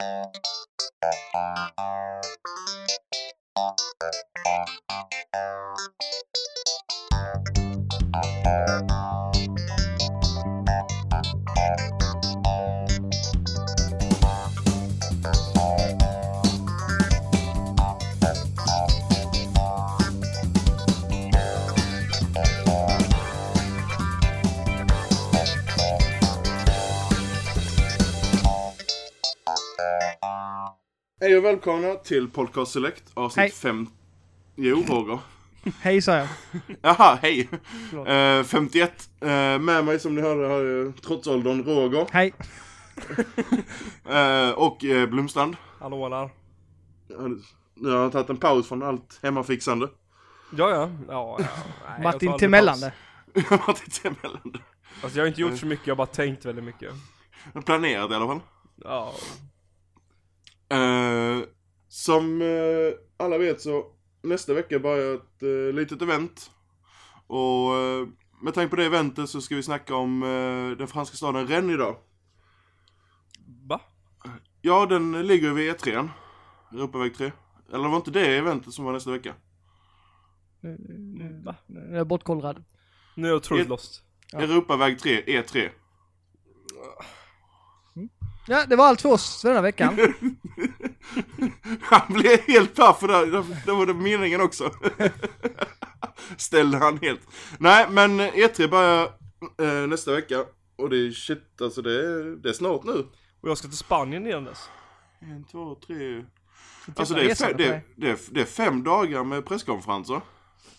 Thank you. Hej och välkomna till Podcast Select avsnitt Hej. 5. Jo, Roger. Hej sa jag. Jaha, hej. Eh, 51. Eh, med mig som ni hörde har jag trotsåldern Roger. Hej. Eh, och eh, Blomstrand. Hallå alla. Nu har jag tagit en paus från allt hemmafixande. Ja, ja. ja, ja. Nej, Martin Timellande. lite emellan. Alltså jag har inte gjort så mycket, jag har bara tänkt väldigt mycket. Planerat i alla fall. Ja. Eh, som eh, alla vet så nästa vecka börjar ett eh, litet event. Och eh, med tanke på det eventet så ska vi snacka om den franska staden Rennes idag. Va? Ja, den ligger vid E3. Europaväg 3. Eller var inte det eventet som var nästa vecka? Va? Jag är bortkollrad. Nu är jag otroligt Ett- lost. Ja. Europaväg 3, E3. Ja, det var allt för oss för den här veckan. Han blev helt paff för det, det var det meningen också. Ställde han helt. Nej, men E3 börjar eh, nästa vecka. Och det är shit, alltså det är, det är snart nu. Och jag ska till Spanien igen dess. En, två, tre. Alltså det är, fem, det, det, är, det är fem dagar med presskonferenser.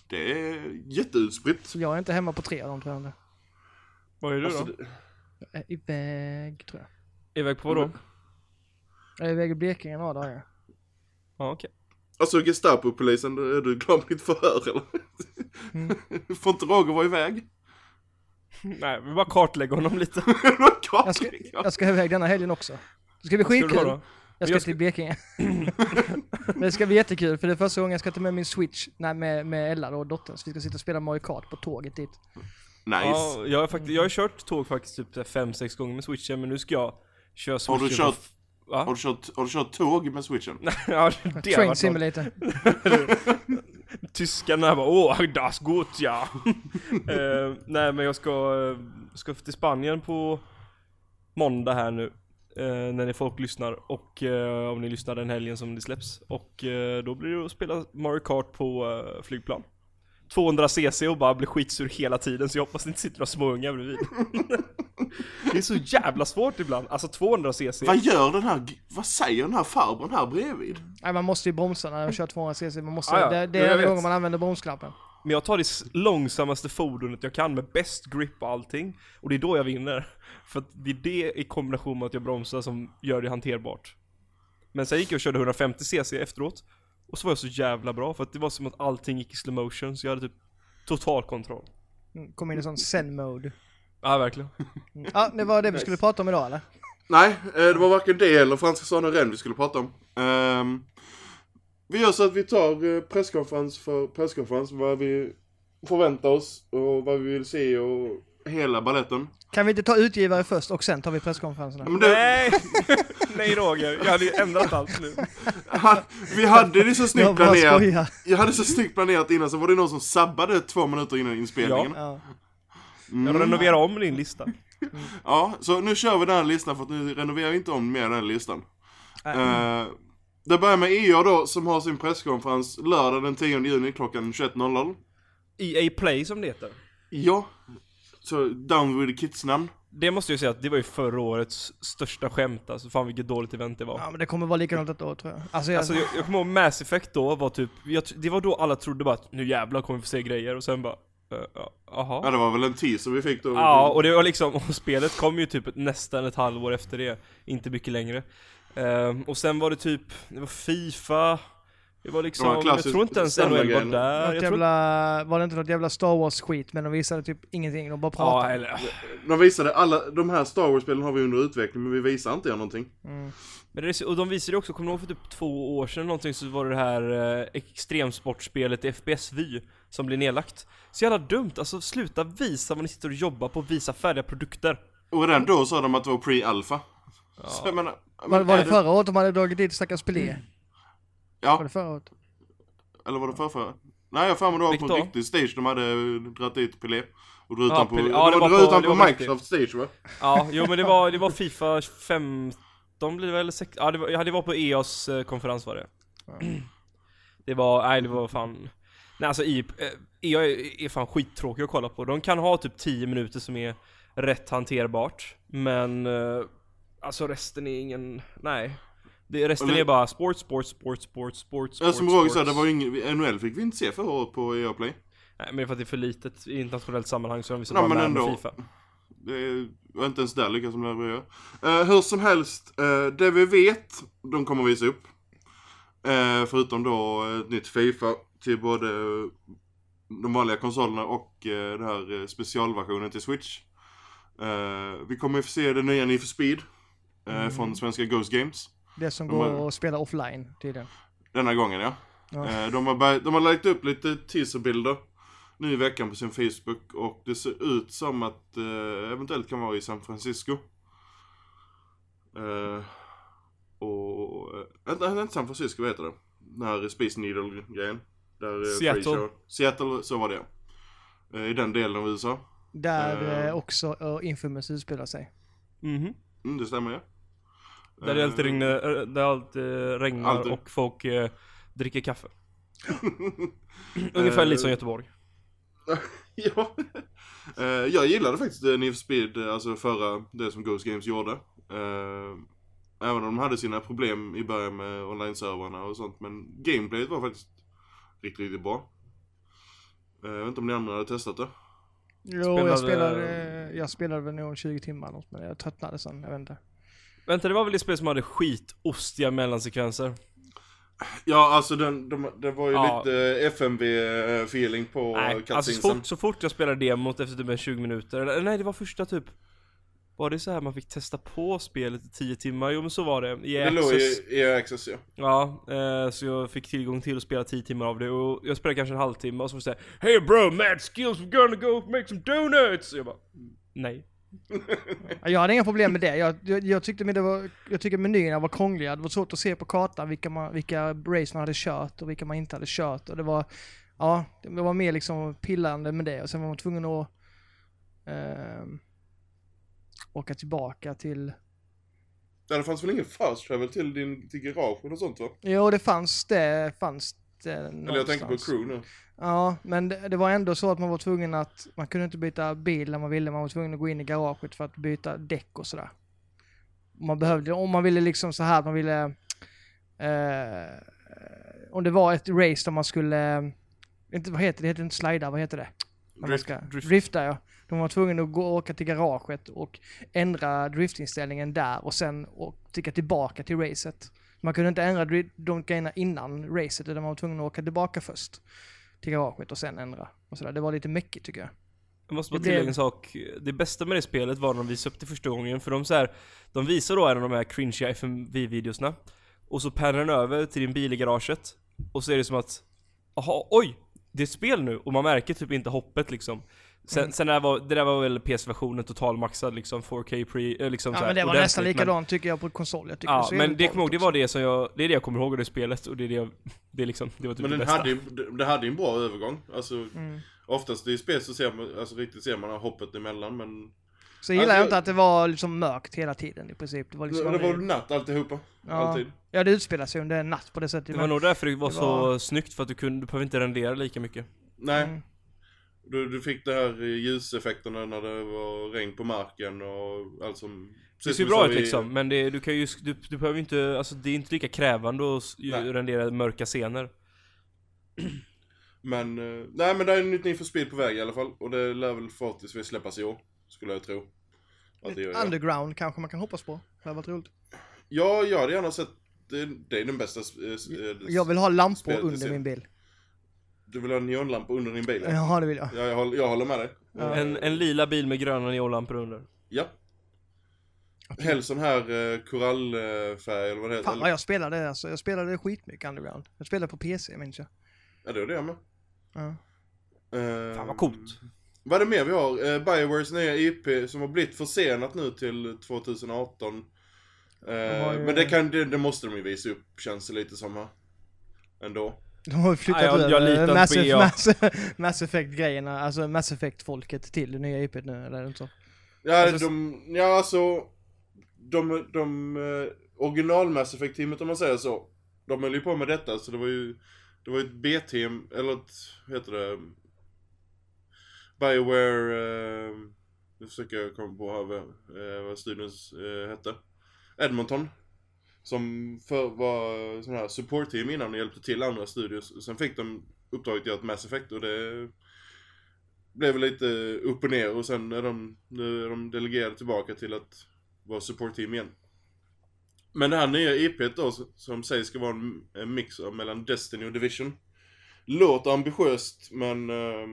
Det är jätteutspritt. Så jag är inte hemma på tre av dem tror jag. Vad är du Alltså, då? det, Jag är iväg tror jag. Iväg på vadå? Jag är iväg i Blekinge några dagar. Ja okej. alltså Gestapo-polisen, är du klar med ditt förhör eller? Mm. Får inte Roger vara iväg? Nej, vi bara kartlägger honom lite. Jag ska, jag ska iväg denna helgen också. Det ska bli Ska då skitkul. då? Jag ska Jag ska- till Blekinge. Men det ska bli jättekul för det är första gången jag ska ta med min switch, nej med, med Ella och dottern. Så vi ska sitta och spela Mario Kart på tåget dit. Nice. Ja, jag har, faktiskt, jag har kört tåg faktiskt typ 5-6 gånger med switchen, men nu ska jag köra Har du kört. Va? har, du kört, har du kört tåg med switchen? ja, det Train. Simulator. Tyskarna bara åh, das gut ja. Eh, nej men jag ska, eh, ska till Spanien på måndag här nu. eh, när ni folk lyssnar och eh, om ni lyssnar den helgen som det släpps. Och då blir det att spela Mario Kart på flygplan. 200 cc och bara bli skitsur hela tiden så jag hoppas det inte sitter några småungar bredvid. det är så jävla svårt ibland. Alltså 200 cc. Vad gör den här, vad säger den här farbrorn här bredvid? Nej man måste ju bromsa när jag kör 200 cc. Man måste, Ah, ja. det, det är gången man använder bromsknappen. Men jag tar det långsammaste fordonet jag kan med bäst grip och allting. Och det är då jag vinner. För att det är det i kombination med att jag bromsar som gör det hanterbart. Men sen gick jag och körde 150 cc efteråt. Och så var jag så jävla bra för att det var som att allting gick i slow motion så jag hade typ total kontroll. Mm, Kom in i sån zen-mode. Ja, verkligen. Mm. Ja, det var det vi skulle prata om idag eller? Nej, eh, det var varken det eller franska Rennes vi skulle prata om. Ehm, vi gör så att vi tar eh, presskonferens för presskonferens, vad vi förväntar oss och vad vi vill se och hela balletten. Kan vi inte ta utgivare först och sen tar vi presskonferenserna? Men det, Nej! Nej Roger, jag hade ju ändrat allt nu. vi hade det så Jag snyggt planerat. skojar. Jag hade så snyggt planerat innan så var det någon som sabbade två minuter innan inspelningen. Ja. Jag renoverar om din lista. Ja, så nu kör vi den här listan för att nu renoverar vi inte om mer den här listan. Eh, det börjar med EA då som har sin presskonferens lördag den 10 juni klockan 21.00. EA Play som det heter. Ja, så Down with the Kids namn. Det måste jag säga att det var ju förra årets största skämt alltså. Fan vilket dåligt event det var. ja men det kommer vara likadant ett år tror jag. Alltså, jag, Alltså jag, jag kommer ihåg Mass Effect då var typ, jag, det var då alla trodde bara att nu jävlar kommer vi få se grejer och sen bara, uh, Ja, jaha. det var väl en teaser vi fick då. Ja, och det var liksom, och spelet kom ju typ nästan ett halvår efter det, inte mycket längre. Ehm, och sen var det typ, det var Fifa, det var liksom, Det var jag tror inte ens NHL var där. något Jag tror, jävla, var det inte något jävla Star Wars skit men de visade typ ingenting, de bara ja, pratade. eller, De visade alla, de här Star Wars-spelen har vi under utveckling men vi visar inte er någonting. Mm. men det, och de visade ju också, kommer du ihåg för typ två år sedan någonting så var det det här eh, extremsportspelet i FPS-vy som blev nedlagt. Så jävla dumt, alltså sluta visa vad ni sitter och jobbar på, visa färdiga produkter. Och redan då sa de att det var pre-alpha. Så jag menar, Var, men var är det förra året de hade dragit dit stackars Pelé? Var Ja, det förra året? eller var det förra, förra? Nej, jag har det var på en riktig stage de hade dragit dit Pelé. Och Ja, ut på, Pelé. det Ja, det var, var dragit på- det var Microsoft stage va? Ja, jo men det var, det var Fifa 15 blir det väl? Sex, ja, det var, ja, det var på EAs eh, konferens var det. Det var, nej det var fan... Nej alltså i, eh, EA är, är fan skittråkig att kolla på. De kan ha typ 10 minuter som är rätt hanterbart. Men eh, alltså resten är ingen, nej. Det, resten är bara sport, sport, sport, sport, sport, Ja, sport, som Roger sa, det var ju ingen, NHL fick vi inte se förra året på EA Play. Nej men är för att det är för litet i internationellt sammanhang så de visar Ja, bara men med ändå. Fifa. Det var inte ens där lyckas de leverera. Uh, hur som helst, eh, det vi vet, de kommer visa upp. Eh, förutom då ett nytt Fifa till både de vanliga konsolerna och uh, den här eh, specialversionen till Switch. Eh, vi kommer ju få se det nya Need for Speed eh, från svenska Ghost Games. Det som De går har- att spela offline tydligen. Denna gången ja. Ja. Eh, de, har de har lagt upp lite teaserbilder nu i veckan på sin Facebook och det ser ut som att eh, eventuellt kan vara i San Francisco. Eh, och... Äh, inte, inte San Francisco, vad heter det? Den här Space Needle-grejen. Där, eh, Seattle. Free Show- Seattle, så var det eh, I den delen av USA. Där eh, också uh, Infamous utspelar sig. Mhm. Mm, det stämmer ja. Där det alltid Eh, regnar, äh, där alltid regnar Alltid. och folk eh, dricker kaffe. Ungefär lite som Göteborg. ja. Eh, jag gillade faktiskt uh, Need for Speed, eh, alltså förra, det som Ghost Games gjorde. Eh, även om de hade sina problem i början med online-servrarna och sånt. Men gameplayet var faktiskt riktigt, riktigt bra. Eh, jag vet inte om ni andra hade testat det. Jo, Spelade- jag spelade, jag spelade väl nog 20 timmar något, men jag tröttnade sen, jag vet inte. Vänta, det var väl det spel som hade skitostiga mellansekvenser? Ja, alltså den, de, det var ju Ja. lite FMV-feeling på Nej, alltså så fort, så fort jag spelade demot efter typ en 20 minuter, eller nej det var första typ Var det så här man fick testa på spelet i 10 timmar? Jo men så var det, i det låg i EA Access ja. Ja, eh, så jag fick tillgång till att spela 10 timmar av det och jag spelade kanske en halvtimme och så var det såhär Hey bro, mad skills, we're gonna go make some donuts! Och jag bara Nej Ja, Jag hade inga problem med det. Jag, jag, jag, tyckte, men det var, jag tycker menyerna var krångliga. Det var svårt att se på kartan vilka, man, vilka race man hade kört och vilka man inte hade kört. Och det var, ja, det var mer liksom pillande med det. Och sen var man tvungen att ehm, åka tillbaka till... Ja, det fanns väl ingen fast travel till din till garaget och sånt va? Jo, det fanns det, fanns det Eller jag tänker på crew nu. Ja, men det, det var ändå så att man var tvungen att, man kunde inte byta bil när man ville, man var tvungen att gå in i garaget för att byta däck och sådär. Man behövde, om man ville liksom så här man ville, eh, om det var ett race där man skulle, inte, vad heter det, det heter inte slida, vad heter det? Drift. ska, drift. Drifta ja. Då var man tvungen att gå och åka till garaget och ändra driftinställningen där och sen och ticka tillbaka till racet. Man kunde inte ändra de grejerna innan racet utan man var tvungen att åka tillbaka först till garaget och sen ändra. Och sådär. Det var lite mäckigt tycker jag. Jag måste Det bara tillägga en sak. Det bästa med det spelet var när de visade upp det första gången, för de så här, de visar då en av de här cringiga FMV-videosna, och så pannar den över till din bil i garaget, och så är det som att, jaha, oj! Det är ett spel nu, och man märker typ inte hoppet liksom. Sen, Mm. sen det, där var, det där var väl PS-versionen totalmaxad liksom, 4K pre, eh, liksom Ja så här men det var nästan men- likadant tycker jag på konsol. Jag tycker Ja, så men det kommer ihåg, det var det som jag, det är det jag kommer ihåg av det spelet, och det är det jag, det är liksom, det var typ Men det bästa. hade, ju- det- det hade ju en bra övergång. Alltså, Mm. oftast i spel så ser man, alltså riktigt ser man hoppet emellan men... Så gillar Alltså, jag inte att det var liksom mörkt hela tiden i princip. Det var Det, liksom det var natt alltihopa. Ja. Alltid. Ja, det utspelar sig under en natt på det sättet. Det var men- nog därför det var det så var- snyggt, för att du kunde, du behöver inte rendera lika mycket. Nej, Mm. Du, du fick det här ljuseffekterna när det var regn på marken och allt som... Det ser bra ut liksom, men det, du kan ju, du, du behöver inte, alltså det är inte lika krävande att Nej. rendera mörka scener. Men, eh, nej men det är nytt Need for Speed på väg i alla fall. Och det lär väl förhoppningsvis släppas i år. Skulle jag tro. Att det gör. Underground kanske man kan hoppas på. Det hade varit roligt. Ja, jag hade gärna sett... Det, det är den bästa... eh, eh, Jag vill ha lampor under min bil. Du vill ha en neonlampa under din bil? Ja, det vill jag. ja jag, håller, jag håller med dig. En, en lila bil med gröna neonlampor under. Ja. Helst sån här eh, korallfärg eller vad det heter. Fan vad jag spelade alltså. Jag spelade skitmycket Underground. Jag spelade på PC minns jag. Ja, det är det jag med. Ja. Eh, Fan vad coolt. Vad är det mer vi har? Uh, Biowares nya IP som har blivit försenat nu till 2018. Eh, har ju- Men det, kan, det, det måste de ju visa upp, känns det lite som här. Ändå. De har ju flyttat Nej, jag- jag över Mass, EA. Mass, Mass Effect-grejerna, alltså Mass Effect-folket till det nya IPet nu, eller inte så? Ja, Alltså, de, ja alltså, de, de eh, original Mass Effect-teamet om man säger så, de höll ju på med detta, så det var ju, det var ju ett B-team, eller ett, vad heter det, Bioware, eh, nu försöker jag komma på här vad, eh, vad studion eh, hette, Edmonton. Som för, var sån här support-team innan och hjälpte till andra studios. Sen fick de uppdraget att göra ett Mass Effect och det blev väl lite upp och ner och sen är de, är de delegerade tillbaka till att vara support-team igen. Men det här nya IPet då som sägs ska vara en, en mix mellan Destiny och Division. Låter ambitiöst men eh,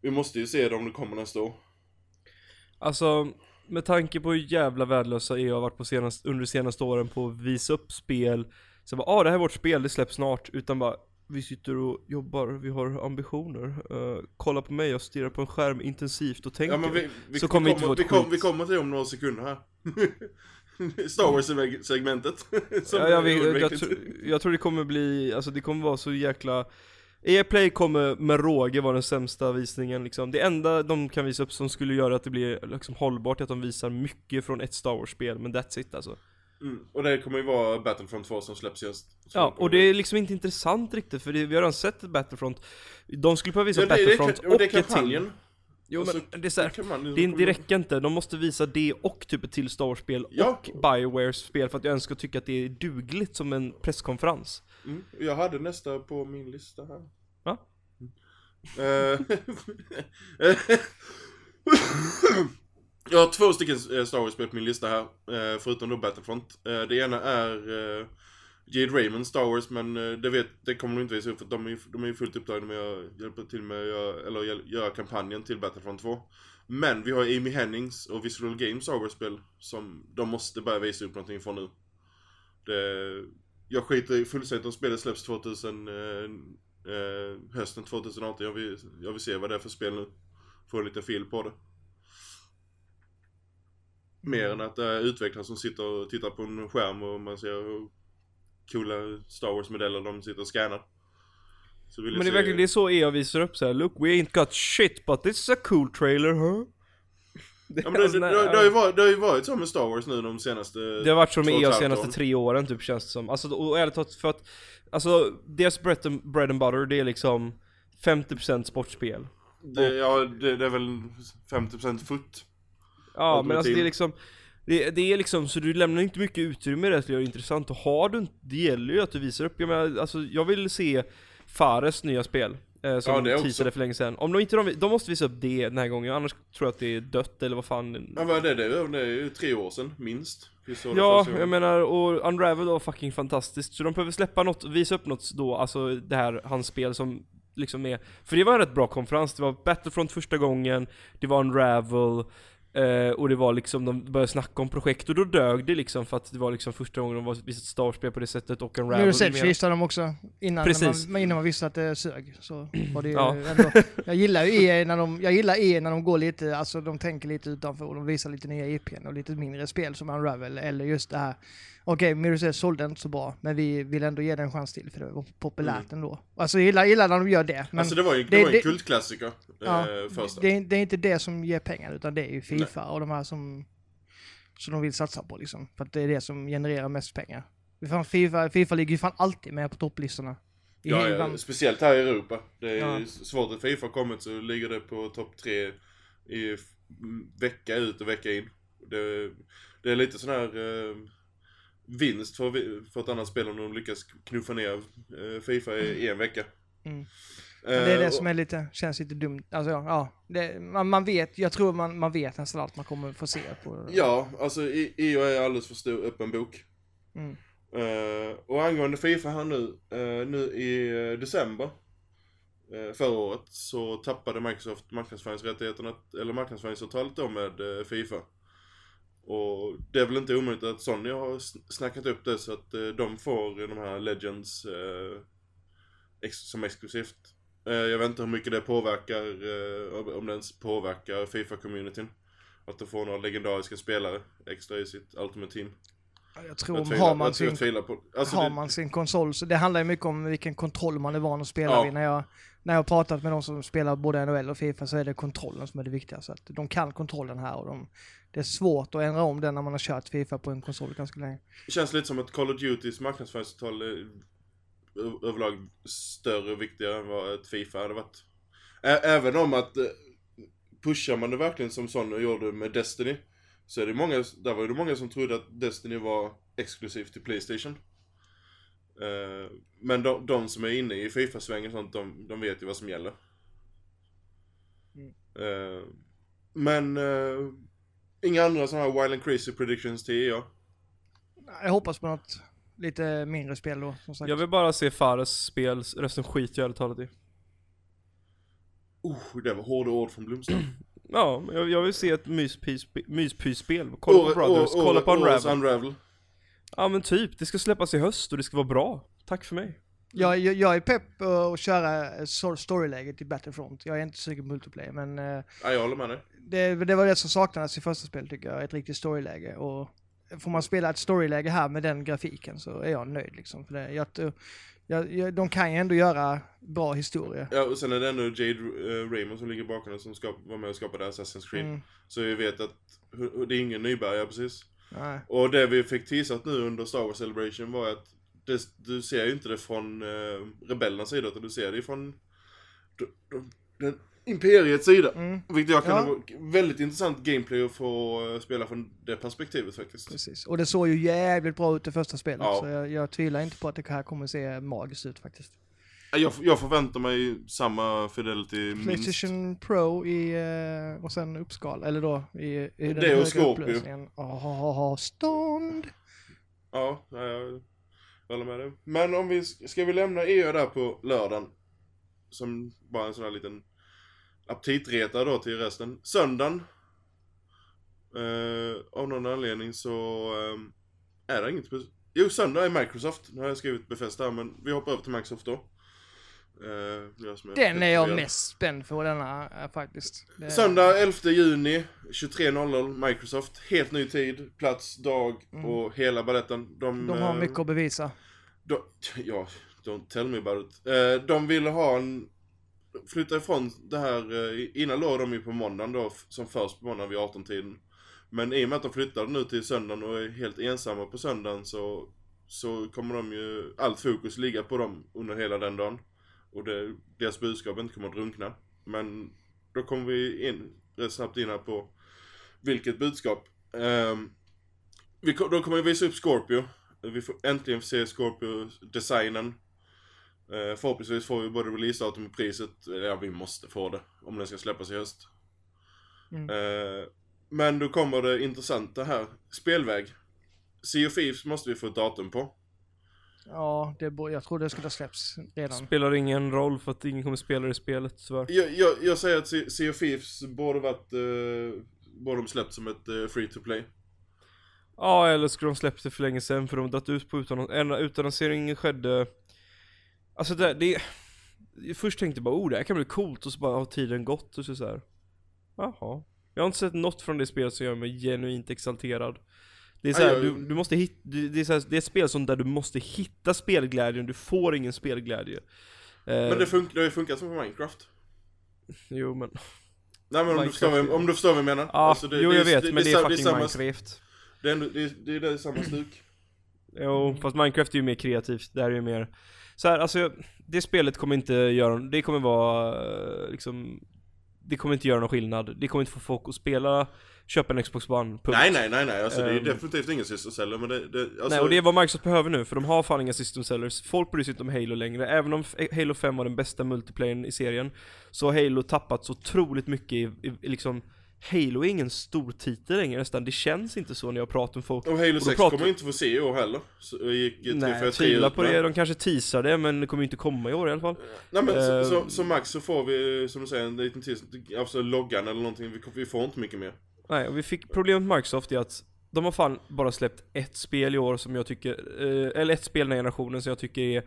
vi måste ju se det om det kommer nästa år. Alltså, med tanke på hur jävla värdelösa EA har varit på senast, under de senaste åren på att visa upp spel Så bara, ah det här är vårt spel, det släpps snart, utan bara Vi sitter och jobbar, vi har ambitioner. Eh, Kolla på mig, jag stirrar på en skärm intensivt och tänker. Ja vi, vi, Så kommer vi inte kommer, få vi, kom, vi kommer till det om några sekunder här. Star Wars-segmentet. Ja, jag, vet, jag, tror- jag tror det kommer bli, alltså det kommer vara så jäkla EA Play kommer med råge vara den sämsta visningen liksom. Det enda de kan visa upp som skulle göra att det blir liksom hållbart är att de visar mycket från ett Star Wars-spel, men that's it alltså. Mm. Och det kommer ju vara Battlefront 2 som släpps just. Så Ja, och det är liksom inte intressant riktigt för det, vi har redan sett ett Battlefront De skulle behöva visa Ja, det, det, Battlefront och det är och ett till Jo men det är så här, kampanjen det, som det kommer- räcker inte, de måste visa det och typ ett till Star Wars-spel Ja. och Biowares spel för att jag ens ska tycka att det är dugligt som en presskonferens Mm. Jag hade nästa på min lista här. Va? Eh, jag har två stycken eh, Star Wars-spel på min lista här, eh, förutom då Battlefront. Det ena är Jade Raymond Star Wars, men det, vet, det kommer de inte visa upp för de är, ju- de är fullt upptagna med att hjälpa till med att göra, eller göra kampanjen till Battlefront 2. Men vi har Amy Hennings och Visual Games Star Wars-spel som de måste börja visa upp någonting från nu. Det, jag skiter i fullständigt om spelet släpps 2000, eh, hösten 2018. Jag vill, jag vill se vad det är för spel nu. Få lite fil på det. Mer än att det är utvecklare som sitter och tittar på en skärm och man ser hur coola Star Wars-modeller de sitter och scannar. Men det är se- verkligen, det är så EA visar upp så här. Look we ain't got shit but this is a cool trailer huh? Det, Ja, men det, det, det, det, har ju varit, det har ju varit så med Star Wars nu de senaste... Det har varit så med och EA halvt senaste tre åren typ känns det som. Alltså och ärligt talat för att Alltså deras bread and, bread and butter det är liksom 50% sportspel. Det, ja, det, det är väl 50% foot. Ja men alltså det är liksom det, det är liksom, så du lämnar inte mycket utrymme där till att det intressant. Och har du inte, det gäller ju att du visar upp, jag menar alltså jag vill se Fares nya spel eh, Som Ja, de teasade för länge sedan. Om de inte, de, de måste visa upp det den här gången, annars tror jag att det är dött eller vad fan Ja, vad är det? Det är, ju tre år sedan, minst. Ja, jag menar, och Unravel var fucking fantastiskt, så de behöver släppa något, visa upp något då, alltså det här, hans spel som liksom är, för det var en rätt bra konferens, det var Battlefront första gången, det var Unravel, eh, och det var liksom, de började snacka om projekt och då dög det liksom för att det var liksom första gången de var visat ett Star-spel på det sättet och Unravel Mirror's Edge visade de också innan, Precis. man, innan man visste att det sög. Så var det Ja. ändå, jag gillar ju EA när de, jag gillar EA när de går lite, alltså de tänker lite utanför och de visar lite nya IPn och lite mindre spel som Unravel eller just det här. Okej, Mirror's Edge sålde inte så bra, men vi vill ändå ge den en chans till för det var populärt ändå. Alltså jag gillar, gillar när de gör det. Men alltså det var ju, det, det- var en kultklassiker. Ja, eh, första. det, är, det är inte det som ger pengar utan det är ju Fifa och de här som, som de vill satsa på liksom. För att det är det som genererar mest pengar. Fan, Fifa, Fifa ligger ju fan alltid med på topplistorna. Ja, ja, speciellt här i Europa. Det är Ja. svårt att Fifa kommit så ligger det på topp tre i vecka ut och vecka in. Det, det är lite sån här eh, vinst för, för ett annat spel om de lyckas knuffa ner eh, Fifa i, i en vecka. Mm. Men det är Eh, det som är lite, känns lite dumt. Alltså ja, det, man, man vet, jag tror man, man vet nästan allt man kommer få se på. Ja, alltså EU är alldeles för stor öppen bok. Mm. Eh, och angående Fifa här nu, eh, nu i eh, december uh, förra året så tappade Microsoft marknadsföringsrättigheterna, eller marknadsföringsavtalet då med eh, Fifa. Och det är väl inte omöjligt att Sony har sn- snackat upp det så att eh, de får de här Legends eh, ex- som exklusivt. Eh, jag vet inte hur mycket det påverkar, eh, om- det ens påverkar Fifa-communityn. Att de får några legendariska spelare extra i sitt Ultimate Team. Jag tror, Jag tvivlar, har, man sin, alltså har det, man sin konsol, så det handlar ju mycket om vilken kontroll man är van att spela Ja. vid. När jag, när jag har pratat med de som spelar både NHL och Fifa så är det kontrollen som är det viktiga. Så att de kan kontrollen här och de, det är svårt att ändra om den när man har kört Fifa på en konsol ganska länge. Det känns lite som att Call of Dutys marknadsföringstal eh, är överlag större och viktigare än vad ett Fifa hade varit. Ä- även om att eh, pushar man det verkligen som Sonny gjorde med Destiny så är det många, där var det många som trodde att Destiny var exklusivt till Playstation. Eh, men de, de som är inne i Fifa-svängen och sånt, de, de vet ju vad som gäller. Mm. Eh, men eh, inga andra sådana här Wild and Crazy predictions till E EA. Jag hoppas på något lite mindre spel då, som sagt. Jag vill bara se Fares spel, resten skiter jag ärligt talat i. Oh, det var hårda ord från Blomström. Ja, jag, jag vill se ett myspys- myspysspel. Kolla på Brothers, kolla på Unravel. Ja men typ, det ska släppas i höst och det ska vara bra. Tack för mig. Jag, jag, jag är pepp eh, att köra eh, storyläget i Battlefront. Jag är inte sugen på multiplayer, men eh, Ja, jag håller med dig. det, det var det som saknades i första spelet tycker jag, ett riktigt storyläge. Och får man spela ett storyläge här med den grafiken så är jag nöjd liksom. För det, jag, jag, jag, de kan ju ändå göra bra historia. Ja, och sen är det ändå Jade uh, Raymond som ligger bakom det som skap, var med och skapade Assassin's Creed. Mm, Så vi vet att det är ingen nybörjare precis. Nej. Och det vi fick teasat nu under Star Wars Celebration var att det, du ser ju inte det från uh, rebellernas sida utan du ser det från de, de, den imperiets sida. Mm, Vilket jag kan Ja. väldigt intressant gameplay att få eh, spela från det perspektivet faktiskt. precis. Och det såg ju jävligt bra ut i första spelet. Ja. Så jag, jag tvivlar inte på att det här kommer se magiskt ut faktiskt. Ja, Jag, jag förväntar mig samma fidelity minst. Playstation Pro i, eh, och sen uppskal, eller då i, i den Det höga Scorpio. upplösningen. Stånd! Ja, ja, jag håller med dig. Men om vi, ska vi lämna EU där på lördagen? Som bara en sån här liten aptitretare då till resten. Söndagen. Eh, av någon anledning så eh, är det inget Jo, söndag är Microsoft. Nu har jag skrivit Befästa men vi hoppar över till Microsoft då. Eh, Den är jag mest spänd för denna eh, faktiskt. Det- Söndag 11 juni 23.00 Microsoft. Helt ny tid, plats, dag Mm. och hela baletten. De, De har eh, mycket att bevisa. de, ja, don't tell me about it. De ville ha en... Flytta ifrån det här, innan låg de ju på måndagen då, som först på måndagen vid 18-tiden. Men i och med att de flyttade nu till söndagen och är helt ensamma på söndagen så, så kommer de ju, allt fokus ligga på dem under hela den dagen. Och det, deras budskap inte kommer att drunkna. Men då kommer vi in, rätt snabbt in här på vilket budskap. Ehm, vi, de kommer ju visa upp Scorpio. Vi får äntligen se Scorpio-designen. Eh, förhoppningsvis får vi både releasedatum och priset. Ja, vi måste få det. Om den ska släppas i höst. Mm. Eh, men då kommer det intressanta här. Spelväg. Sea of Thieves måste vi få ett datum på. Ja, det, jag tror det skulle ha släppts redan. Spelar ingen roll för att ingen kommer spela det spelet tyvärr. Jag, jag, jag säger att Se- Sea of Thieves borde varit... Eh, borde de släppt som ett eh, free to play. Ja, eller skulle de släppt det för länge sedan för de har ut på utan en utannonsering skedde Alltså det, det Först tänkte jag bara oh det här kan bli coolt och så bara har tiden gått och så, så här. Jaha Jag har inte sett något från det spelet som gör mig genuint exalterad Det är så här, du, du måste hitta, det är, så här, det är ett spel som där du måste hitta spelglädjen, du får ingen spelglädje Eh, Men det, fun- det har ju funkat som på Minecraft. Jo men, Nej men om du, förstår, om du förstår vad jag menar. ja, Alltså, det- jo det jag vet det- men det är, fucking samma, Minecraft Det är, ändå, det, det, är, det är samma stuk. Jo, fast Minecraft är ju mer kreativt, det här är ju mer så här, alltså det spelet kommer inte göra, det kommer vara eh, liksom Det kommer inte göra någon skillnad, det kommer inte få folk att spela, köpa en Xbox One, punkt. Nej nej nej nej, alltså det är Ehm. definitivt ingen sysselsäljare men det, det alltså, Nej och det är vad Microsoft behöver nu, för de har fan inga system sellers. Folk bryr sig inte om Halo längre, även om Halo 5 var den bästa multiplayern i serien Så har Halo tappat så otroligt mycket i, i, i liksom Halo är ingen stor titel längre nästan, det känns inte så när jag pratar med folk Och Halo då 6 pratar- kommer inte få se i år heller. Så det gick Nej, 343 jag tvivlar på det, de kanske teasar det men det kommer ju inte komma i år i alla fall Nej men så, Ehm. så, så max så får vi, som du säger, en liten tids, alltså loggan eller någonting. Vi, vi får inte mycket mer. Nej, och vi fick problemet med Microsoft är att de har fan bara släppt ett spel i år som jag tycker, eh, eller ett spel den här generationen som jag tycker är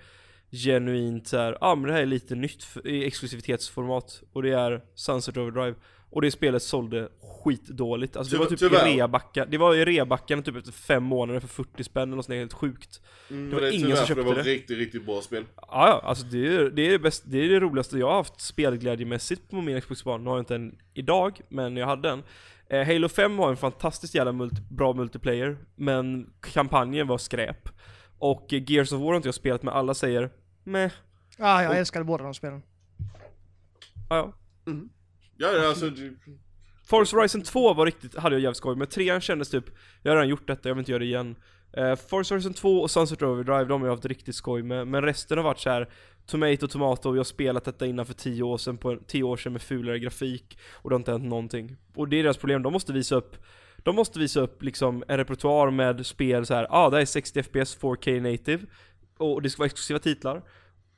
genuint såhär, ja ah, men det här är lite nytt i exklusivitetsformat och det är Sunset Overdrive. Och det spelet sålde skitdåligt. Alltså det var typ tyvärr. i reabacka, det var i reabackarna typ efter fem månader för 40 spänn eller något sånt helt sjukt. Mm, Det var men ingen tyvärr, som köpte det var det. riktigt, riktigt bra spel. Ja, ja, alltså det är, det är det bäst, det är det roligaste jag har haft spelglädjemässigt på min Xbox One. Nu har jag inte en idag, men jag hade den. Eh, Halo 5 har en fantastiskt jävla multi, bra multiplayer, men kampanjen var skräp. Och Gears of War har inte jag spelat med, alla säger meh, Ja, jag Och- älskade båda de spelen. ja, ja. Ja, ja, alltså, Forza Horizon 2 var riktigt, hade jag jävligt skoj med, trean kändes typ, jag har redan gjort detta, jag vill inte göra det igen. Uh, Forza Horizon 2 och Sunset Overdrive, de har jag haft riktigt skoj med, men resten har varit så här Tomato Tomato, jag har spelat detta innan för 10 år sedan, på 10 år sedan med fulare grafik, och det har inte hänt någonting. Och det är deras problem, de måste visa upp de måste visa upp liksom en repertoar med spel så här. ja ah, det här är 60 FPS 4K native, och det ska vara exklusiva titlar.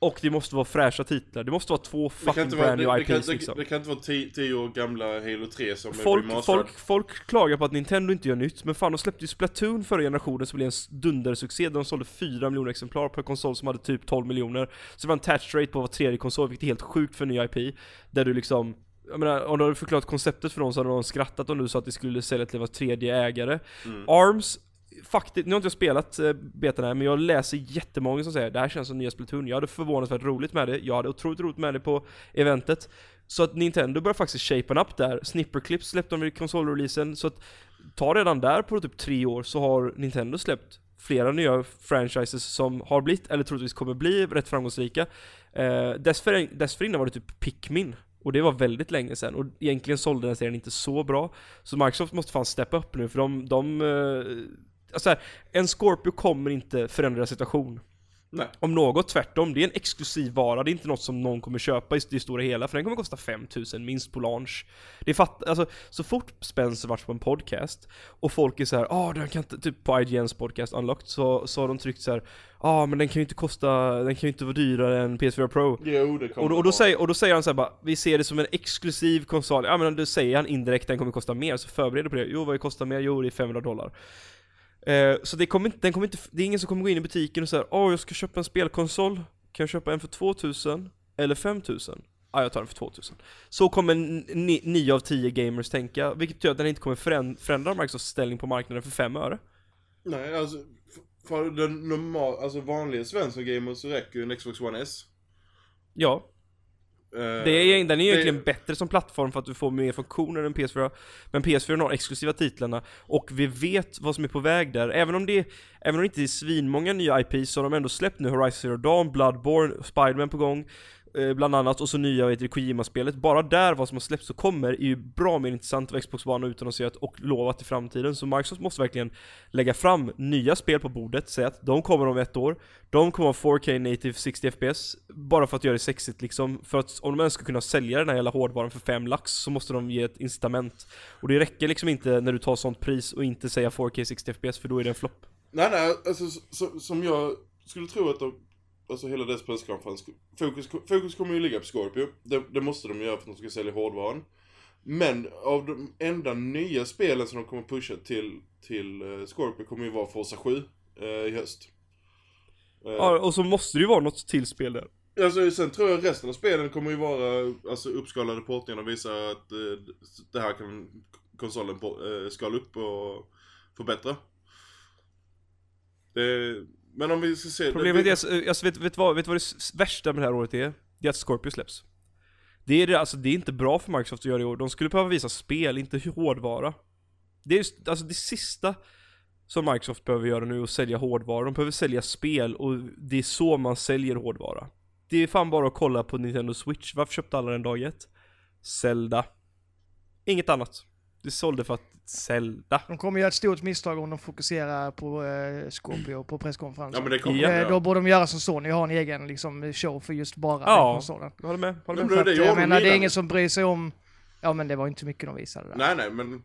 Och det måste vara fräscha titlar, det måste vara två kan fucking vara, brand det, new det, kan, IPs det, liksom. det kan inte vara 10 år gamla Halo 3 som är Folk, remasterad. folk, folk klagar på att Nintendo inte gör nytt, men fan de släppte ju Splatoon förra generationen som blev en dundersuccé, de sålde 4 miljoner exemplar på en konsol som hade typ 12 miljoner. Så det var en touch rate på var tredje konsol, vilket är helt sjukt för en ny IP. Där du liksom, jag menar, om du hade förklarat konceptet för någon så hade de skrattat om du sa att det skulle sälja till var tredje ägare. Mm. ARMS, faktiskt, nu har inte jag spelat eh, betan här, men jag läser jättemånga som säger det här känns som nya Splatoon. Jag hade förvånansvärt roligt med det, jag hade otroligt roligt med det på eventet. Så att Nintendo börjar faktiskt shapen up där. Snipperclips släppte de vid konsolreleasen, så att ta redan där på typ tre år så har Nintendo släppt flera nya franchises som har blivit, eller troligtvis kommer bli, rätt framgångsrika. Eh, dessför, dessförinnan var det typ Pikmin. Och det var väldigt länge sedan, och egentligen sålde den serien inte så bra. Så Microsoft måste fan steppa upp nu, för de, de eh, alltså här, en Scorpio kommer inte förändra situation. Nej. Om något tvärtom, det är en exklusiv vara, det är inte något som någon kommer köpa i det stora hela, för den kommer kosta 5000 minst på launch. Det är fatt, alltså, så fort Spencer varit på en podcast, och folk är så här, ah den kan inte, typ på IGNs podcast Unlocked, så, så har de tryckt så här, ah men den kan ju inte kosta, den kan ju inte vara dyrare än PS4 Pro. Jo, det kommer Och då, och, då säger, och då säger han så här bara, vi ser det som en exklusiv konsol, ja men då säger han indirekt den kommer kosta mer, så förbered på det. Jo vad det kostar mer? Jo det är 500 dollar. Eh, så det kommer inte, den kommer inte, det är ingen som kommer gå in i butiken och säga åh jag ska köpa en spelkonsol, kan jag köpa en för 2000? Eller 5000? Ja jag tar den för 2000. Så kommer 9 av 10 gamers tänka, vilket gör att den inte kommer föränd- förändra Microsofts ställning på marknaden för 5 öre. Nej, alltså för den normal, alltså vanliga svenska gamers så räcker ju en Xbox One S. Ja, Det är, den är ju egentligen bättre som plattform för att du får mer funktioner än PS4 Men PS4 har exklusiva titlarna och vi vet vad som är på väg där. Även om det, även om det inte är svinmånga nya IPs så har de ändå släppt nu Horizon Zero Dawn, Bloodborne, Spiderman på gång. eh, Eh, bland annat, och så nya vet du, Kojima-spelet. Bara där, vad som har släppts och kommer, är ju bra mer intressant vad Xbox One har utannonserat och lovat i framtiden. Så Microsoft måste verkligen lägga fram nya spel på bordet, säga att de kommer om ett år. De kommer ha 4K native 60 FPS Bara för att göra det sexigt liksom. För att om de ens ska kunna sälja den här jävla hårdvaran för 5 lax Så måste de ge ett incitament. Och det räcker liksom inte när du tar sånt pris och inte säga 4K 60 FPS för då är det en flopp. Nej, nej, alltså så, som jag skulle tro att de, alltså hela deras presskonferens, fokus, fokus kommer ju ligga på Scorpio. Det, det måste de göra för att de ska sälja hårdvaran. Men av de enda nya spelen som de kommer pusha till, till eh, Scorpio kommer ju vara Forza 7 eh, i höst. Eh, Ja, och så måste det ju vara något till spel där Alltså sen tror jag resten av spelen kommer ju vara alltså, uppskalade portningar och visa att eh, det här kan konsolen på, eh, skala upp och förbättra. Det, men om vi ska se... Problemet det, är, alltså, alltså, vet, vet, vad, vet vad det värsta med det här året är? Det är att Scorpio släpps. Det är det, alltså det är inte bra för Microsoft att göra i år, de skulle behöva visa spel, inte hårdvara. Det är just, alltså det sista som Microsoft behöver göra nu är att sälja hårdvara, de behöver sälja spel och det är så man säljer hårdvara. Det är fan bara att kolla på Nintendo Switch, varför köpte alla den dag ett? Zelda. Inget annat Det sålde för att Zelda De kommer göra ett stort misstag om de fokuserar på eh, Scorpio på Ja presskonferensen. men det kommer Ja. de Eh, göra. Då borde de göra som Sony, ha en egen liksom, show för just bara Ja. den konsolen. Jag håller med, håller Men med det- För att, jag menar, det är ingen som bryr sig om... Ja men det var inte mycket de visade där. Nej nej men...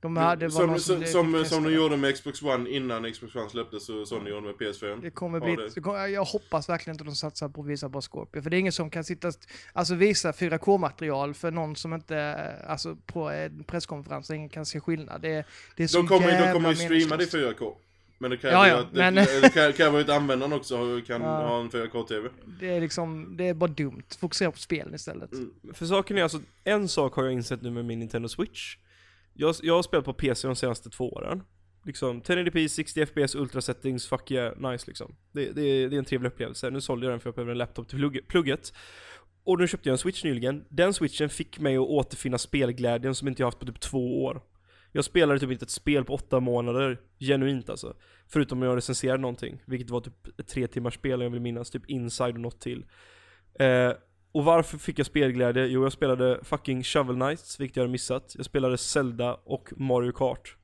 De hade, som, som, som, som de gjorde med Xbox One innan Xbox One släpptes och Sony gjorde med PS4. Det kommer bli, det- kommer, jag hoppas verkligen inte de satsar på att visa bara Scorpio, för det är ingen som kan sitta, alltså visa 4K-material för någon som inte, alltså på en presskonferens, ingen kan se skillnad. Det, det är så De kommer, de jävla kommer ju streama det i meningslöst. 4K. Men det kräver Ja, ju ja, men- ju att användaren också kan Ja. ha en 4K-TV. Det är liksom, det är bara dumt. Fokusera på spelen istället. Mm. För saken är alltså, en sak har jag insett nu med min Nintendo Switch. Jag, jag har spelat på PC de senaste två åren. Liksom 1080p, 60 FPS, ultra settings, fuck yeah, nice liksom. Det, det, är- det är en trevlig upplevelse. Nu sålde jag den för jag behöver en laptop till plugget. Och nu köpte jag en switch nyligen. Den switchen fick mig att återfinna spelglädjen som inte jag haft på typ två år. Jag spelade typ inte ett spel på åtta månader, genuint alltså. Förutom när jag recenserade någonting, vilket var typ ett tre timmars spel jag vill minnas, typ Inside och något till. Eh, och varför fick jag spelglädje? Jo, jag spelade fucking Shovel Knights, vilket jag hade missat. Jag spelade Zelda och Mario Kart.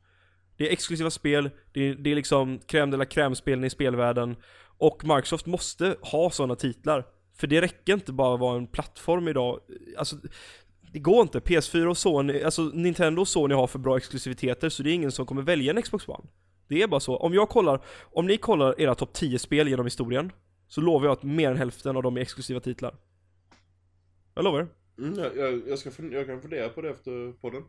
Det är exklusiva spel, det är, det är liksom crème de la crème-spelen i spelvärlden. Och Microsoft måste ha sådana titlar. För det räcker inte bara att vara en plattform idag. Alltså, det går inte. PS4 och Sony, alltså Nintendo och Sony har för bra exklusiviteter så det är ingen som kommer välja en Xbox One. Det är bara så. Om jag kollar, om ni kollar era topp 10 spel genom historien, så lovar jag att mer än hälften av dem är exklusiva titlar. Jag lovar. Mm, jag, jag, jag, ska fun- jag kan fundera på det efter podden.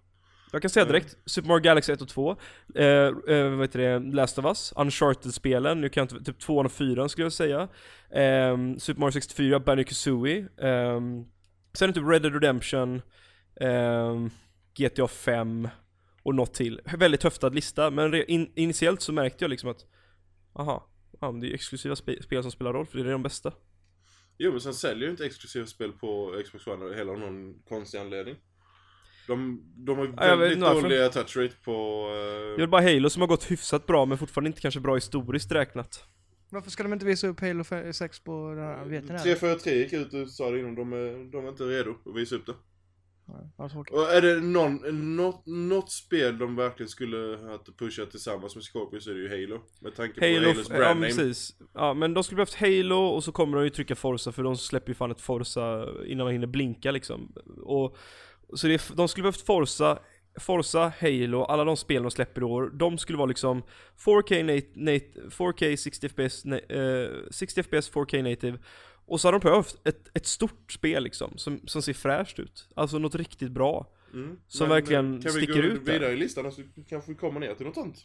Jag kan säga Mm. direkt, Super Mario Galaxy 1 och 2, eh, eh, vad heter det, Last of Us, Uncharted-spelen, nu kan jag inte, typ 2 och 4 skulle jag säga. Eh, Super Mario 64, Banjo Kazooie, eh, sen typ Red Dead Redemption, eh, GTA 5 och något till. Väldigt höftad lista, men in, initiellt så märkte jag liksom att, aha, ja, det är exklusiva spe, spel som spelar roll, för det är de bästa. Jo men sen säljer ju inte exklusiva spel på Xbox One heller av någon konstig anledning. De, de har Ja, jag vet väldigt varför. dåliga touch rate på... Det är Uh, väl bara Halo som har gått hyfsat bra, men fortfarande inte kanske bra historiskt räknat. Varför ska de inte visa upp Halo 6 på den här? Vet ni det? 343 gick ut och sa det innan, de är, de är inte redo att visa upp det. Ja. Och är det någon, något, något spel de verkligen skulle ha pushat tillsammans med Scorpio så är det ju Halo. Med tanke på Halo, Halos ja brand name. precis. Ja men de skulle behövt Halo och så kommer de ju trycka Forza för de släpper ju fan ett Forza innan man hinner blinka liksom. Och, så det, de skulle behövt Forza, Forza, Halo, alla de spel de släpper i år, de skulle vara liksom 4K, nat, nat, 4K 60 FPS, na, eh, 60 FPS 4K native och så har de behövt ett, ett stort spel liksom, som, som ser fräscht ut. Alltså något riktigt bra. Mm. Som Men, verkligen eh, kan sticker vi gå ut där. vidare i listan så kanske vi kommer ner till något sånt.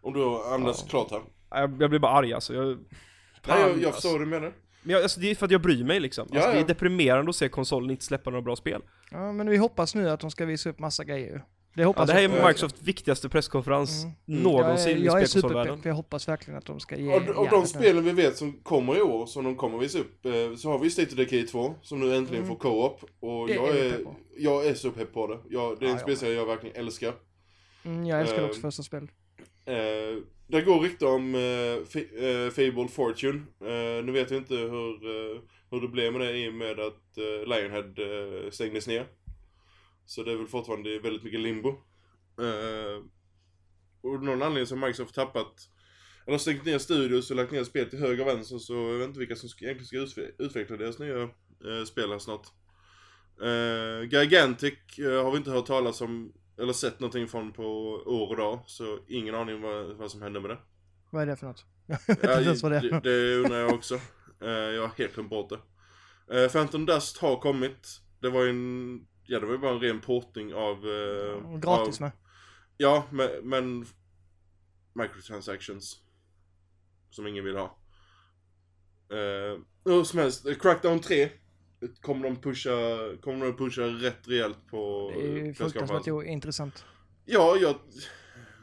Om du andas Ja. klart här. Jag, jag blir bara arg alltså. Jag, Nej, jag, jag alltså. förstår vad du menar. Men jag, alltså det är för att jag bryr mig liksom. Alltså Ja, det är deprimerande att se konsolen inte släppa några bra spel. Ja, men vi hoppas nu att de ska visa upp massa grejer. Det Ja, hoppas det här är jag. Microsofts viktigaste presskonferens Mm. Mm. någonsin jag är, i jag är spelkonsolvärlden. jag hoppas verkligen att de ska ge Av, av de spelen vi vet som kommer i år, som de kommer visa upp, eh, så har vi State of Decay 2, som nu äntligen Mm. får co-op. Och jag är är, jag är så pepp på det. Jag, det är en Ja, spelserie jag verkligen älskar. Mm, jag älskar Eh, också första spel. Eh, det går rykte om F- eh, Fable Fortune. Eh, nu vet vi inte hur, hur det blev med det i och med att Lionhead stängdes ner. Så det är väl fortfarande väldigt mycket limbo. Eh, och någon anledning så har Microsoft tappat eller stängt ner studios och lagt ner spel till höger och vänster så jag vet inte vilka som ska, egentligen ska utve- utveckla deras nya eh, spel här snart. Eh, Gigantic eh, har vi inte hört talas om eller sett någonting från på år och dag så ingen aning vad, vad som händer med det. Vad är det för något? Jag vet inte ens vad det är. det undrar jag också. Eh, jag har helt glömt bort det. Eh, Phantom Dust har kommit. Det var ju en, ja det var ju bara en ren portning av... eh, Gratis av, med. Ja, men, men microtransactions. Som ingen vill ha. Uh, hur som helst, eh, Crackdown 3 kommer de pusha, kommer de pusha rätt rejält på Det är ju eh, fruktansvärt ointressant. Ja, jag...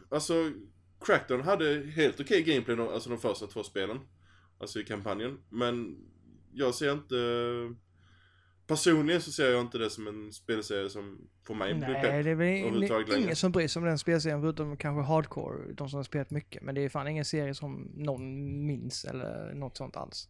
Alltså, Crackdown hade helt okej gameplay, de- alltså de första två spelen. Alltså i kampanjen. Men jag ser inte... Personligen så ser jag inte det som en spelserie som får mig Nej, pepp. det är väl ingen som bryr sig om den spelserien förutom kanske hardcore, de som har spelat mycket. Men det är fan ingen serie som någon minns eller något sånt alls.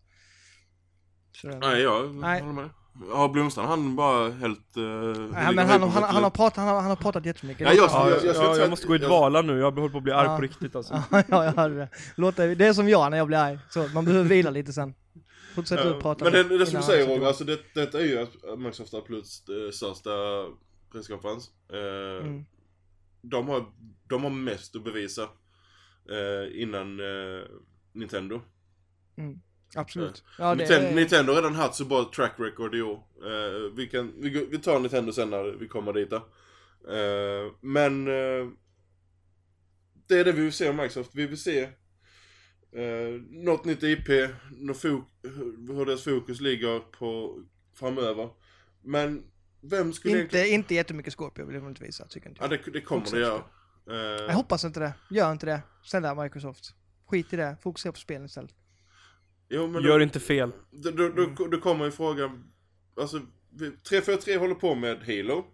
Så Nej, jag Nej. håller med. Ja, Blomstrand han bara helt... Uh, Nej, men han, han, han, har pratat, han, har, han har pratat jättemycket. Ja, jag- Ja, jag- jag, jag jag, måste gå i dvala nu, jag håller på att bli arg Ja. på riktigt alltså. ja, jag hade det. Låt det. Det är som jag när jag blir arg. Så man behöver vila lite sen. Fortsätt du prata. men det, det som du säger Roger, alltså det, detta är ju Microsoft Absoluts eh, största presskonferens. Eh, Mm. de, har, de har mest att bevisa eh, innan eh, Nintendo. Absolut. Ja, Nintendo, är, Nintendo har redan haft så bra track record i år. Vi, kan, vi, tar Nintendo sen när vi kommer dit. då. Men det är det vi vill se av Microsoft. Vi vill se Uh, något nytt IP, hur deras fokus ligger på framöver. Men vem skulle Inte, inte jättemycket Scorpio vill jag inte visa, tycker inte Ja, jag. det, det kommer det göra. Eh, Jag hoppas inte det. Gör inte det. Snälla Microsoft. Skit i det. Fokusera på spelen istället. jo, men Gör då, inte fel. då, då, då, då kommer ju frågan, alltså, vi- 343 håller på med Halo.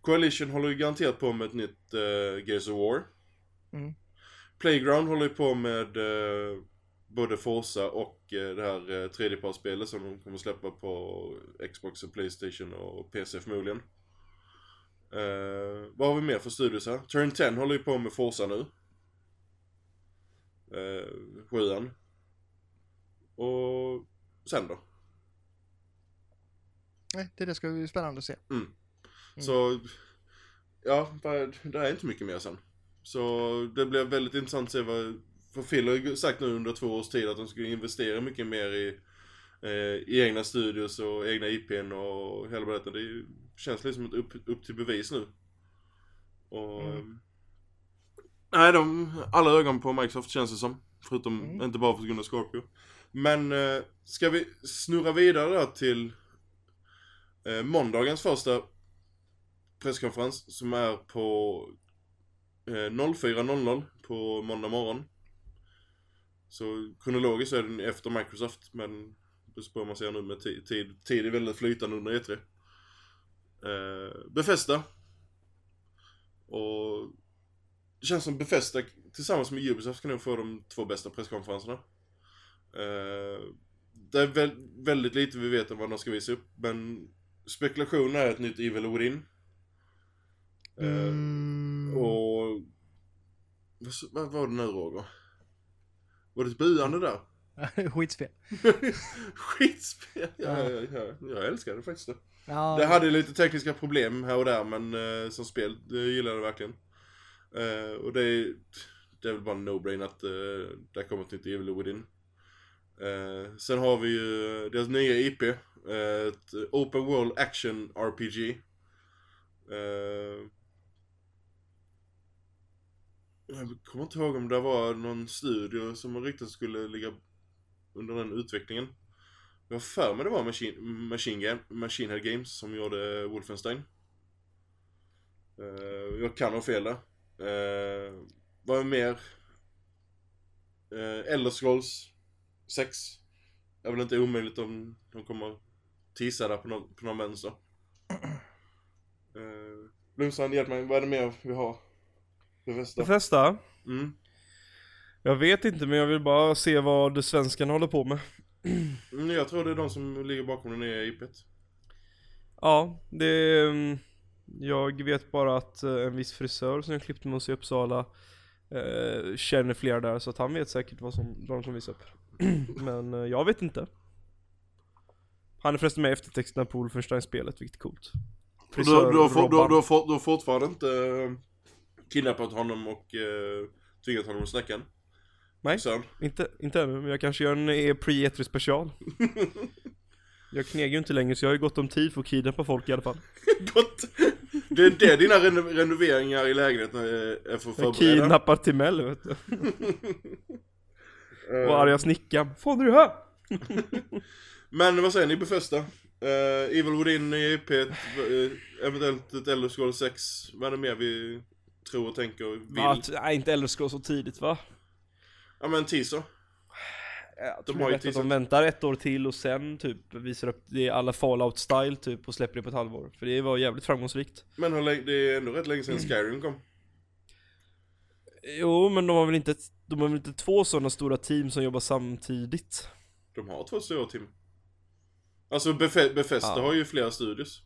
Coalition håller ju garanterat på med ett nytt uh, Gears of War. Mm. Playground håller ju på med eh, både Forza och eh, det här uh, tredjepartsspelet som de kommer släppa på Xbox och Playstation och PC förmodligen. Uh, vad har vi mer för studios här? Turn 10 håller ju på med Forza nu. Uh, sjuan. Och sen då? Nej, det, det ska bli spännande att se. Mm. Så, ja, det är inte mycket mer sen. Så det blir väldigt intressant att se vad, för Phil har sagt nu under två års tid att de ska investera mycket mer i, eh, i egna studios och egna IPn och hela berättelsen. Det är känns liksom ett upp, upp till bevis nu. Och, Mm. Nej, de, alla ögon på Microsoft känns det som. Förutom, Mm. inte bara för grund av Scorpio. Men, eh, ska vi snurra vidare där till eh, måndagens första presskonferens som är på 04.00 på måndag morgon. Så kronologiskt är den efter Microsoft men beror på man ser nu med tid. Tid, tid är väldigt flytande under E3. Eh, Befästa. Och det känns som Befästa tillsammans med Ubisoft kan nog få de två bästa presskonferenserna. Eh, det är väl, väldigt lite vi vet om vad de ska visa upp men spekulationen är ett nytt Evil Within. Eh, Mm. och... Vad, var det nu Roger? Var det ett buande där? Skitspel. Skitspel! Ja, Ja. ja, ja, jag älskar det faktiskt. Ja, Det hade lite tekniska problem här och där men eh, som spel, det gillar jag verkligen. Eh, och det är, det är väl bara en no-brain att uh, det kommer ett nytt Evil Within. Eh, sen har vi ju deras nya IP, eh, ett Open World Action RPG. Jag kommer inte ihåg om det var någon studio som riktigt skulle ligga under den utvecklingen. Jag har för mig det var Machine, Machine, Game, Machine Head Games som gjorde eh, Wolfenstein. Uh, jag kan ha fel där. Uh, vad är mer? Uh, Elder Scrolls 6. Det är väl inte omöjligt om de kommer tisa där på någon, på någon vänster. Uh, Blomstrand, hjälp mig. Vad är det mer vi har? Det bästa. Befästa? Mm. Jag vet inte men jag vill bara se vad svenskarna håller på med. Mm, jag tror det är de som ligger bakom den nya IPet. Ja, det... mm, Jag vet bara att eh, en viss frisör som jag klippte med oss i Uppsala eh, känner flera där så att han vet säkert vad, som, vad de kommer visa upp. Men eh, jag vet inte. Han är förresten med i eftertexterna på Wolfenstein-spelet, vilket är coolt. Och du, du, har, du, har- du, har, du har fortfarande inte kidnappat honom och uh, tvingat honom att snacka? Nej. Sen. Inte, inte ännu, men jag kanske gör en eh, pre-E3 special. jag knegar ju inte längre så jag har ju gott om tid för att kidnappa folk i alla fall. Gott! Det är det dina reno- renoveringar i lägenheten är, är för att Jag kidnappar Timell vet du. Eh, Och arga snickaren. Fan är du här? Men vad säger ni Befästa? Uh, Evil Within i uh, eventuellt ett Elder Scrolls 6. Vad är det mer vi tror och tänker och vill? Att, nej, inte Elder Scrolls så tidigt va? Ja men teaser. Jag De tror har det ju att de väntar ett år till och sen typ visar upp det i alla Fallout style typ och släpper det på ett halvår. För det var jävligt framgångsrikt. Men hur länge, det är ändå rätt länge sedan Mm. Skyrim kom. Jo men de har väl inte, de har väl inte två sådana stora team som jobbar samtidigt? De har två stora team. Alltså Bef- Befästa Ja. har ju flera studios.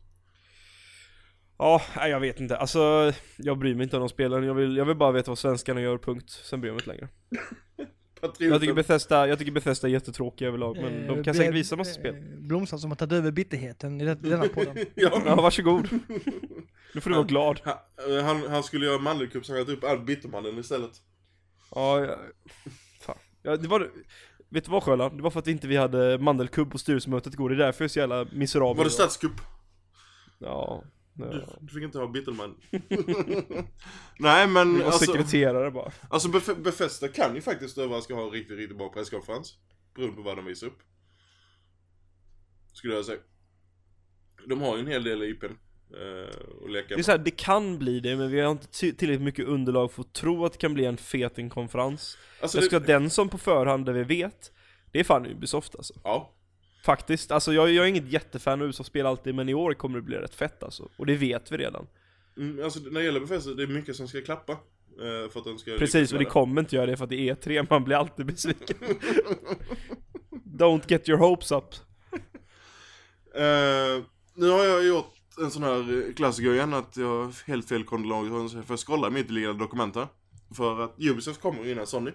Ja, jag vet inte. Alltså, jag bryr mig inte om de spelen. Jag vill, jag vill bara veta vad svenskarna gör, punkt. Sen bryr jag mig inte längre. Patrioten. Jag tycker Bethesda, jag tycker Bethesda är jättetråkiga överlag, men de Eh, kan Ble- säkert visa massa spel. eh, Blomstrand som har tagit över bitterheten i, denna podden. ja. Ja, varsågod. Nu får du vara glad. Han, han, han skulle göra mandelkupp så han upp all bittermannen istället. Ja, jag, fan. Ja, det var, vet du vad Sjöland? Det var för att inte vi hade mandelkubb på styrelsemötet igår, det är därför jag är så jävla miserabel. Var det statskupp? Ja. Du, du fick inte ha Bittelman. Nej men alltså, sekreterare bara. alltså Bef- Befesta kan ju faktiskt överraska ha en riktigt, riktigt bra presskonferens. Beroende på vad de visar upp. Skulle jag säga. De har ju en hel del IPn. Uh, att leka Det är med. så här, det kan bli det, men vi har inte tillräckligt mycket underlag för att tro att det kan bli en feting-konferens. Alltså, Jag ska det, den som på förhand där vi vet, det är fan Ubisoft alltså. ja. Faktiskt, alltså jag, jag är inget jättefan av Ubisoft-spel alltid, men i år kommer det bli rätt fett alltså. Och det vet vi redan. Mm, alltså när det gäller Befesta, det är mycket som ska klappa. eh, för att den ska Precis, och det kommer inte göra det för att det är E3, man blir alltid besviken. Don't get your hopes up. Eh, nu har jag gjort en sån här klassiker igen, att jag har helt fel kronolog, så jag får scrolla mitt i liggande dokument här. För att Ubisoft kommer innan Sony.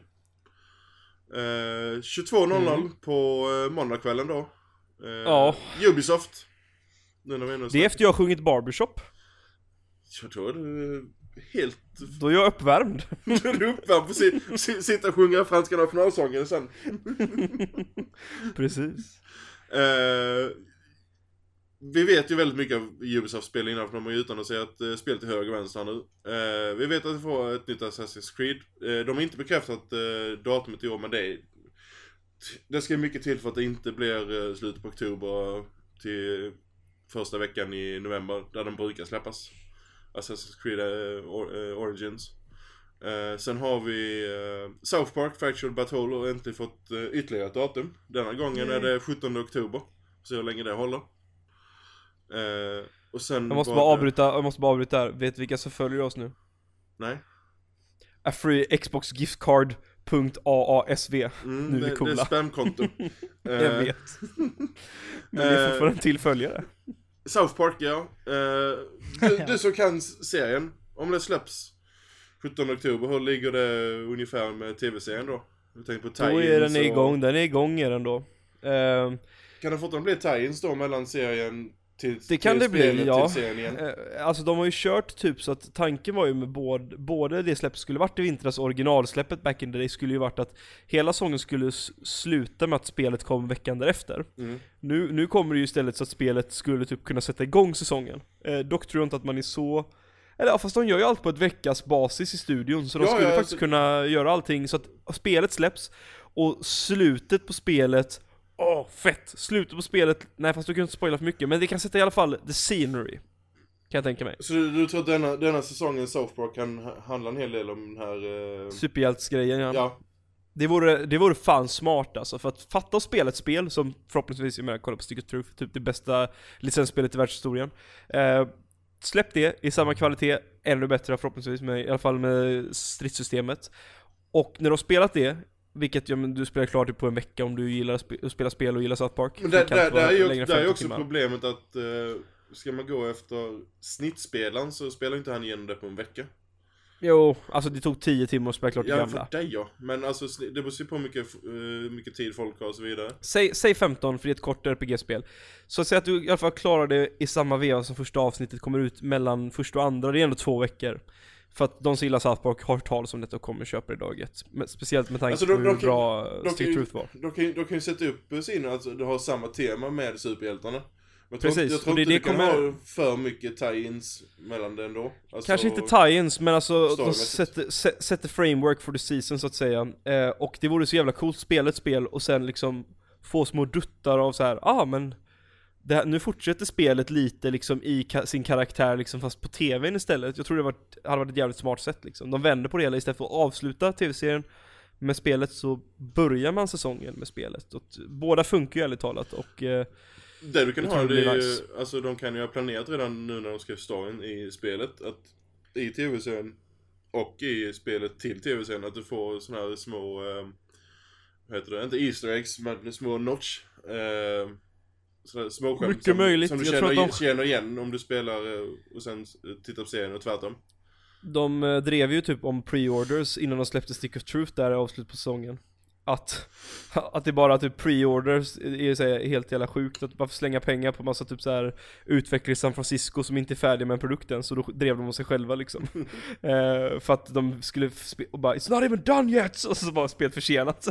Eh, 22.00 Mm. på uh, måndagskvällen då. Eh, Ja. Ubisoft. Nu när vi ändå Det är efter jag har sjungit Barbershop. Jag tror du helt... Då är jag uppvärmd. Du är uppvärmd att si- si- sitta och sjunga franska nationalsången sen. Precis. Eh, vi vet ju väldigt mycket av Ubisoft-spel innan, för de har ju utannonserat uh, spel till höger och vänster nu. Eh, vi vet att vi får ett nytt Assassin's Creed. Eh, de har inte bekräftat datumet i år, men det. Det ska mycket till för att det inte blir slutet på oktober till första veckan i november, där de brukar släppas. Assassin's Creed eh, or, eh, Origins. Eh, sen har vi eh, South Park Factual Battle och äntligen fått ytterligare ett datum. Denna gången är det 17 oktober. Se hur länge det håller. Eh, och sen Jag måste bara avbryta, jag måste bara avbryta här. Vet du vilka som följer oss nu? Nej. A free Xbox gift card .aasv Mm, Nu är vi det, det coola. är spamkonto. Jag Eh, vet Men det är eh, fortfarande en till följare South Park ja. Eh, du, du som kan serien. Om det släpps 17 oktober, hur ligger det ungefär med tv-serien då? Jag tänker på Då är den och- igång, den är igång är den då Kan det fortfarande bli tie-ins då mellan serien till, Det kan det bli, ja. eh, Alltså de har ju kört typ så att tanken var ju med både, både det släppet skulle varit i vintras originalsläppet back in the day skulle ju varit att hela säsongen skulle sluta med att spelet kom veckan därefter Mm. Nu, nu kommer det ju istället så att spelet skulle typ kunna sätta igång säsongen. Eh, dock tror jag inte att man är så... Eller ja, fast de gör ju allt på ett veckas basis i studion, så de Ja, skulle ja, faktiskt alltså- kunna göra allting så att spelet släpps, och slutet på spelet, åh fett! Slutet på spelet, nej fast du kan inte spoila för mycket, men det kan sätta i alla fall the scenery. Kan jag tänka mig. Så du, du tror att denna, denna säsongen South Park kan ha- handla en hel del om den här... Eh, Superhjältesgrejen ja. ja. Det vore, det vore fan smart alltså, för att fatta och spela ett spel som förhoppningsvis, jag menar kolla på Stick of Truth, typ det bästa licensspelet i världshistorien. Eh, släpp det i samma kvalitet, ännu bättre förhoppningsvis, med, i alla fall med stridssystemet. Och när du har spelat det, vilket ja, men du spelar klart det på en vecka om du gillar att spe- att spela spel och gillar South Park. Men Det där, där, där är ju där är ju 50 också timmar. problemet att eh, ska man gå efter snittspelaren så spelar inte han igenom det på en vecka. Jo, alltså det tog 10 timmar att spela klart det Ja, gamla. för dig ja. Men alltså det beror ju på hur mycket, eh, mycket tid folk har och så vidare. Säg, säg 15 för det är ett kort RPG-spel. Så säg att du i alla fall klarar det i samma veva som första avsnittet kommer ut mellan första och andra, det är ändå två veckor. För att de som gillar South Park har hört talas om detta och kommer köpa det dag ett. Men Speciellt med tanke Alltså, på de- hur de kan- bra de kan Stick Truth var. De kan, ju- de kan ju sätta upp sin, alltså du har samma tema med superhjältarna. Men jag tror, Precis, jag tror det- inte det kan kommer- ha för mycket tie-ins mellan det ändå. Alltså, Kanske inte tie-ins, men alltså de sätter, sä- sätter framework for the season så att säga. Eh, och det vore så jävla coolt, spela ett spel och sen liksom få små duttar av så här, ah men det här, nu fortsätter spelet lite liksom i ka- sin karaktär liksom fast på tvn istället. Jag tror det var, hade varit ett jävligt smart sätt liksom. De vänder på det hela istället för att avsluta tv-serien med spelet så börjar man säsongen med spelet. Och båda funkar ju ärligt talat och eh, Det du kan Jag ha, det det är ju, nice. alltså de kan ju ha planerat redan nu när de skrev storyn i spelet, att i tv-serien och i spelet till tv-serien, att du får såna här små, eh, vad heter det, inte Easter eggs, men små notch. Eh, sådana små skämt Mycket som, möjligt. som du känner, de- känner igen om du spelar eh, och sen tittar på serien och tvärtom. De eh, drev ju typ om pre-orders innan de släppte Stick of Truth där i avslut på säsongen. Att, att det bara typ pre-orders är så helt jävla sjukt att bara slänga pengar på massa typ så här utvecklare i San Francisco som inte är färdiga med produkten så då drev de om sig själva liksom. eh, för att de skulle spe- och bara 'It's not even done yet' och så var spelet försenat.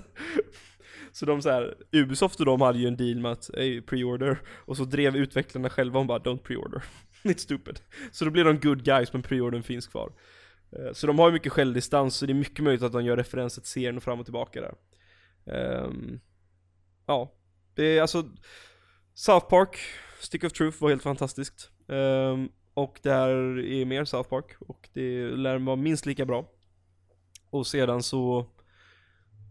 Så de så här, Ubisoft och de hade ju en deal med att, hey, pre-order, och så drev utvecklarna själva om bara 'Don't pre-order' It's stupid. Så då blir de good guys men preordern finns kvar. Eh, så de har ju mycket självdistans så det är mycket möjligt att de gör referenser till serien och fram och tillbaka där. Um, ja, det är alltså South Park, Stick of Truth var helt fantastiskt. Um, och det här är mer South Park och det lär vara minst lika bra. Och sedan så,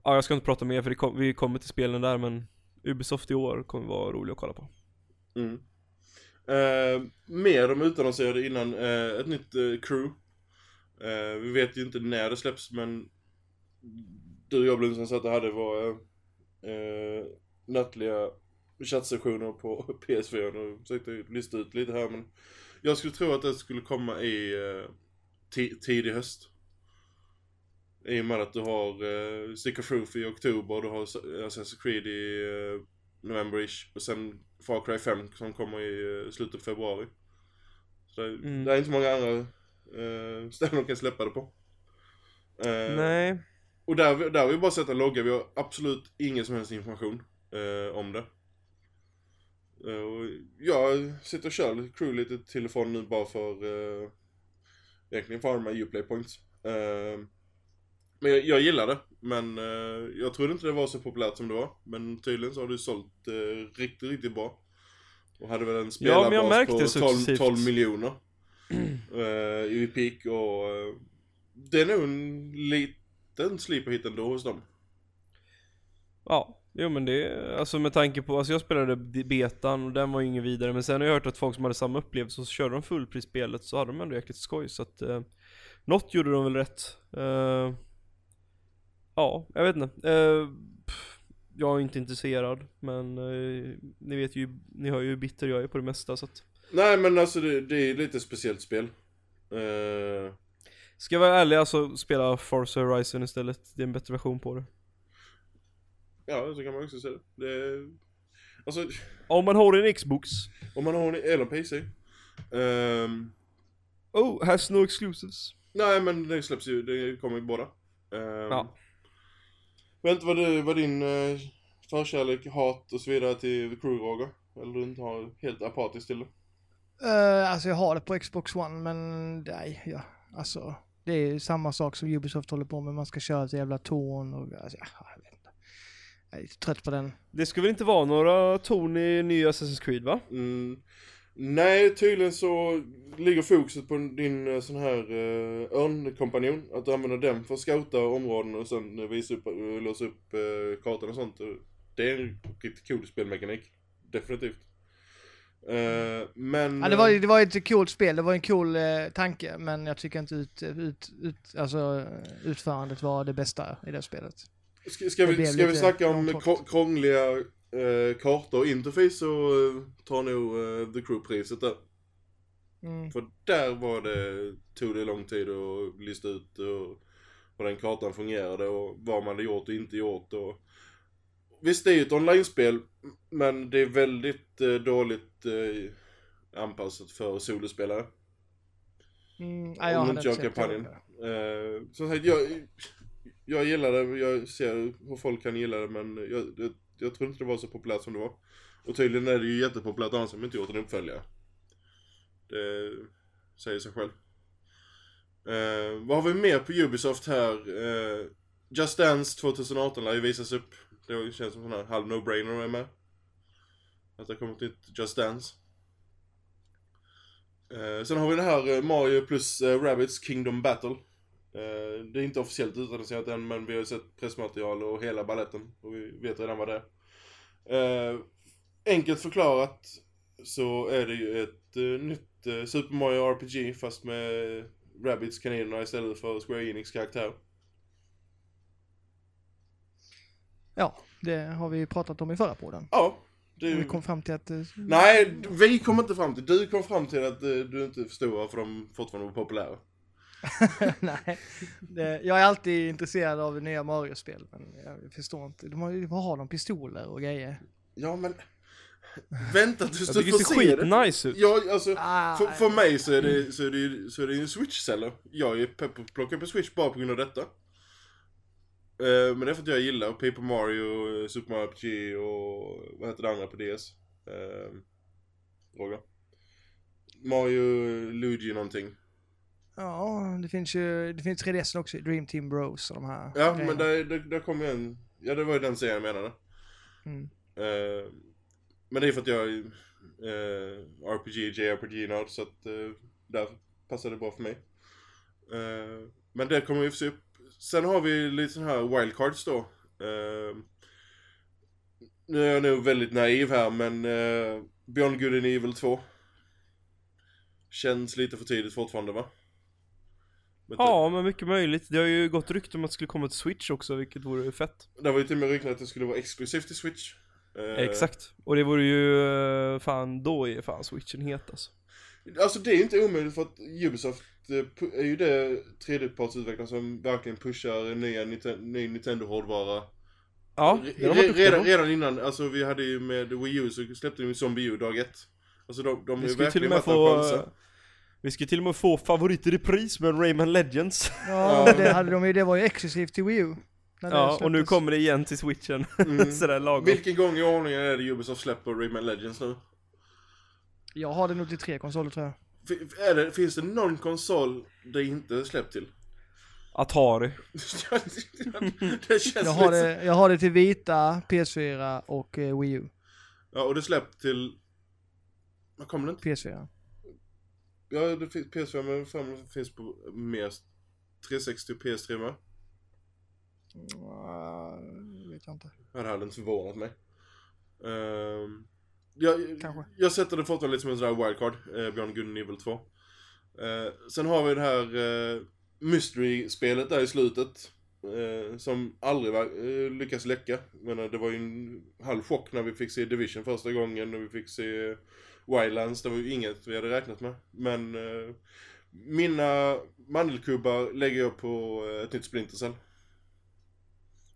ja jag ska inte prata mer för det kom, vi kommer till spelen där men Ubisoft i år kommer vara rolig att kolla på. Mm. Eh, mer de utannonserade innan, eh, ett nytt eh, crew. Eh, vi vet ju inte när det släpps men du och jag blev sa att det hade var eh, nattliga chattsessioner på PS4 och försökte lista ut lite här men jag skulle tro att det skulle komma i eh, tidig höst. I och med att du har eh, Stick of Truth i oktober, du har Assassin's Creed i eh, november-ish och sen Far Cry 5 som kommer i eh, slutet på februari. Så det, Mm. det är inte många andra eh, ställen de kan släppa det på. Eh, Nej. och där, där har vi bara sett en logga, vi har absolut ingen som helst information eh, om det. Och jag sitter och kör crew lite från nu bara för eh, egentligen för här Uplay points. Men jag, jag gillar det, men eh, jag trodde inte det var så populärt som det var. Men tydligen så har det sålt eh, riktigt, riktigt bra. Och hade väl en Ja, spelarbas märkte på 12, successivt. 12 miljoner. eh, I peak och eh, det är nog en liten sleeper hit ändå hos dem. Ja, jo men det, alltså med tanke på, alltså jag spelade betan och den var ju ingen vidare men sen har jag hört att folk som hade samma upplevelse och så körde de fullprisspelet så hade de ändå jäkligt skoj så att eh, Något gjorde de väl rätt. Eh, ja, jag vet inte. Eh, pff, jag är inte intresserad men eh, ni vet ju, ni hör ju hur bitter jag är på det mesta så att Nej men alltså det, det är lite speciellt spel. Eh, Ska jag vara ärlig alltså, spela Forza Horizon istället. Det är en bättre version på det. ja, så kan man också säga det. det. Alltså, Om man har en Xbox. om man har en eller PC. ehm, Oh, has no exclusives. nej men det släpps ju, det kommer ju båda. Um, Ja. Jag vet inte vad, du, vad din uh, förkärlek, hat och så vidare till The Crew Roger? Eller du inte har helt apatisk till det? Uh, alltså jag har det på Xbox One, men nej, ja, alltså. Det är ju samma sak som Ubisoft håller på med, man ska köra till jävla torn och alltså, ja, jag vet inte. Jag är lite trött på den. Det ska väl inte vara några ton i nya Assassin's Creed va? Mm, nej, tydligen så ligger fokuset på din eh, sån här uh, örnkompanjon. Att du använder den för att scouta områden och sen eh, visa upp, uh, låsa upp uh, kartan och sånt. Det är en riktigt cool spelmekanik. Definitivt. Eh, men... Ja, det, var, det var ett coolt spel, det var en cool eh, tanke, men jag tycker inte ut, ut, ut, alltså, eh, utförandet var det bästa i det spelet. Ska, ska, Det vi, ska vi snacka om krångliga eh, kartor och interface så eh, tar nog eh, The Crew-priset där. Mm. För där var det, tog det lång tid att lista ut och, hur den kartan fungerade och vad man hade gjort och inte gjort och Visst det är ju ett online-spel men det är väldigt eh, dåligt eh, anpassat för solospelare. Mm, Om jag hade inte jag kampanjen. Eh, som sagt, jag, jag gillar det, jag ser hur folk kan gilla det men jag, jag, tror inte det var så populärt som det var. Och tydligen är det ju jättepopulärt annars har de inte gjort en uppföljare. Det säger sig själv. Eh, vad har vi mer på Ubisoft här? Eh, Just Dance 2018 lär ju visas upp. Det känns som en sån här halv no-brainer är med. Att det kommer ett nytt Just Dance. Eh, sen har vi det här eh, Mario plus eh, Rabbids Kingdom Battle. Eh, det är inte officiellt utannonserat än men vi har ju sett pressmaterial och hela balletten och vi vet redan vad det är. Eh, enkelt förklarat så är det ju ett eh, nytt Super Mario RPG fast med Rabbids kaninerna istället för Square Enix karaktär. Ja, det har vi pratat om i förra podden. Ja. Det, Vi kom fram till att... Nej, vi kom inte fram till, du kom fram till att du inte förstod varför de fortfarande var populära. Nej, det, jag är alltid intresserad av nya Mario-spel, men jag förstår inte. De har, vad har de? Pistoler och grejer? Ja men, vänta tills du får det ser se det. skitnice ut. Ja, alltså, Ah, för, för mig så är det, så är det, ju- så är det en switch-seller. Jag är pepp på att plocka upp en switch bara på grund av detta. Eh, men det är för att jag gillar Paper Mario, eh, Super Mario RPG och vad heter det andra på DS? Uh, Roger? Mario, Luigi någonting. Ja, det finns ju, det finns 3DS också, Dream Team Bros och de här Ja, grejerna. men där, där, där kom ju en, ja det var ju den serien jag menade. Mm. Eh, men det är för att jag är eh, RPG, JRPG-nörd så att eh, där passar det bra för mig. Eh, men det kommer få se upp. Sen har vi lite sån här wildcards då. Nu är jag nog väldigt naiv här men eh, Beyond Good and Evil 2. Känns lite för tidigt fortfarande va? Men Ja, men mycket möjligt. Det har ju gått rykte om att det skulle komma till Switch också, vilket vore fett. Det var ju till och med rykten att det skulle vara exklusivt till Switch. Eh, Exakt. Och det vore ju, eh, fan, då är fan Switchen het alltså. Alltså det är inte omöjligt för att Ubisoft eh, är ju det tredjepartsutvecklare som verkligen pushar nya ny Nintendo-hårdvara. Ja, det har varit redan, redan innan, alltså vi hade ju med Wii U så släppte de ju Zombie U dag ett. Alltså de, de har ju skulle till och verkligen med varit en få, chansa. Vi skulle till och med få favorit i repris med Rayman Legends. Ja, det hade de ju, det var ju exklusivt till Wii U. Ja, och nu kommer det igen till switchen. Mm. Sådär lagom. Vilken gång i ordningen är det Ubisoft släpper Rayman Legends nu? Jag har det nog till tre konsoler tror jag. F- är det, finns det någon konsol det inte är släppt till? Atari. det känns Jag har lite... det, jag har det till Vita, PS4 och eh, Wii U. Ja, och det släppt till... Vad kommer det inte? PS4. Ja, det finns PS5 men fem finns på mer 360 och PS3 med. Uh, vet jag inte. Det hade inte förvånat mig. Ehm, jag, Kanske. jag sätter det fortfarande lite som en sån här wildcard, uh, Beyond Good Evil 2. Eh, sen har vi det här uh, Mystery-spelet där i slutet. eh, som aldrig var, uh, lyckas läcka. Menar, det var ju en halv chock när vi fick se Division första gången och vi fick se Wildlands. Det var ju inget vi hade räknat med. Men eh, mina mandelkubbar lägger jag på eh, ett nytt Splinter Cell.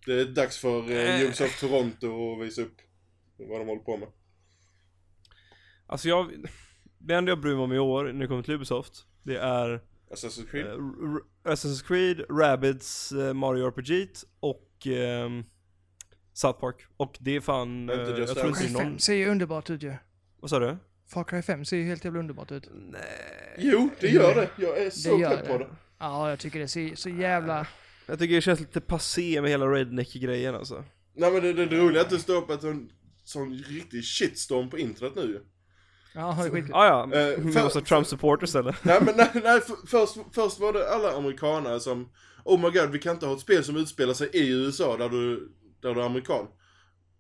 Det är dags för eh, Eh. Ubisoft Toronto att visa upp vad de håller på med. Alltså jag, det enda jag bryr mig om i år när det kommer till Ubisoft, det är Assassin's eh, Creed. R- Assassin's Creed, Rabbids, eh, Mario RPG och ehm, South Park. Och det är fan, Inte eh, Just jag tror inte det är någon... 5 ser ju underbart ut ju. Vad sa du? Far Cry 5 ser ju helt jävla underbart ut. Nej. Jo, det gör det. Jag är så pepp på det. Ja, jag tycker det ser så jävla... Jag tycker det känns lite passé med hela redneck-grejen alltså. Nej men det, det, det roliga är att det står upp ett sån, sån riktig shitstorm på internet nu. Ja, det är skitkul. Ah, ja, med för- massa Trump-supporters eller? Nej men nej, nej för, först, först var det alla amerikanare som Oh my god, vi kan inte ha ett spel som utspelar sig i USA där du, där du är amerikan.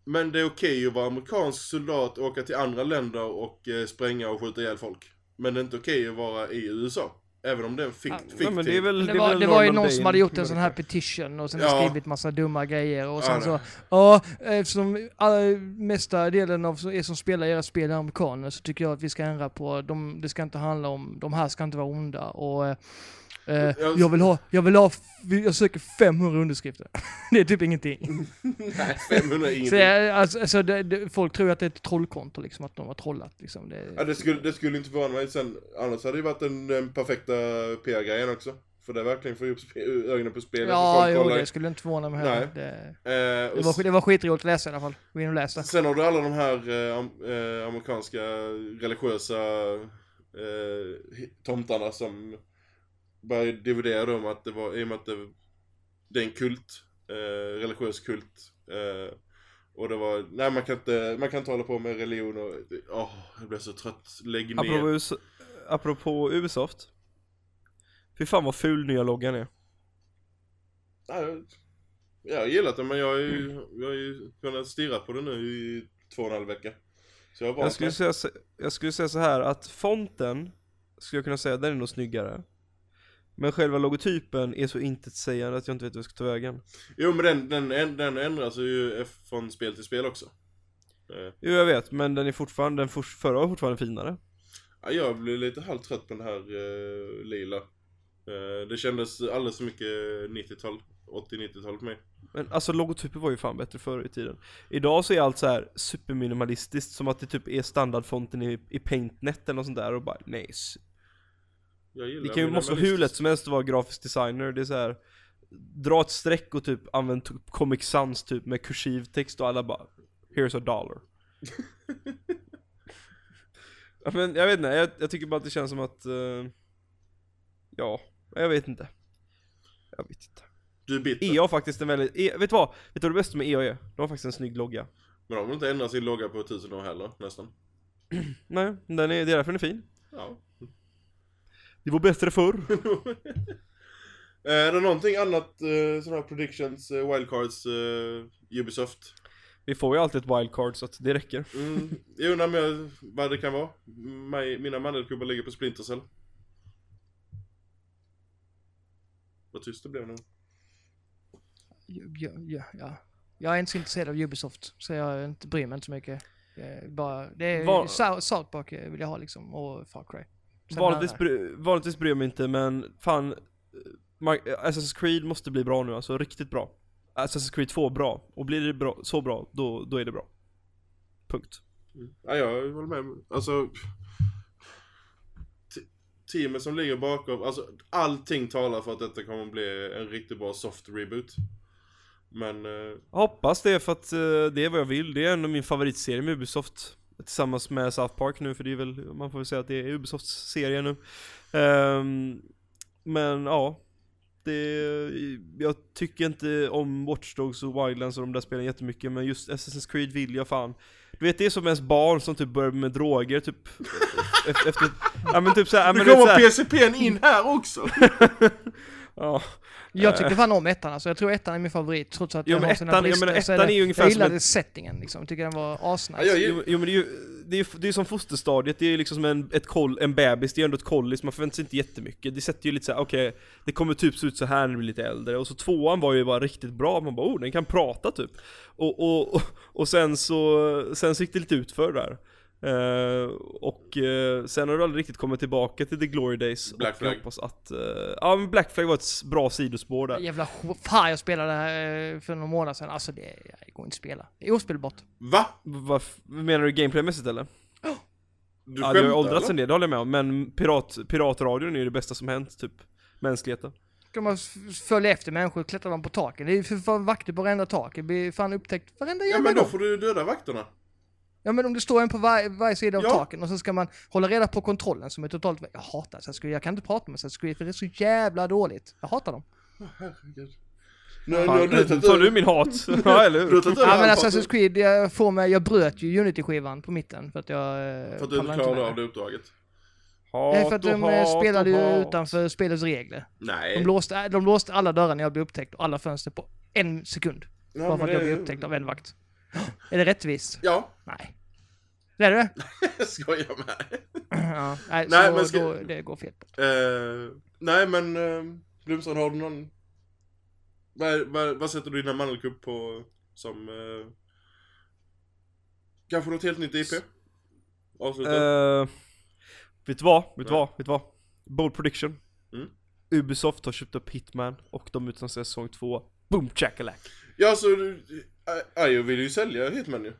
Men det är okej att vara amerikansk soldat och åka till andra länder och eh, spränga och skjuta ihjäl folk. Men det är inte okej att vara i USA. Även om det är en fikt, Ja, fiktiv. nej, men det är väl, Det var, det var ju någon som hade gjort en sån här petition och sen Ja. skrivit massa dumma grejer och sen Ja, så, nej. ja, eftersom alla, mesta delen av er som spelar era spel är amerikaner så tycker jag att vi ska ändra på, de, det ska inte handla om, de här ska inte vara onda och eh, Jag- vill ha, jag vill ha, jag söker 500 underskrifter. det är typ ingenting. Nej, 500 är Så, ingenting. jag- alltså, alltså, det, det, folk tror att det är ett trollkonto liksom, att de har trollat liksom. Det, Ja, det skulle, det skulle inte förvåna mig sen. Annars hade det varit den, den perfekta PR-grejen också. För det är verkligen få upp ögonen på spelet. ja, jo, det skulle inte förvåna mig heller. Det, Eh, det, var, det var skitroligt att läsa i alla fall. Gå in och läs det. Sen har du alla de här eh, am, eh, amerikanska religiösa eh, tomtarna som började dividera då om att det var, i och med att det, det är en kult, eh, religiös kult. Eh, och det var, nej man kan inte, man kan inte hålla på med religion och, åh, jag blir så trött, lägg ner. Apropå, US, apropå Ubisoft. Fy fan vad ful nya loggan är. Nej, jag- har gillat det men jag har ju, jag har ju kunnat stirra på det nu i två och en halv vecka. Så jag Jag skulle, säga, så- jag skulle säga så här att fonten, skulle jag kunna säga, den är nog snyggare. Men själva logotypen är så intetsägande att jag inte vet hur jag ska ta vägen. Jo men den, den, den, ändras ju från spel till spel också. Eh, Jo jag vet, men den är fortfarande, den för, förra var fortfarande finare. Ja, jag blev lite halvtrött på den här eh, lila. Eh, det kändes alldeles för mycket 90-tal, 80-90-tal för mig. Men alltså logotyper var ju fan bättre förr i tiden. Idag så är allt så här superminimalistiskt, som att det typ är standardfonten i, i Paintnet eller något sånt där och bara nice. Det kan ju måste vara hur lätt som helst att vara grafisk designer, det är så här. Dra ett streck och typ använd Comic Sans typ med kursiv text och alla bara Here's a dollar Ja, men jag vet inte, jag, jag tycker bara att det känns som att... eh, ja, jag vet inte. Jag vet inte. Du är bitter. EA har faktiskt en väldigt... E, vet du vad? Vet du vad det bästa med EA är? De har faktiskt en snygg logga. Men de har väl inte ändrat sin logga på tusen år heller, nästan. Nej, den är, det är därför den är fin. Ja. Det var bättre förr. Eh, Är det någonting annat, eh, sådana här predictions, eh, wildcards, eh, Ubisoft? Vi får ju alltid ett wildcard så att det räcker. Mm, jag undrar med vad det kan vara. Mig, mina mandelkubbar ligger på Splinter Cell. Vad tyst det blev nu. Ja, ja, ja. Jag är inte så intresserad av Ubisoft, så jag inte bryr mig inte så mycket. Det är bara, det är Var- Sou- South Park vill jag ha liksom, och Far Cry. Vanligtvis, bry, vanligtvis bryr jag mig inte men fan... eh, Assassin's Creed måste bli bra nu alltså, riktigt bra. Assassin's Creed 2 bra. Och blir det bra, så bra, då, då är det bra. Punkt. Ja, jag håller med. Alltså... Teamet som ligger bakom, alltså allting talar för att detta kommer att bli en riktigt bra soft reboot. Men, eh, hoppas det för att eh, det är vad jag vill. Det är ändå min favoritserie med Ubisoft. Tillsammans med South Park nu, för det är väl, man får väl säga att det är Ubisofts serie nu. Ehm, men ja. Det, jag tycker inte om Watch Dogs och Wildlands och de där spelen jättemycket, men just Assassin's Creed vill jag fan. Du vet det är som ens barn som typ börjar med droger typ efter, ja men typ såhär, ja, nu men är kommer PCP'n in här också! ja. Jag tycker fan om ettan alltså. Jag tror ettan är min favorit trots att Jo, den men har sina ettan- jag brister. menar, så ettan det- är ju ungefär Jag gillade ett- settingen liksom. Tycker den var asnice. Ja, Jo, jo men det är ju, det är det är som fosterstadiet, det är ju liksom som en, ett koll, en bebis, det är ändå ett kollis, man förväntar sig inte jättemycket. Det sätter ju lite såhär, okej, det kommer typ se ut så här när du blir lite äldre. Och så tvåan var ju bara riktigt bra, man bara oh, den kan prata typ. Och, och, och, och sen så, sen så gick det lite ut för där. Eh, och eh, sen har du aldrig riktigt kommit tillbaka till the glory days. Black och Flag. Jag hoppas att, eh, ja men Black Flag var ett bra sidospår där. Jävla fan jag spelade för några månader sedan. Alltså det, det går inte att spela. Det är ospelbart. Va? Vad f- menar du gameplaymässigt eller? Du ja, det har åldrats eller? en del, det håller jag med om. Men pirat, piratradion är ju det bästa som hänt, typ. Mänskligheten. Ska man följa efter människor och klättra dem på taken? Det är ju för fan vakter på varenda tak. Det blir fan upptäckt varenda Ja jävla men då får du döda vakterna. Ja men om det står en på var, varje sida av Ja. taken och så ska man hålla reda på kontrollen som är totalt... Jag hatar Assassin's Creed. Jag kan inte prata med Assassin's Creed för det är så jävla dåligt. Jag hatar dem. Herregud. Nu, nu har Fan, du tagit tar du min hat? ja, eller hur? Ja men Assassin's Creed, jag får mig, jag bröt ju Unity-skivan på mitten för att jag... eh, För att du inte klarade av det. uppdraget. Nej för att Hat de eh, hat spelade ju hat. utanför spelets regler. Nej. De låste, de låste alla dörrar när jag blev upptäckt och alla fönster på en sekund. Ja, bara för att jag blev upptäckt av en vakt. Är det rättvist? Ja, Nej. Det är det? jag skojar med. ja, nej, Nej, så men ska- då, det går fel. Eh, nej men, uh, Blomstrand har du någon... Vad, vad, vad sätter du dina mandelkubb på som... Uh, kanske något helt nytt IP? Avsluta. Eh, vet du vad? Vet du vad? Vet du vad? Bold prediction. Mm. Ubisoft har köpt upp Hitman och de utannonserar säsong 2. Boom chackalak. Ja, så du- I- IO vill ju sälja Hitman ju.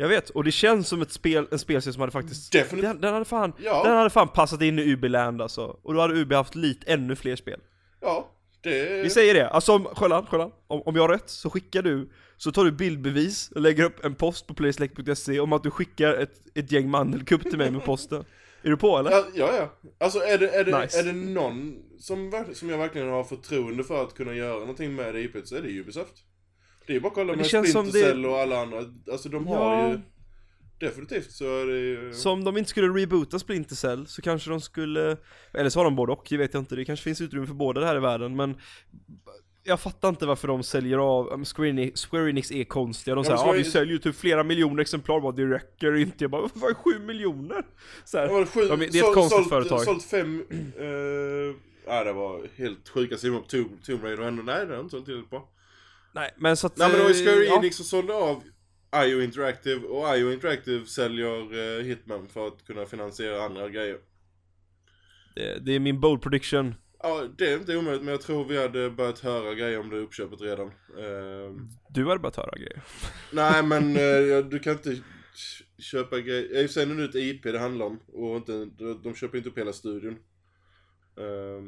Jag vet, och det känns som ett spel, en spelserie som hade faktiskt... Definitivt. Den, den hade fan, Ja. den hade fan passat in i Ubiland alltså. Och då hade Ubi haft lite, ännu fler spel. Ja, det... Vi säger det, alltså om, Sjölland, Sjölland, om, om jag har rätt så skickar du, så tar du bildbevis och lägger upp en post på playselect.se om att du skickar ett, ett gäng mandelkubb till mig med posten. Är du på eller? Ja, ja, ja. Alltså är det, är det, Nice. är det någon som, som jag verkligen har förtroende för att kunna göra någonting med det IP så är det Ubisoft. Det är bara att kolla med känns som Splinter det- och alla andra. Alltså de har Ja. ju... Definitivt så är det ju... Så om de inte skulle reboota Splinter Cell så kanske de skulle, eller så har de både och, det vet jag inte, det kanske finns utrymme för båda det här i världen men jag fattar inte varför de säljer av, Square, Enix, Square Enix är konstiga, de Ja, säger ja Square vi säljer ju typ flera miljoner exemplar bara, det räcker inte, jag bara vad är sju miljoner? Så här. Ja, sju, De det är ett sålt- konstigt sålt, företag. Sålt fem... Uh, ja, det var helt sjuka siffror på Tomb, Raider och ändå, nej det har inte sålt tillräckligt bra. Nej men så att... Nej men det var ju Square eh, ja. Enix som sålde av IO Interactive och IO Interactive säljer eh, Hitman för att kunna finansiera andra grejer. det, det är min bold prediction. Ja, det är inte omöjligt men jag tror vi hade börjat höra grejer om det uppköpet redan. Eh, Du hade börjat höra grejer. nej men eh, ja, du kan inte köpa grejer. Jag säger nu ett IP det handlar om och inte, de, köper inte upp hela studion. Eh,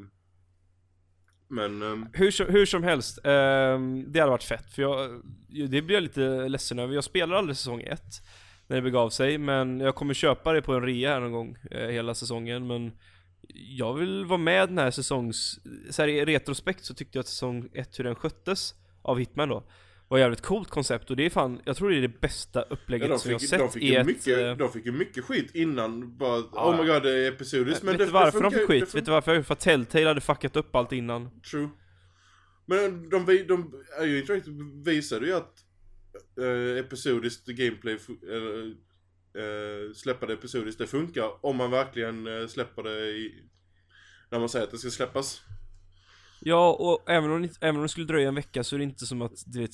men... um... Hur, som- hur som helst, ehm, det hade varit fett för jag, det blir jag lite ledsen över. Jag spelar aldrig säsong 1. när det begav sig. Men jag kommer köpa det på en rea här någon gång, eh, hela säsongen. Men jag vill vara med den här säsongs... Så här i retrospekt så tyckte jag att säsong 1 hur den sköttes av Hitman då var jävligt coolt koncept och det är fan, jag tror det är det bästa upplägget Ja, de som jag har fick, sett de, fick i ju ett... mycket, eh, de fick ju mycket skit innan, bara Ja, oh my god det är episodiskt men vet du varför det de fick funkar- skit? Vet du varför? För att Telltale hade fuckat upp allt innan. True. Men de, vi- de, de Interactive visade ju att uh, episodiskt gameplay, eller uh, släppa det episodiskt, det funkar om man verkligen uh, släpper det i, när man säger att det ska släppas. Ja, och även om, även om det skulle dröja en vecka så är det inte som att, du vet,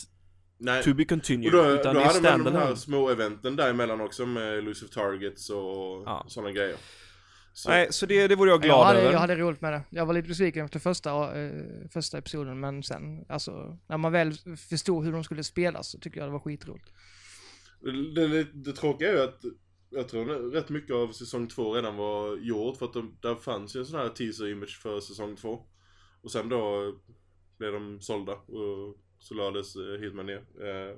Nej. to be Och continued. då, utan då det är hade man de här små eventen däremellan också med elusive targets och Ja. sådana grejer. Så, Nej, så det, det vore jag Jag glad hade, över. jag hade roligt med det. Jag var lite besviken efter första, eh, första episoden, men sen, alltså, när man väl förstod hur de skulle spelas så tycker jag det var skitroligt. Det, det, det tråkiga är ju att jag tror rätt mycket av säsong två redan var gjort för att de, där fanns ju en sån här teaser image för säsong två. Och sen då blev de sålda och så lades eh, Hitman ner. Eh,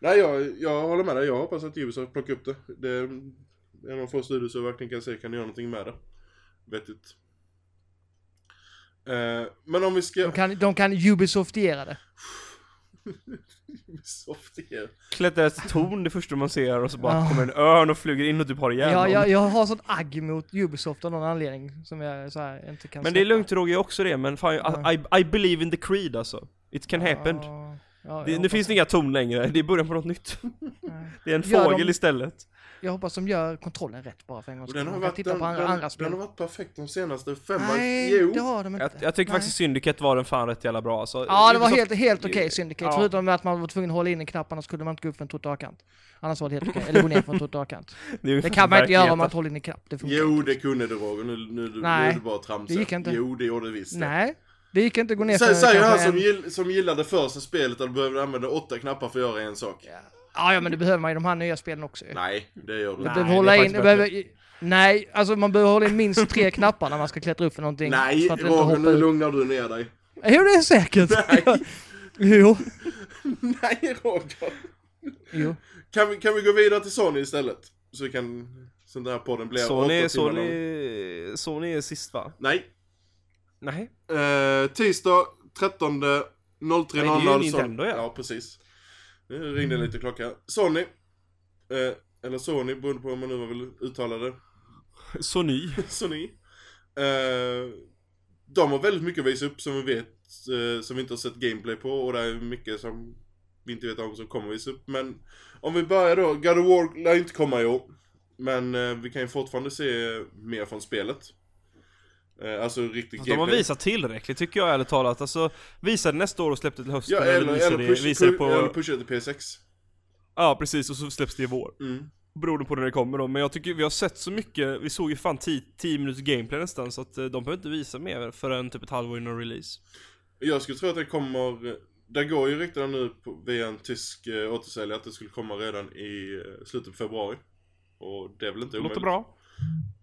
nej, jag, jag håller med dig. Jag hoppas att Ubisoft plockar upp det. Det är en av få studios jag verkligen kan se kan göra någonting med det. Vettigt. Eh, men om vi ska... De kan, de kan Ubisoftiera det. Klättrar ett torn det första man ser och så bara Ja. kommer en örn och flyger in och typ har ihjäl Jag, någon. jag, jag har sånt agg mot Ubisoft av någon anledning som jag så här, inte kan Men det är lugnt Roger, jag också det, men fan, Ja. I, I believe in the creed alltså. It can happen. Ja, ja, Det, nu finns det inga torn längre, det är början på något nytt. Det är en Gör fågel de- istället. Jag hoppas de gör kontrollen rätt bara för en gångs skull. den har varit, titta den, på andra, den, andra spel. den har varit perfekt de senaste fem Nej, Jo. det har de inte. Jag, jag tycker Nej. faktiskt Syndicate var den fan rätt jävla bra alltså. Ja, det var Ubisoft- helt, helt okej Syndicate. Ja. Förutom att man var tvungen att hålla in en knapp, annars kunde man inte gå upp för en trottoarkant. Annars var det helt okej. Eller gå ner för en trottoarkant. Det, Det kan man inte göra om man håller in en knapp. Det Jo, det kunde du Roger. Nu, nu, nu, Nej, nu är du bara tramsa. det gick inte. Jo, det gjorde du visst det. Nej, det gick inte att gå ner Säg, säg kanske han som, en- gill, som gillade första spelet att du behövde använda åtta knappar för att göra en sak. Ja, ja, men det behöver man i de här nya spelen också. Nej, det gör du inte. behöver hålla in, behöver, nej, alltså man behöver hålla in minst tre knappar när man ska klättra upp för någonting. Nej, Roger, nu lugnar du ner dig. Jo, det är säkert. Nej. jo. Nej, Roger. Jo. Kan vi, kan vi gå vidare till Sony istället? Så vi kan... Så den här podden blir Sony. Sony, Sony är sist va? Nej. Nej. Eh, tisdag 13 03.00 Nej, det är ju Nintendo, ja. Ja, precis. Nu ringde lite klocka. Sony. Eh, eller Sony, beroende på hur man nu vill uttala det. Sony. Sony. Eh, de har väldigt mycket att visa upp som vi vet, eh, som vi inte har sett gameplay på och det är mycket som vi inte vet om som kommer visa upp. Men om vi börjar då, God of War lär inte komma i år. Men eh, vi kan ju fortfarande se mer från spelet. Eh, alltså riktigt De har visat tillräckligt tycker jag ärligt talat. Alltså, visa det nästa år och släpp det till hösten. Ja, eller, visa eller, det, push, det på... eller pusha det till P6. Ja, precis. Och så släpps det i vår. Mm. Beroende på när det kommer då. Men jag tycker vi har sett så mycket. Vi såg ju fan 10 minuters gameplay nästan. Så att eh, de behöver inte visa mer förrän typ ett halvår innan release. Jag skulle tro att det kommer, det går ju rykten nu på, via en tysk eh, återsäljare att det skulle komma redan i eh, slutet på februari. Och det är väl inte Det låter omöjligt. bra.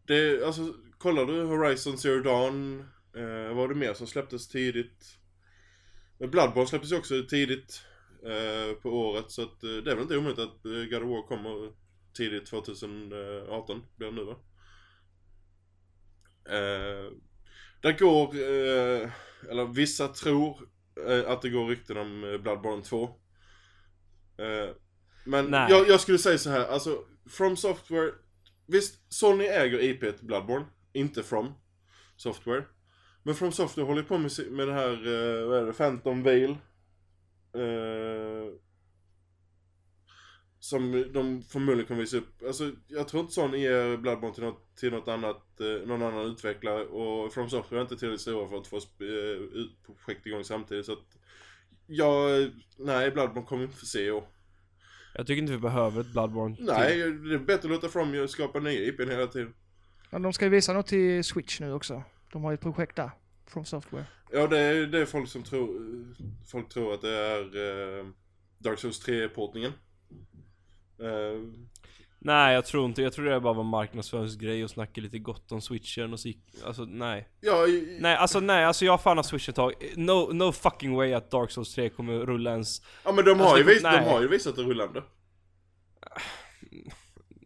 Det, alltså, kollar du Horizon Zero Dawn, eh, vad var det mer som släpptes tidigt? Men Bloodborne släpptes ju också tidigt eh, på året så att eh, det är väl inte omöjligt att eh, God of War kommer tidigt 2018, blir det nu va? Eh, det går, eh, eller vissa tror eh, att det går rykten om eh, Bloodborne 2. Eh, men jag, jag skulle säga så här, alltså From Software Visst, Sony äger IP Bloodborne, inte From Software. Men From Software håller på med, med det här, eh, vad är det, Phantom Veil. Eh, som de förmodligen kommer visa upp. Alltså, jag tror inte Sony ger Bloodborne till något, till något annat, eh, någon annan utvecklare. Och From Software är inte tillräckligt stora för att få eh, ut projekt igång samtidigt. Så att, ja, nej, Bloodborne kommer vi inte få se i år. Jag tycker inte vi behöver ett Bloodborne. Nej, det är bättre att låta From skapa nya IPn hela tiden. Men de ska ju visa något till Switch nu också. De har ju ett projekt där. From Software. Ja, det är, det är folk som tror, folk tror att det är eh, Dark Souls 3-portningen. Eh, Nej jag tror inte, jag tror det bara var marknadsföringsgrej och snacka lite gott om switchen och så alltså nej. ja, i- Nej alltså nej, alltså jag har fan har switch ett tag. No, no fucking way att Dark Souls 3 kommer rulla ens. ja men de har, Alltså, ju vis, de har ju visat det rullande.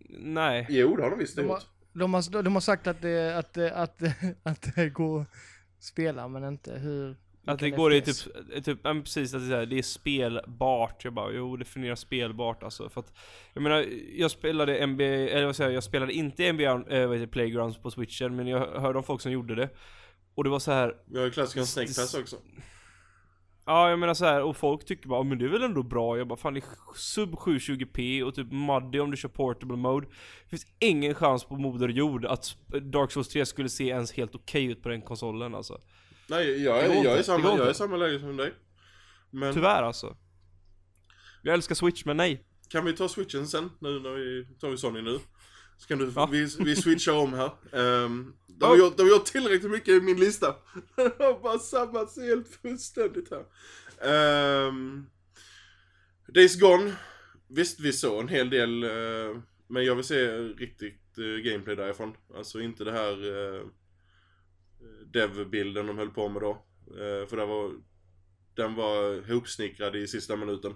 nej. Jo, det har de visst De har, gjort. De, har, de har sagt att det, att, att, att det går att spela, men inte hur... Att det går i typ, typ ja, men precis att det är, så här, det är spelbart. Jag bara, jo definiera spelbart alltså. För att, jag menar, jag spelade NBA, eller vad säger jag, jag spelade inte NBA, äh, vad heter Playgrounds på switchen, men jag hörde om folk som gjorde det. Och det var så här, Vi har ju klassikern Snake Pass också. Ja jag menar så här, och folk tycker bara, men det är väl ändå bra. Jag bara, fan det är sub 720p och typ muddy om du kör portable mode. Det finns ingen chans på moder jord att Dark Souls 3 skulle se ens helt okej ut på den konsolen alltså. Nej, jag är, jag är, samma, jag är i samma läge som dig. Men Tyvärr alltså. Jag älskar switch, men nej. kan vi ta switchen sen, nu när vi tar vi Sony nu? Så kan du, Ja. vi, vi switchar om här. Um, de, har gjort, de gjort tillräckligt mycket i min lista. De har bara sabbats helt fullständigt här. Um, Days Gone. Visst, vi såg en hel del, eh, men jag vill se riktigt uh, gameplay därifrån. Alltså inte det här uh, dev-bilden de höll på med då. Eh, för det var, den var hopsnickrad i sista minuten.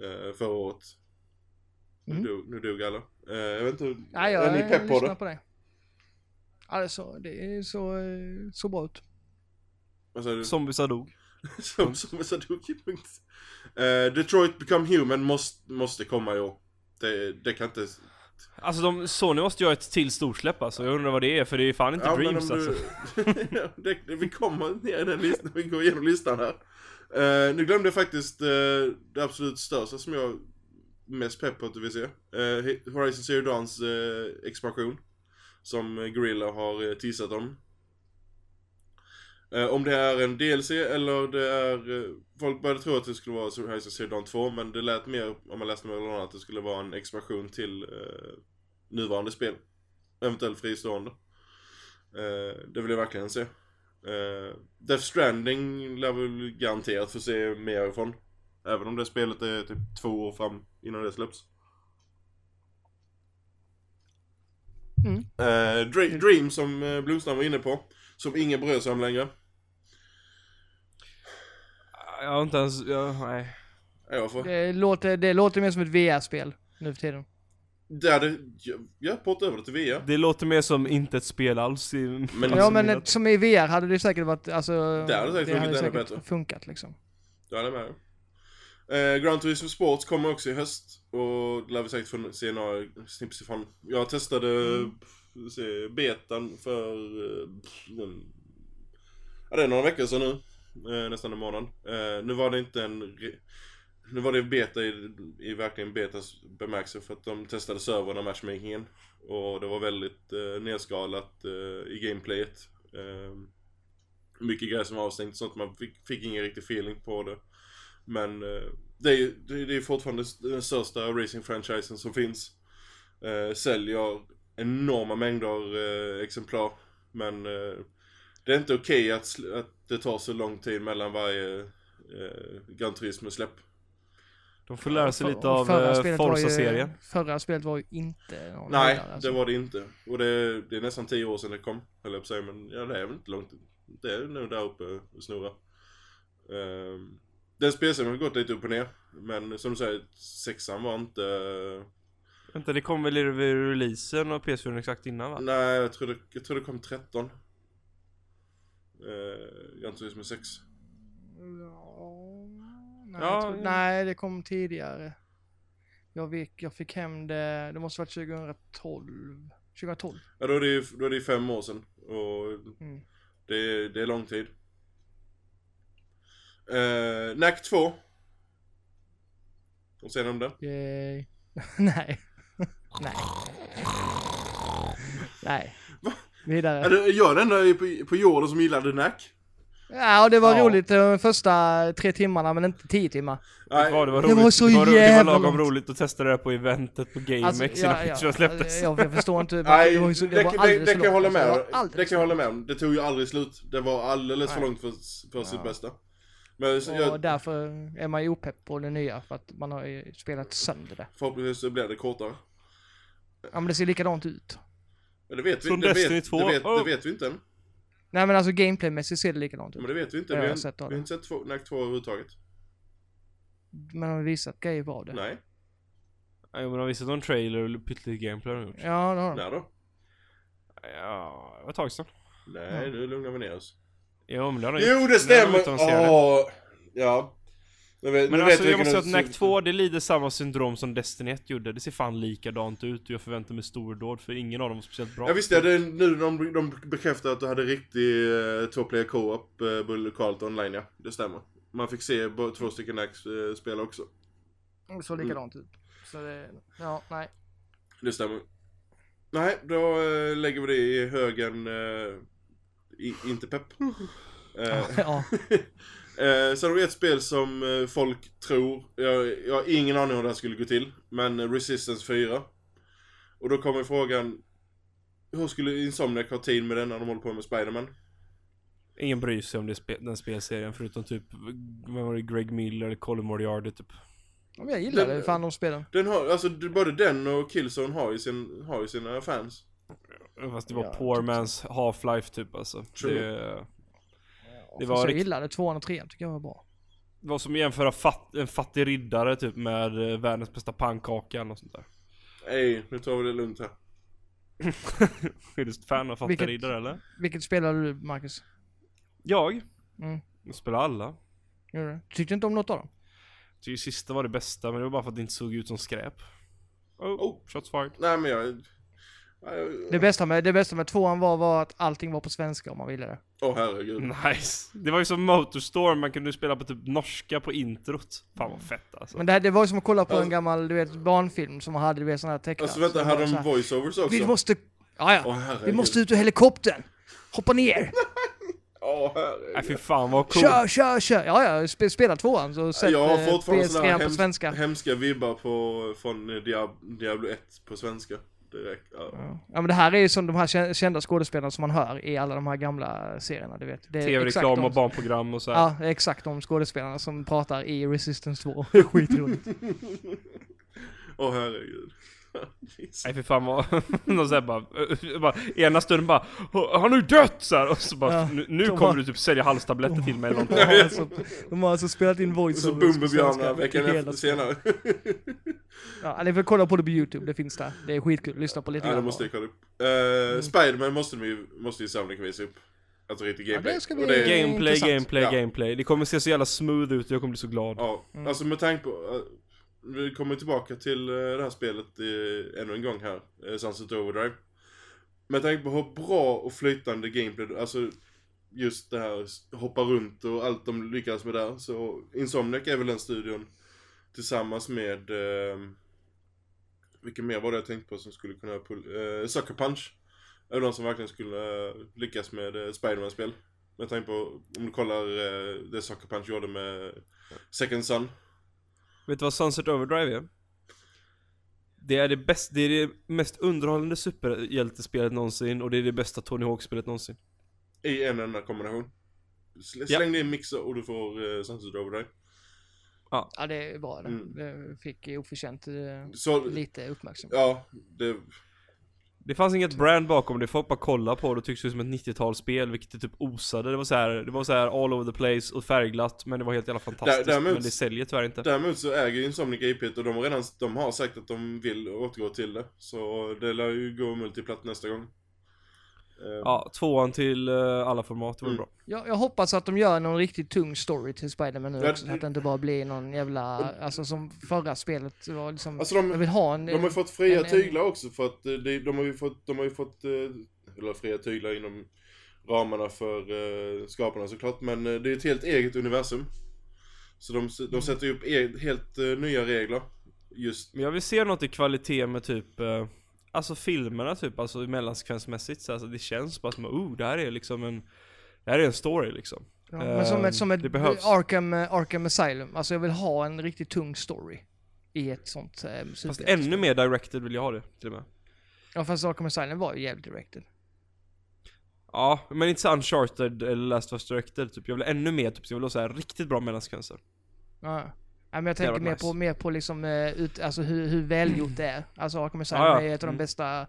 Uh, förra året. Mm. Nu, dog, nu dog alla. Eh, jag vet inte, Nej, jag är ni pepp på det? på det. Alltså, det är så, eh, så bra ut. Vad sa du? Zombiesar dog. Som, sa, dog punkt. Eh, Detroit Become Human måste, måste komma i år. Det, det kan inte... Alltså de, Sony måste göra ett till storsläpp alltså. Jag undrar vad det är, för det är fan inte Ja, Dreams alltså. du... Ja, det, det, vi kommer ner i den listan, vi går igenom listan här. Eh, nu glömde jag faktiskt eh, det absolut största som jag mest pepp på att du vill se. Uh, eh, Horizon Zero Dawns eh, expansion. Som Gorilla har uh, teasat om. Eh, om det är en DLC eller det är... eh, folk började tro att det skulle vara Horizon Zero Dawn 2 men det lät mer, om man läste mellan annat, att det skulle vara en expansion till eh, nuvarande spel. Eventuellt fristående. Eh, det vill jag verkligen se. Death Stranding lär väl garanterat få se mer ifrån. Även om det spelet är typ två år fram innan det släpps. Mm. Eh, Dra- Dream som eh, Blomstrand var inne på. Som ingen bryr sig om längre. Jag har inte ens, jag, nej. Jag får. Det låter, det låter mer som ett VR-spel nu för tiden. Det hade, jag, jag portade över det till VR. Det låter mer som inte ett spel alls. I, Men- Ja men som i VR hade det säkert varit, alltså... Det hade säkert funkat ännu bättre. funkat liksom. Jag håller med. Eh, Grand Turismo Sports kommer också i höst. Och lär vi säkert få se några snips ifrån. Jag testade mm. se, betan för... Eh, en, ja, det är några veckor sedan nu. Eh, nästan en månad. Eh, nu var det inte en... Nu var det beta i, i verkligen betas bemärkelse för att de testade servern och matchmakingen. Och det var väldigt eh, nedskalat eh, i gameplayet. Eh, mycket grejer som var avstängt så att man fick, fick ingen riktig feeling på det. Men eh, det, är, det, är- det är fortfarande den största racing-franchisen som finns. Eh, säljer enorma mängder eh, exemplar. Men det är inte okej att, sl- att det tar så lång tid mellan varje eh, Gran Turismo-släpp. de får lära sig lite av förra spelet var ju- Forza-serien. Förra spelet var ju inte någon Nej, höjdare, alltså. det var det inte. Och det, det är nästan tio år sedan det kom, höll jag på att säga. Men ja, det är väl inte långt. Det är nog där uppe och snurrar. Um, den spelserien har gått lite upp och ner. Men som du säger, sexan var inte... Vänta, det kom väl i releasen och PS4 exakt innan va? Nej, jag tror det, jag tror det kom 13. Uh, Gran Turismo 6. Ja, nej, Ja, jag tror, ja. nej, det kom tidigare. Jag fick, jag fick hem det, det måste varit 2012. 2012. Ja, då är det ju då är det fem år sedan. Och Mm. det, är- det är lång tid. Uh, NAC 2. Vad säger ni om det? Yay. nej. nej. Nej. Va? Vidare. Är det jag den enda på, på jorden som gillade NAC? Ja, och det var Ja. roligt de första tre timmarna, men inte tio timmar. Nej, Ja, det var Det roligt. var så det var, det jävla var lagom roligt att testa det där på eventet på GameX Alltså, innan ja, ja, släpptes. Jag, jag förstår inte. Nej, det var så, det, det var det, det, det för kan jag hålla med alltså. om. Det var alldeles Det kan jag för hålla med om. Det tog ju aldrig slut. Det var alldeles för Nej. långt för, för sitt Ja. bästa. Men så Och jag, därför är man ju opepp på det nya, för att man har ju spelat sönder det. förhoppningsvis så blir det kortare. Ja men det ser likadant ut. Men det vet vi, Som det Destiny vet, 2. det, vet, det Oh. vet vi inte än. Nej men alltså gameplaymässigt ser det likadant ut. Men det vet vi inte. Vi har, har sett vi har inte sett två, NAC 2 överhuvudtaget. Men har visat grejer av det. Nej. Ja, men de visade någon trailer och pyttelite gameplay har de gjort. Ja, det har de. När då? Ja, det var ett tag sedan. Nej, nu lugnar vi ner oss. Jo men det har de Jo, gjort. det stämmer! har de annonserat. Åh, ja. Men nu alltså vet jag måste säga att NAC 2, det lider samma syndrom som Destiny 1 gjorde. Det ser fan likadant ut och jag förväntar mig stordåd för ingen av dem var speciellt bra. Jag visste att det nu de, de bekräftar att du hade riktig uh, två player co-op uh, lokalt online ja. Det stämmer. Man fick se bo- två stycken Nax uh, spela också. Det såg likadant ut. Så det, ja, nej. Det stämmer. Nej, då eh, lägger vi det i högen eh, i, inte pepp. Eh, ja. sen har vi ett spel som eh, folk tror, jag, jag har ingen aning om det här skulle gå till, men Resistance 4. Och då kommer frågan, hur skulle Insomniac ha tid med den när de håller på med Spiderman? Ingen bryr sig om det spe, den spelserien förutom typ, vad var det, Greg Miller eller Colin Moriarty typ. Ja, Jag gillar Den- det, fan de spelen. Den har, alltså både den och Killzone har ju, sin, har ju sina fans. Fast det var Ja, poor typ så. man's Half-Life typ alltså. True. Det, Det var jag gillade tvåan och trean, tycker jag var bra. det var som att jämföra fat, en fattig riddare typ med eh, världens bästa pannkaka eller sånt där. Ej, nu tar vi det lugnt här. är du fan av Vilket- riddare eller? Vilket spelade du, Marcus? Jag? Mm. Jag spelar alla. Gjorde du? Tyckte inte om något av dem? Tycker sista var det bästa men det var bara för att det inte såg ut som skräp. Oh, Oh. shots fired. Nej men jag... Det bästa med, det bästa med tvåan var, var att allting var på svenska om man ville det. Åh herregud. Nice. Det var ju som Motorstorm, man kunde spela på typ norska på introt. Fan vad fett alltså. Men det, här, det var ju som att kolla på Alltså- en gammal, du vet, barnfilm som hade, du vet, sån här tecknat. Alltså vänta, hade de voiceovers också? Vi måste, ja ja. Herregud. Vi måste ut ur helikoptern! Hoppa ner! Åh Nej herregud. fy fan vad coolt. Kör, kör, kör! Ja ja, sp spela tvåan så sätt Jag har eh, fortfarande PS3 sådana här på hems svenska. hemska vibbar på, från eh, Diab Diablo 1 på svenska. Direkt. Ja. Ja. men det här är ju som de här kä- kända skådespelarna som man hör i alla de här gamla serierna, du vet. Tv-reklam och barnprogram och så här. Ja, exakt de skådespelarna som pratar i Resistance 2. Det är Skitroligt. Åh herregud. Nej för fan vad, de såhär bara, eh, bara, ena stunden bara Han har ju dött! Så här, och så bara, Ja, nu, nu de kommer bara- du typ sälja halstabletter till mig eller De någonting. har alltså, de har alltså spelat in Och så voice Bumbibjörnar veckan efter senare. Ja, ni får kolla på det på YouTube, det finns där. Det är skitkul, lyssna på lite Ja det grann måste jag kolla upp. Uh, Spiderman måste vi måste ju Sonic visa upp. Alltså riktig Ja, gameplay. det Och det, är Gameplay, intressant. gameplay, Ja. gameplay. Det kommer se så jävla smooth ut och jag kommer bli så glad. Ja, Mm. alltså med tanke på vi kommer tillbaka till eh, det här spelet ännu en gång här. Eh, Sunset Overdrive. Med tanke på hur bra och flytande gameplay, alltså just det här hoppa runt och allt de lyckas med där. Så Insomniac är väl den studion tillsammans med... eh, vilken mer var det jag tänkte på som skulle kunna pull, uh, Sucker Punch. Är de som verkligen skulle eh, lyckas med eh, Spiderman-spel. Med tanke på, om du kollar eh, det Sucker Punch gjorde med Second Son. Vet du vad Sunset Overdrive är? Det är det, bäst, det är det mest underhållande superhjältespelet någonsin och det är det bästa Tony Hawk-spelet någonsin. I en enda kombination. Sl- Ja. Släng det i en mixer och du får uh, Sunset Overdrive. Ja, det är bra det. Mm. Det fick oförtjänt eh, Så, lite uppmärksamhet. ja, det... Det fanns inget brand bakom det, folk bara kolla på det och tyckte det som ett 90-talsspel vilket det typ osade. Det var så här, det var så här all over the place och färgglatt men det var helt jävla fantastiskt. däremot- men det säljer tyvärr inte. Däremot så äger ju Insomniac IP och de har redan de har sagt att de vill återgå till det. Så det lär ju gå multiplatt nästa gång. Eh, Ja, tvåan till eh, alla format, var Mm. bra. Jag, jag hoppas att de gör någon riktigt tung story till Spider-Man nu Ja, också, att det inte bara blir någon jävla, alltså som förra spelet var liksom, Alltså de, jag vill ha en... De har ju fått fria en- tyglar också för att eh, det, de har ju fått, de har ju fått, eh, eller fria tyglar inom ramarna för skaparna såklart, men det är ett helt eget universum. Så de, de sätter ju upp e helt nya regler. Just, Men jag vill se något i kvalitet med typ Alltså filmerna typ, alltså mellansekvensmässigt så alltså, det känns bara som oh, det här är liksom en Det här är en story liksom. Ja, men som ett, som det ett. Arkham, eh, Arkham Asylum, alltså jag vill ha en riktigt tung story i ett sånt eh, Fast ännu mer directed vill jag ha det till och med. Ja fast Arkham Asylum var ju jävligt directed. Ja, men inte så uncharted eller Last of Us directed typ. Jag vill ännu mer typ, så jag vill ha så här riktigt bra mellansekvenser Ja. Men jag tänker mer varit på, nice. mer på liksom, eh, ut, alltså hur, hur välgjort det är. Alltså Arkham Asylum Ja, ja. är ett av de Mm. bästa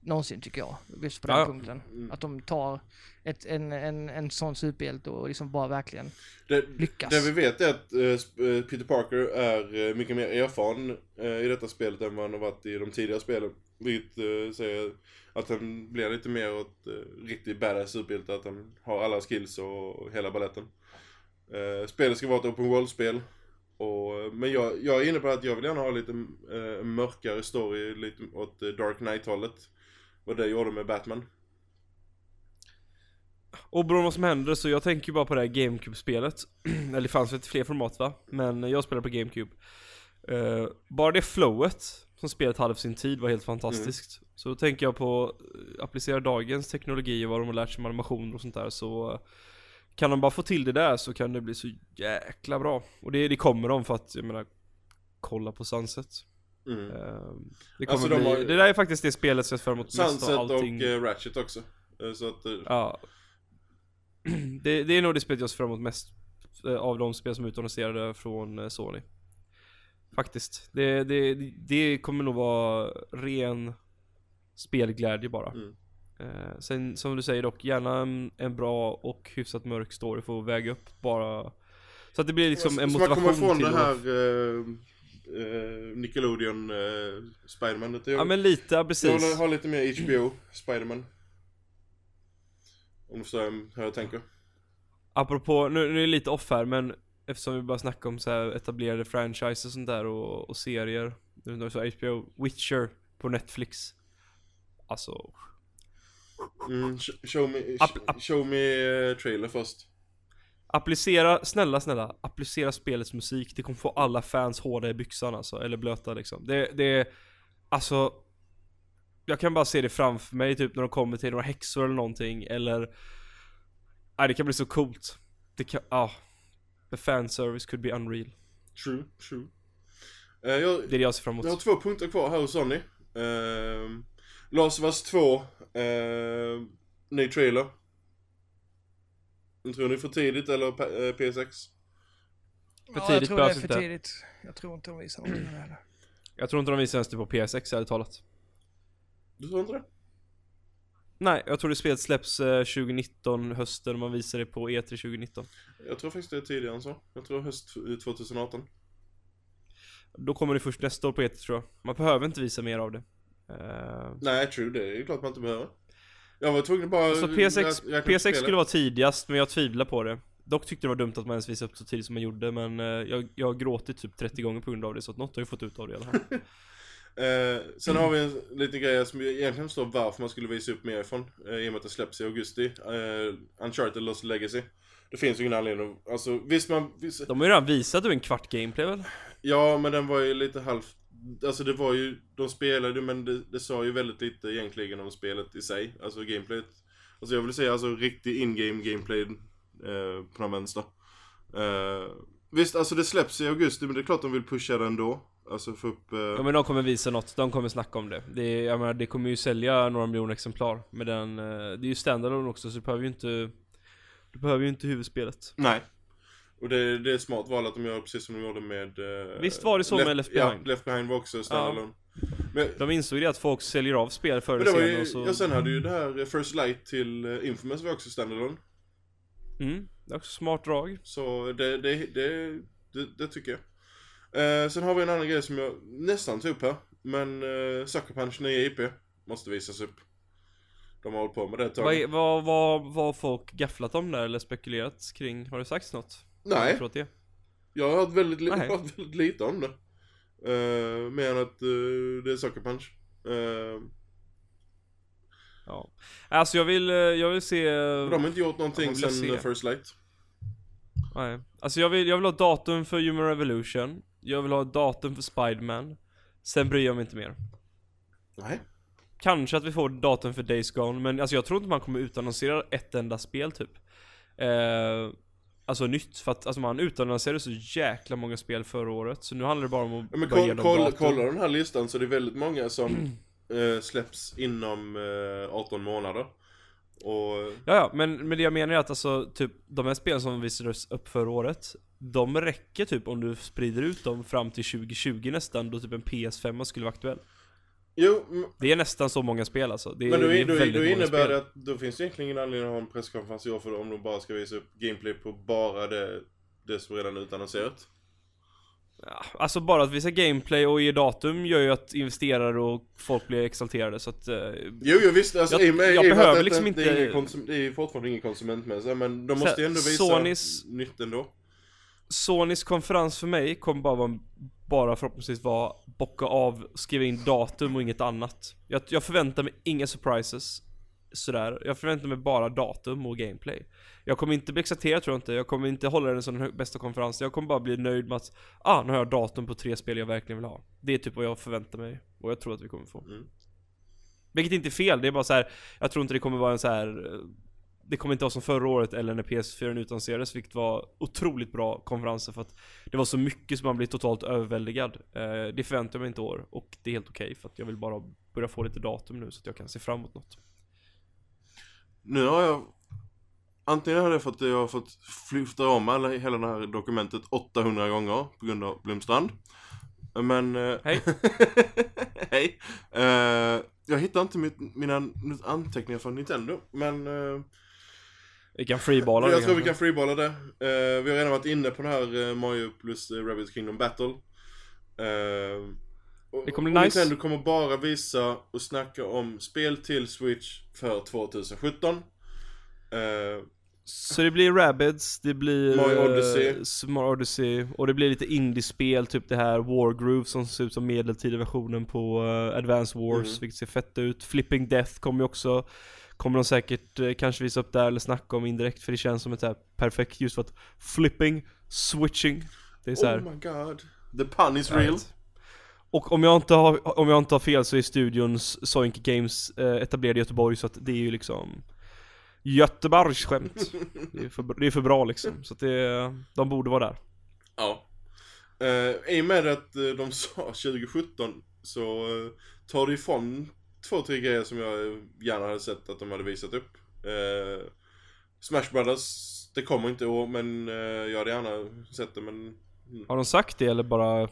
någonsin tycker jag. Just på den Ja. punkten. Mm. Att de tar ett, en, en, en sån superhjälte och liksom bara verkligen Det, lyckas. det vi vet är att eh, Peter Parker är mycket mer erfaren eh, i detta spelet än vad han har varit i de tidigare spelen. Vilket eh, säger att han blir lite mer åt eh, riktig badass superhjälte, att han har alla skills och hela balletten. Spelet ska vara ett open world-spel. Och, men jag, jag är inne på att jag vill gärna ha lite eh, mörkare story, lite åt eh, Dark Knight-hållet. Vad det gjorde med Batman. Och beroende vad som händer så jag tänker ju bara på det här GameCube-spelet. Eller det fanns väl fler format va? Men jag spelar på GameCube. Eh, bara det flowet som spelet hade för sin tid var helt fantastiskt. Så då tänker jag på uh, applicera dagens teknologi och vad de har lärt sig med animationer och sånt där så kan de bara få till det där så kan det bli så jäkla bra. Och det, det kommer de för att, jag menar, kolla på Sunset. Mm. Eh, det kommer Alltså, de bli, har- det där är faktiskt det spelet jag ser fram emot mest Sunset av allting. och eh, Ratchet också. Eh, så att, eh, Ja. Det, det är nog det spelet jag ser fram emot mest av de spel som är utannonserade från Sony. Faktiskt. Det, det, det kommer nog vara ren spelglädje bara. Mm. Eh, sen som du säger dock, gärna en, en bra och hyfsat mörk story för att väga upp bara Så att det blir liksom en så man motivation kommer ifrån till det att- här eh, eh, Nickelodeon eh, Spiderman. Är- Ja men lite, jag precis. vill ha lite mer HBO Spiderman. Om du förstår hur jag tänker. Apropå, nu, nu är det lite off här men Eftersom vi bara snackar om så här etablerade franchises och sånt där och, och serier Nu sa HBO, Witcher på Netflix Alltså Mm, sh- show me, show me eh, trailer först. Applicera, snälla snälla, applicera spelets musik Det kommer få alla fans hårda i byxan alltså, eller blöta liksom Det, det, alltså Jag kan bara se det framför mig typ när de kommer till några häxor eller någonting eller Nej det kan bli så coolt Det kan, ja ah, The fanservice could be unreal True, true. Eh, jag, Det är det jag ser fram emot jag har två punkter kvar här hos Sonny. Uh, Last of Us 2, eh, ny trailer. Tror ni för tidigt eller P- eh, PS6? För ja, jag tror det är för inte. tidigt. Jag tror inte de visar någonting det heller. Jag tror inte de visar ens det på PS6 ärligt talat Du tror inte det? Nej, jag tror det spelet släpps eh, 2019, hösten, och man visar det på E3 2019 Jag tror faktiskt det är tidigare än så. Jag tror höst 2018. Då kommer det först nästa år på E3 tror jag Man behöver inte visa mer av det Eh, Nej, true. Det är ju klart man inte behöver. Jag var tvungen att bara... Så PS6, räkna upp PS6 spelet. skulle vara tidigast, men jag tvivlar på det Dock tyckte det var dumt att man ens visade upp så tidigt som man gjorde, men eh, jag, jag har gråtit typ 30 gånger på grund av det, så att något har jag fått ut av det i alla fall Eh, sen har vi en liten grej som egentligen förstår varför man skulle visa upp mer ifrån. Eh, I och med att det släpps i augusti. Eh, Uncharted Lost Legacy. Det finns ju ingen anledning att, alltså visst man, visst, De har ju redan visat en kvart gameplay väl? ja men den var ju lite halvt, alltså det var ju, de spelade men det, det sa ju väldigt lite egentligen om spelet i sig. Alltså gameplayet. Alltså jag vill säga alltså riktig in-game gameplay eh, på den vänster. Eh, visst, alltså det släpps i augusti men det är klart de vill pusha den då. Alltså få upp... Eh, Ja men de kommer visa något, de kommer snacka om det. det är, jag menar, det kommer ju sälja några miljoner exemplar med den, eh, det är ju standalone också så du behöver ju inte Du behöver ju inte huvudspelet. Nej. Och det, det är ett smart val att de gör precis som de gjorde med... eh, Visst var det så med Left Behind? Ja, Left Behind var också standalone. Men, De insåg ju att folk säljer av spel förr eller senare så... ja sen hade ju det här First Light till eh, Infamous var också standalone. Mm, det är också smart drag. Så det, det, det, det, det tycker jag. Eh, sen har vi en annan grej som jag nästan tog upp här. Men eh, Sucker Punch nya IP måste visas upp. De har hållit på med det ett tag. Vad, är- vad, vad, vad har folk gafflat om där eller spekulerat kring? Har det sagts något? Nej. Jag det. Jag har hört väldigt, Nej. hört väldigt lite om det. Uh, mer än att eh, det är Sucker Punch. Eh, Ja. Alltså jag vill, jag vill se... de har inte gjort någonting sen se. First Light. Nej. Alltså jag vill, jag vill ha datum för Human Revolution. Jag vill ha datum för Spiderman. Sen bryr jag mig inte mer. Nej. Kanske att vi får datum för Days Gone, men alltså jag tror inte man kommer utannonsera ett enda spel typ. Eh, alltså nytt, för att alltså man utannonserade så jäkla många spel förra året. Så nu handlar det bara om att Ja, men koll, dem koll, kolla den här listan så det är väldigt många som eh, släpps inom eh, 18 månader. Och Ja, ja, men, men det jag menar är att alltså, typ, de här spelen som visades upp förra året De räcker typ om du sprider ut dem fram till 2020 nästan, då typ en PS5 skulle vara aktuell Jo, Det är nästan så många spel alltså. Det är, men då, är då, väldigt då innebär det att då finns det egentligen ingen anledning att ha en presskonferens i år för om de bara ska visa upp gameplay på bara det, det som redan är utannonserat. Ja, Alltså bara att visa gameplay och ge datum gör ju att investerare och folk blir exalterade så att... eh, Jo, jo visst, alltså, Jag- jag med behöver att liksom det, Det är, inte- konsum, det är fortfarande ingen konsumentmässa, men de måste ju ändå visa Sonys- nytt ändå. Sonys konferens för mig kommer bara vara, bara förhoppningsvis vara bocka av, skriva in datum och inget annat. Jag, jag förväntar mig inga surprises. Sådär. Jag förväntar mig bara datum och gameplay. Jag kommer inte bli exalterad tror jag inte. Jag kommer inte hålla den som den bästa konferensen. Jag kommer bara bli nöjd med att, ah, nu har jag datum på tre spel jag verkligen vill ha. Det är typ vad jag förväntar mig. Och jag tror att vi kommer få. Mm. Vilket inte är fel, det är bara så här. jag tror inte det kommer vara en så här. Det kommer inte vara som förra året eller när PS4 utannonserades, vilket var otroligt bra konferenser för att det var så mycket som man blir totalt överväldigad. Eh, det förväntar jag mig inte i år och det är helt okej för att jag vill bara börja få lite datum nu så att jag kan se fram emot något. Nu har jag Antingen har det för att jag har fått flytta om alla, hela det här dokumentet 800 gånger på grund av Blomstrand. Men... eh, Hej. Hej. Eh, jag hittar inte mitt, mina anteckningar från Nintendo, men... eh, Vi kan freeballa det jag tror vi kan freeballa det. Eh, vi har redan varit inne på den här eh, Mario plus uh, Rabbids Kingdom Battle. Eh, och, Det kommer bli nice. Nintendo kommer bara visa och snacka om spel till Switch för 2017. Eh, Så det blir Rabbids, det blir Mario eh, Odyssey. s- Mario Odyssey och det blir lite indiespel, typ det här Wargroove som ser ut som medeltida versionen på uh, Advance Wars, Mm. vilket ser fett ut. Flipping Death kommer ju också, kommer de säkert eh, kanske visa upp där eller snacka om indirekt för det känns som ett så här perfekt just för att flipping, switching, det är så här. oh my god. The pun is real. Right. Och om jag inte har, om jag inte har fel så är studion Soink Games eh, etablerad i Göteborg så att det är ju liksom Göteborgsskämt. Det är för, det är för bra liksom, så att det, de borde vara där. Ja. Eh, I och med att eh, de sa 2017 så eh, tar det ifrån två, tre grejer som jag gärna hade sett att de hade visat upp. Eh, Smash Brothers, det kommer inte i år men eh, jag hade gärna sett det men... Har de sagt det eller bara,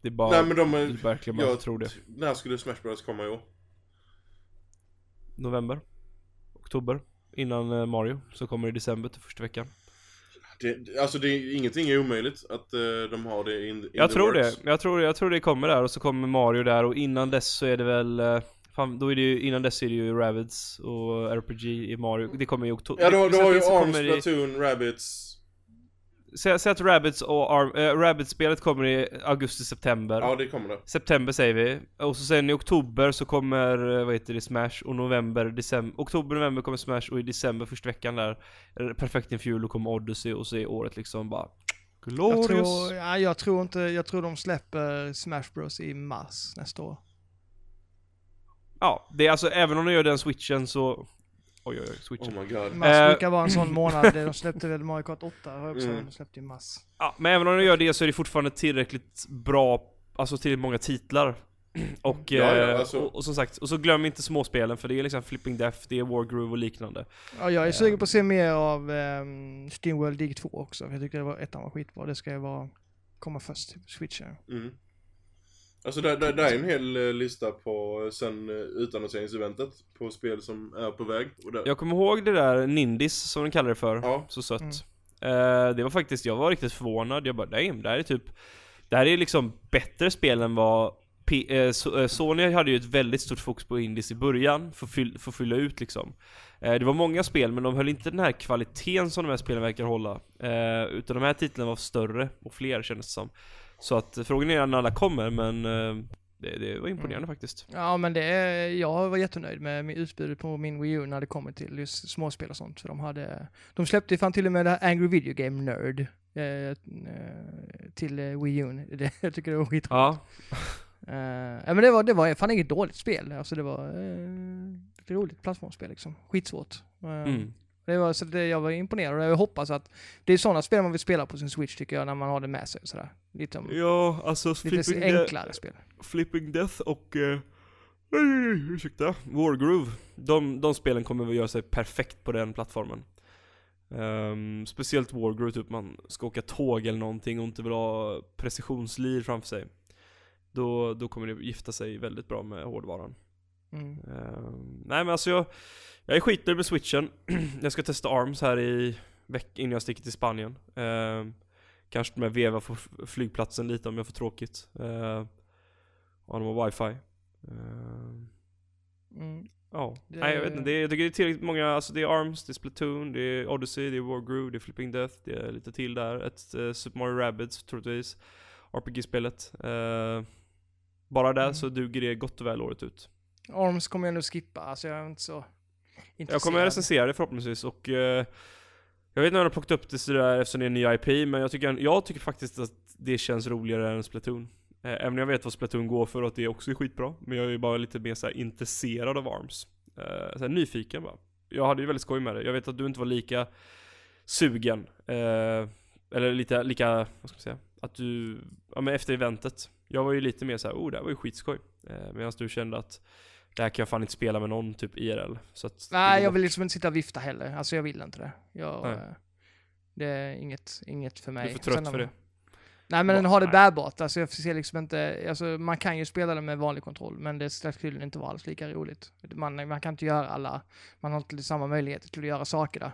det är bara, Nej men de... det är verkligen bara jag tror det. När skulle Smash Brothers komma i år? November? Oktober? Innan eh, Mario, så kommer det i december till första veckan. Det, alltså det är ingenting är omöjligt att eh, de har det in, in Jag tror det, works. jag tror, jag tror det kommer där och så kommer Mario där och innan dess så är det väl eh, Fan, då är det ju, innan dess är det ju Rabbids och RPG i Mario, det kommer i oktober Ja har, du har ju så Arms, Splatoon, Rabbids. Säg, säg att Rabbids och Arm, äh, Rabbids-spelet kommer i augusti-september Ja det kommer det. September säger vi, och så sen i oktober så kommer, eh, vad heter det, Smash och november, december, oktober, november kommer Smash och i december första veckan där är Perfect Infuse och kommer Odyssey och så är året liksom bara Jag Glorious! tror, ja, jag tror inte, jag tror de släpper Smash Bros i mars nästa år. Ja, det är alltså, även om de gör den switchen så Oj oj oj, switchen Oh my god. Mars Eh. brukar vara en sån månad, de släppte väl Mario Kart 8 har jag också, Mm. de släppte i mars. Ja, men även om de gör det så är det fortfarande tillräckligt bra, alltså tillräckligt många titlar. Och, Ja, ja, eh, alltså- och, och som sagt, och så glöm inte småspelen för det är liksom Flipping Death, det är Wargroove och liknande. Ja, jag är sugen på att se mer av um, Steamworld Dig 2 också. för Jag tycker det var ettan var skitbra. Det ska ju vara, komma först till switchen. Mm. Alltså det, det, det är en hel eh, lista på eh, sen eh, utannonseringseventet på spel som är på väg. Och där, Jag kommer ihåg det där Nindis som de kallar det för, Ja. så sött. Mm. Eh, det var faktiskt, jag var riktigt förvånad, jag bara damn, det här är typ Det här är liksom bättre spel än vad P- so- eh, Sony hade ju ett väldigt stort fokus på Indies i början, för att fyll, för att fylla ut liksom Det var många spel, men de höll inte den här kvaliteten som de här spelen verkar hålla Utan de här titlarna var större och fler kändes det som Så att eh, frågan är när alla kommer, men eh, det, det var imponerande faktiskt Ja, men det jag var jättenöjd med utbudet på min Wii U när det kommer till just småspel och sånt. För de hade, de släppte ju fan till och med det här Angry Video Game Nerd eh, eh, till Wii U. Det, jag tycker det var skitroligt. Ja, ja, men det var, det var fan inget dåligt spel. Alltså det var uh, ett roligt plattformsspel liksom. Skitsvårt. Eh, mm. Det var, så det, jag var imponerad och jag hoppas att det är sådana spel man vill spela på sin Switch tycker jag, när man har det med sig och sådär. Lite, om, Ja, alltså lite Flipping, De- enklare spel. Flipping Death och... Uh, ursäkta, Wargroove. De, de spelen kommer väl göra sig perfekt på den plattformen. Ehm, speciellt Wargroove, typ man ska åka tåg eller någonting och inte vill ha precisionslir framför sig. Då, då kommer det gifta sig väldigt bra med hårdvaran. Mm. Eh, nej men alltså jag, jag är skitnöjd med switchen. jag ska testa ARMS här i veck innan jag sticker till Spanien. Eh, kanske med veva på flygplatsen lite om jag får tråkigt. Eh, och de har wifi. Mm. Ja, Det- nej jag vet inte. Det är, jag tycker det är tillräckligt många, alltså det är ARMS, det är Splatoon, det är Odyssey, det är Wargroove, det är Flipping Death, det är lite till där. Ett uh, Super Mario Rabbids troligtvis. RPG-spelet. Eh, bara där Mm. så duger det gott och väl året ut. Arms kommer jag nog skippa, alltså jag är inte så intresserad. Jag kommer recensera det förhoppningsvis och eh, jag vet inte om jag har plockat upp det sådär eftersom det är en ny IP, men jag tycker, jag tycker faktiskt att det känns roligare än Splatoon. Eh, även om jag vet vad Splatoon går för och att det också är skitbra, men jag är bara lite mer såhär intresserad av ARMS. Eh, så nyfiken bara. Jag hade ju väldigt skoj med det. Jag vet att du inte var lika sugen, eh, eller lite, lika, vad ska man säga, att du, ja men efter eventet. Jag var ju lite mer så här, oh det här var ju skitskoj. Eh, Medan du kände att det här kan jag fan inte spela med någon typ IRL. Så att Nej, jag vill liksom inte sitta och vifta heller. Alltså jag vill inte det. Jag, eh, det är inget, inget för mig. Du är för trött Sen- för det. Nej men den har det bärbart. Alltså jag ser liksom inte, alltså man kan ju spela det med vanlig kontroll, men det ska tydligen inte vara alls lika roligt. Man, man kan inte göra alla, man har inte samma möjligheter till att göra saker där.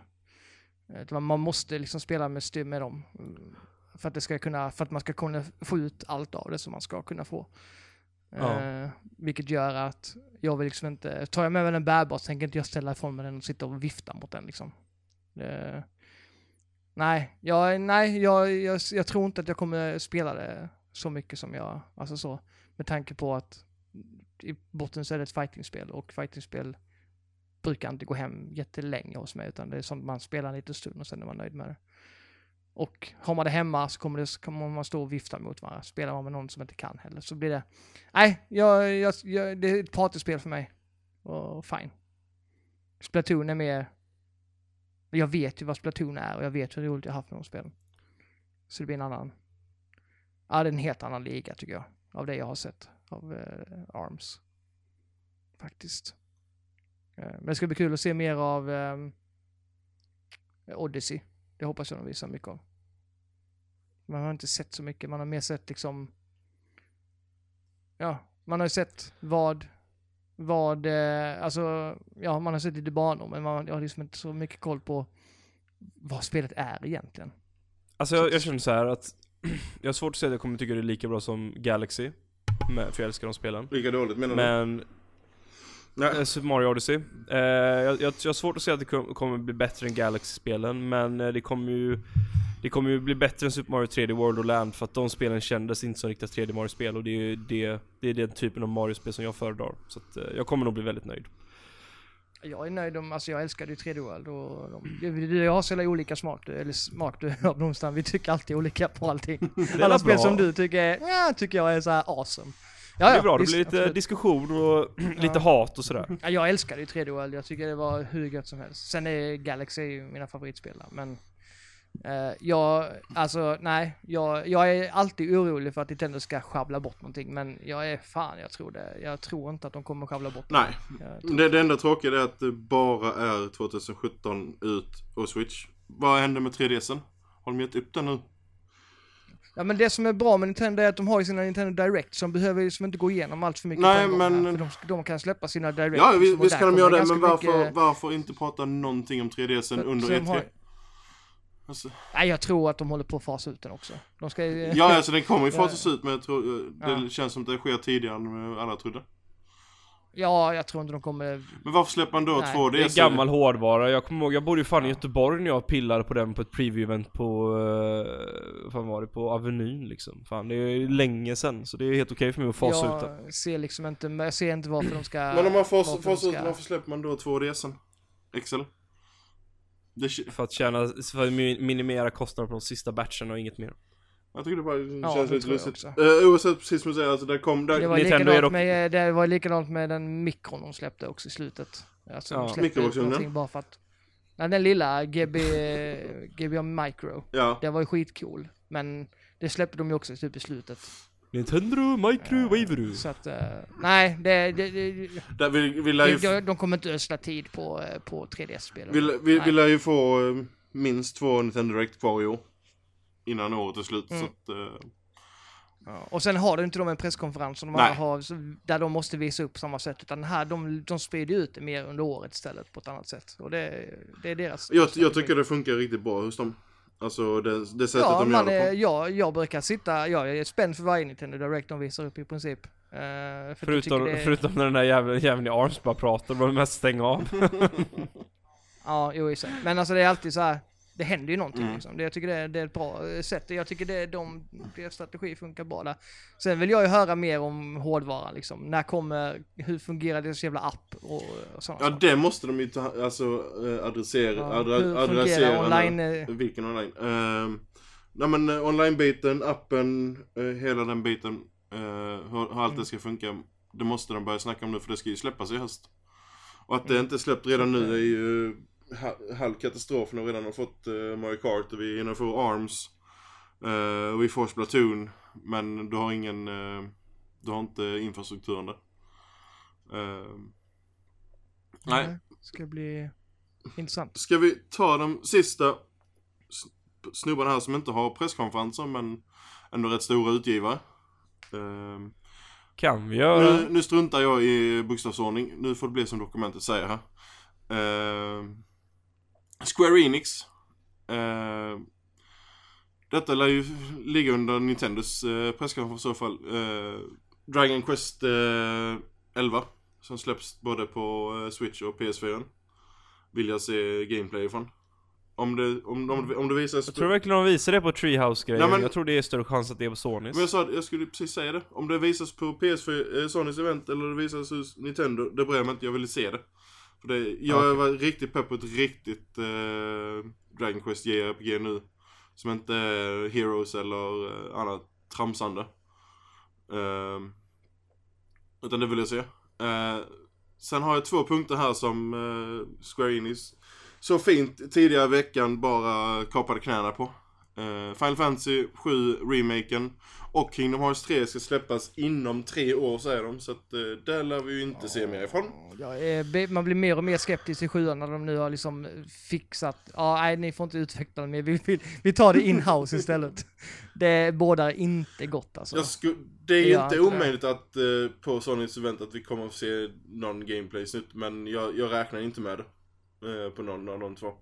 Eh, Man måste liksom spela med styr med dem. mm, För att det ska kunna, för att man ska kunna få ut allt av det som man ska kunna få. Ja. Eh, vilket gör att jag vill liksom inte, tar jag med mig den bärbart så tänker inte jag ställa ifrån mig den och sitta och vifta mot den liksom. Eh, nej, jag, nej jag, jag, jag tror inte att jag kommer spela det så mycket som jag, alltså så. Med tanke på att i botten så är det ett fightingspel och fightingspel brukar inte gå hem jättelänge hos mig utan det är sånt man spelar en liten stund och sen är man nöjd med det. Och har man det hemma så kommer, det, så kommer man stå och vifta mot varandra. Spelar man med någon som inte kan heller så blir det... Nej, jag, jag, jag, det är ett partyspel för mig. Och fine. Splatoon är mer... Jag vet ju vad Splatoon är och jag vet hur roligt jag har haft med de spelen. Så det blir en annan... Ja, det är en helt annan liga tycker jag. Av det jag har sett av eh, ARMS. Faktiskt. Eh, men det ska bli kul att se mer av eh, Odyssey. Det hoppas jag de visar mycket av. Man har inte sett så mycket, man har mer sett liksom... Ja, man har ju sett vad... Vad, eh, alltså, ja man har sett lite banor men man har liksom inte så mycket koll på vad spelet är egentligen. Alltså jag, jag känner så här att jag har svårt att säga att jag kommer tycka det är lika bra som Galaxy. Med, för jag älskar de spelen. Lika dåligt menar du? Men Nej. eh, Super Mario Odyssey. Eh, jag, jag, jag har svårt att säga att det kom- kommer bli bättre än Galaxy-spelen, men eh, det kommer ju det kommer ju bli bättre än Super Mario 3D World och Land för att de spelen kändes inte som riktigt 3D Mario-spel och det är ju det, det är den typen av Mario-spel som jag föredrar. Så att eh, jag kommer nog bli väldigt nöjd. Jag är nöjd om, alltså jag älskade ju 3D World och de, du, jag har så olika smak, du, eller smak du av Blomstrand, vi tycker alltid olika på allting. Alla spel bra. som du tycker är, ja, tycker jag är så här awesome. Ja, det är bra, det blir lite absolut. diskussion och lite hat och sådär. Ja, jag älskade ju 3D World, jag tycker det var hur gött som helst. Sen är Galaxy mina favoritspelare, men jag, alltså nej, jag, jag är alltid orolig för att Nintendo ska sjabbla bort någonting, men jag är fan, jag tror det. Jag tror inte att de kommer sjabbla bort Nej. det. Det, enda tråkiga är att det bara är 2017 ut och Switch. Vad hände med 3DSen? Har de gett upp den nu? Ja men det som är bra med Nintendo är att de har ju sina Nintendo Direct som behöver liksom inte gå igenom allt för mycket Nej, men- här, för de, de kan släppa sina Direct. Ja, visst, visst kan de göra det, men varför, mycket- varför inte prata någonting om 3DSen för- under så de E3? Alltså, Nej, jag tror att de håller på att fasa ut den också. De ska ju- ja, alltså den kommer ju fasas ut men jag tror, eh, det Ja. känns som att det sker tidigare än alla trodde. Ja, jag tror inte de kommer... Men varför släpper man då Nej, 2DS? Det är gammal hårdvara, jag kommer ihåg, jag bodde ju fan i Göteborg när jag pillade på den på ett preview-event på, uh, vad fan var det, på Avenyn liksom. Fan det är länge sen, så det är helt okej för mig att fasa ut den. Jag ser liksom inte, jag ser inte varför de ska... Men om man fasar ut, ska- varför släpper man då 2DSen? XL? Det, k- För att tjäna, för att mi- minimera kostnader på de sista batchen och inget mer. jag tycker det bara Ja, känns lite lustigt. Uh, oavsett, precis som du säger, alltså där kom, där, Det var, Nintendo är likadant dock- med, det var likadant med den mikron de släppte också i slutet. Alltså Ja. de släppte ut Mikrovågsugnen? någonting bara för att... Nej, den lilla GB, GB Micro. ja. Den var ju skitcool. Men det släppte de ju också typ i slutet. Nintendo Microwave Så att, eh, nej, det, det, det, Där vi, vi lär ju, de, de kommer inte ödsla tid på, eh, på 3DS-spel. vi, vi, vi Nej. lär ju få eh, minst två Nintendo Direct kvar i år. Innan året är slut, Mm. så att... eh, Ja. Och sen har du inte de en presskonferens som de andra har, där de måste visa upp på samma sätt. Utan här, de, de sprider ut det mer under året istället på ett annat sätt. Och det, det är deras Jag, jag tycker det funkar riktigt bra hos dem. Alltså det, det sättet Ja, de gör man det är, på. jag, jag brukar sitta, jag är spänd för varje Nintendo Direct de visar upp i princip. För jag Förutom, är- förutom när den där jäveln, jäveln i Arms bara pratar, då mest stänga av. Ja, jo i sig. Men alltså det är alltid så här. Det händer ju någonting Mm. liksom. Det, jag tycker det är, det är ett bra eh, sätt. Jag tycker det de, deras strategi funkar bra där. Sen vill jag ju höra mer om hårdvaran liksom. När kommer, hur fungerar deras jävla app och, och sådana Ja saker. det måste de ju ta, alltså äh, adressera, Ja, adra, hur adressera fungerar när- online? eh, Vilken online? Uh, nej men uh, online-biten, appen, eh, hela den biten. eh, hur, hur allt Mm. det ska funka. Det måste de börja snacka om nu för det ska ju släppas i höst. Och att det inte är släppt redan nu är ju halv katastrof när vi redan har fått uh, Mario Kart och vi hinner få ARMS. Uh, och vi får Splatoon. Men du har ingen, eh, du har inte infrastrukturen där. Eh, nej, Nej, Ska bli intressant. Ska vi ta de sista snubbarna här som inte har presskonferenser men ändå rätt stora utgivare. Ehm, Kan vi göra? nu, nu struntar jag i bokstavsordning. Nu får det bli som dokumentet säger här. Ehm, Square Enix. Ehm, detta lär ju ligga under Nintendos uh, presskonferens i så fall. Eh, Dragon Quest eh, 11. Som släpps både på eh, Switch och PS4. Vill jag se gameplay ifrån. Om det, om, om, om det visas... Jag tror verkligen de visar det på Treehouse-grejen. Jag tror det är större chans att det är på Sonys. Men jag sa, jag skulle precis säga det. Om det visas på PS4, eh, Sonys event eller det visas hos Nintendo, det bryr jag mig inte, jag ville se det. För det, jag Okej. var riktigt pepp på ett riktigt eh, Dragon Quest JRPG nu. Som inte är Heroes eller eh, annat tramsande. Eh, utan det vill jag se. Eh, sen har jag två punkter här som eh, Square Enix så fint tidigare i veckan bara kapade knäna på. Eh, Final Fantasy 7 remaken och Kingdom Hearts 3 ska släppas inom tre år säger de. Så att eh, där lär vi ju inte se mer ifrån. Är, be- man blir mer och mer skeptisk i sjuan när de nu har liksom fixat, ja nej ni får inte utveckla det mer, vi, vi, vi tar det in-house istället. Det bådar inte gott alltså. Det är gör inte inte det. omöjligt att eh, på Sonys event att vi kommer att se någon gameplay snutt men jag, jag räknar inte med det. Eh, på någon av de två.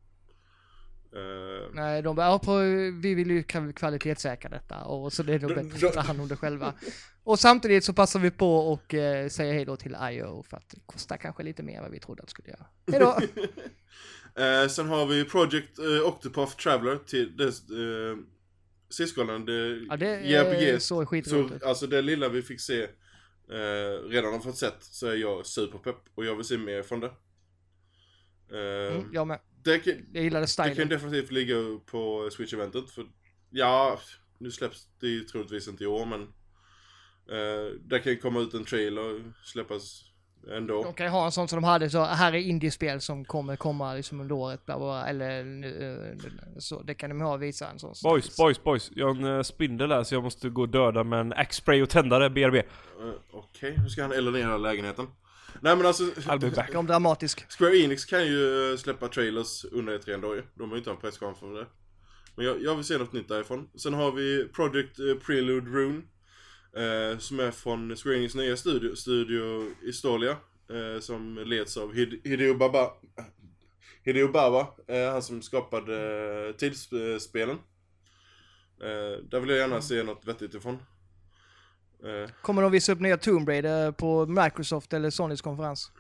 Eh, Nej, de bara, ja, på, vi vill ju kv- kvalitetssäkra detta och så det är nog bättre att ta hand om det själva. Och samtidigt så passar vi på och eh, säger hej då till IO för att det kostar kanske lite mer än vad vi trodde att det skulle göra. Hej då! Eh, sen har vi Project eh, Octopath Traveler till dess eh, syskonen, det, Ja, det JRPG. så Så alltså det lilla vi fick se, eh, redan har fått sett, så är jag superpepp och jag vill se mer från det. Eh, Mm, jag med. Det, kan, Jag gillade det kan stilen. definitivt ligga på Switch-eventet för, ja, nu släpps det ju troligtvis inte i år men eh, det kan ju komma ut en trailer och släppas ändå. De kan ju ha en sån som de hade, så här är indiespel som kommer komma liksom under året, bla, bla, eller eh, så. Det kan de ha och visa en sån. Boys, boys, boys. Jag har en eh, spindel här så jag måste gå och döda med en axe-spray och tändare, BRB. Eh, Okej, nu ska han elinera lägenheten. Nej men alltså, back. Kom dramatisk. Square Enix kan ju eh, släppa trailers under ett ändå ju. De har ju inte en presskonferens för det. Men jag, jag vill se något nytt därifrån. Sen har vi Project eh, Prelude Rune. Eh, som är från Square Enix nya studio, studio Istolia. Eh, som leds av Hide, Hideo Baba. Hideo Baba, eh, han som skapade eh, tidsspelen. Eh, där vill jag gärna se något vettigt ifrån. Eh, Kommer de visa upp nya Tomb Raider på Microsoft eller Sonys konferens?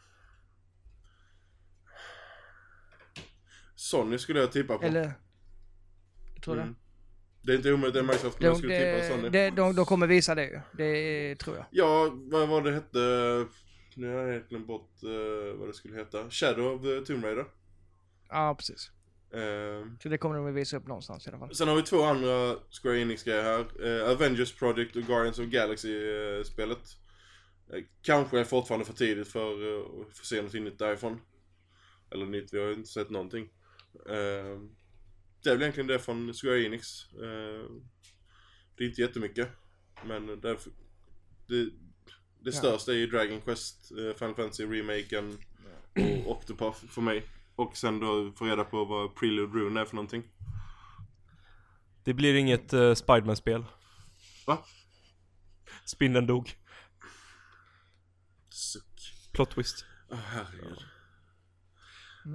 Sony skulle jag tippa på. Eller? Jag tror Mm. Det är inte omöjligt att Microsoft jag skulle tippa De, Sony. de, de, de kommer visa det ju. Det tror jag. Ja, vad var det hette? Nu har jag helt glömt bort eh, vad det skulle heta. Shadow of the Tomb Raider. Ja, precis. Eh, Så det kommer de visa upp någonstans i alla fall. sen har vi två andra Square Enix-grejer här. Eh, Avengers Project och Guardians of Galaxy-spelet. Eh, kanske är fortfarande för tidigt för uh, att få se något nytt därifrån. Eller nytt, vi har ju inte sett någonting. Eh, det är väl egentligen det från Square Enix. Eh, det är inte jättemycket. Men det, det, det största är ju Dragon Quest, eh, Final Fantasy remaken och Octopath för mig. Och sen då få reda på vad Prelude Rune är för någonting. Det blir inget uh, Spiderman-spel. Va? Spindeln dog. Suck. Plot twist. Åh herregud.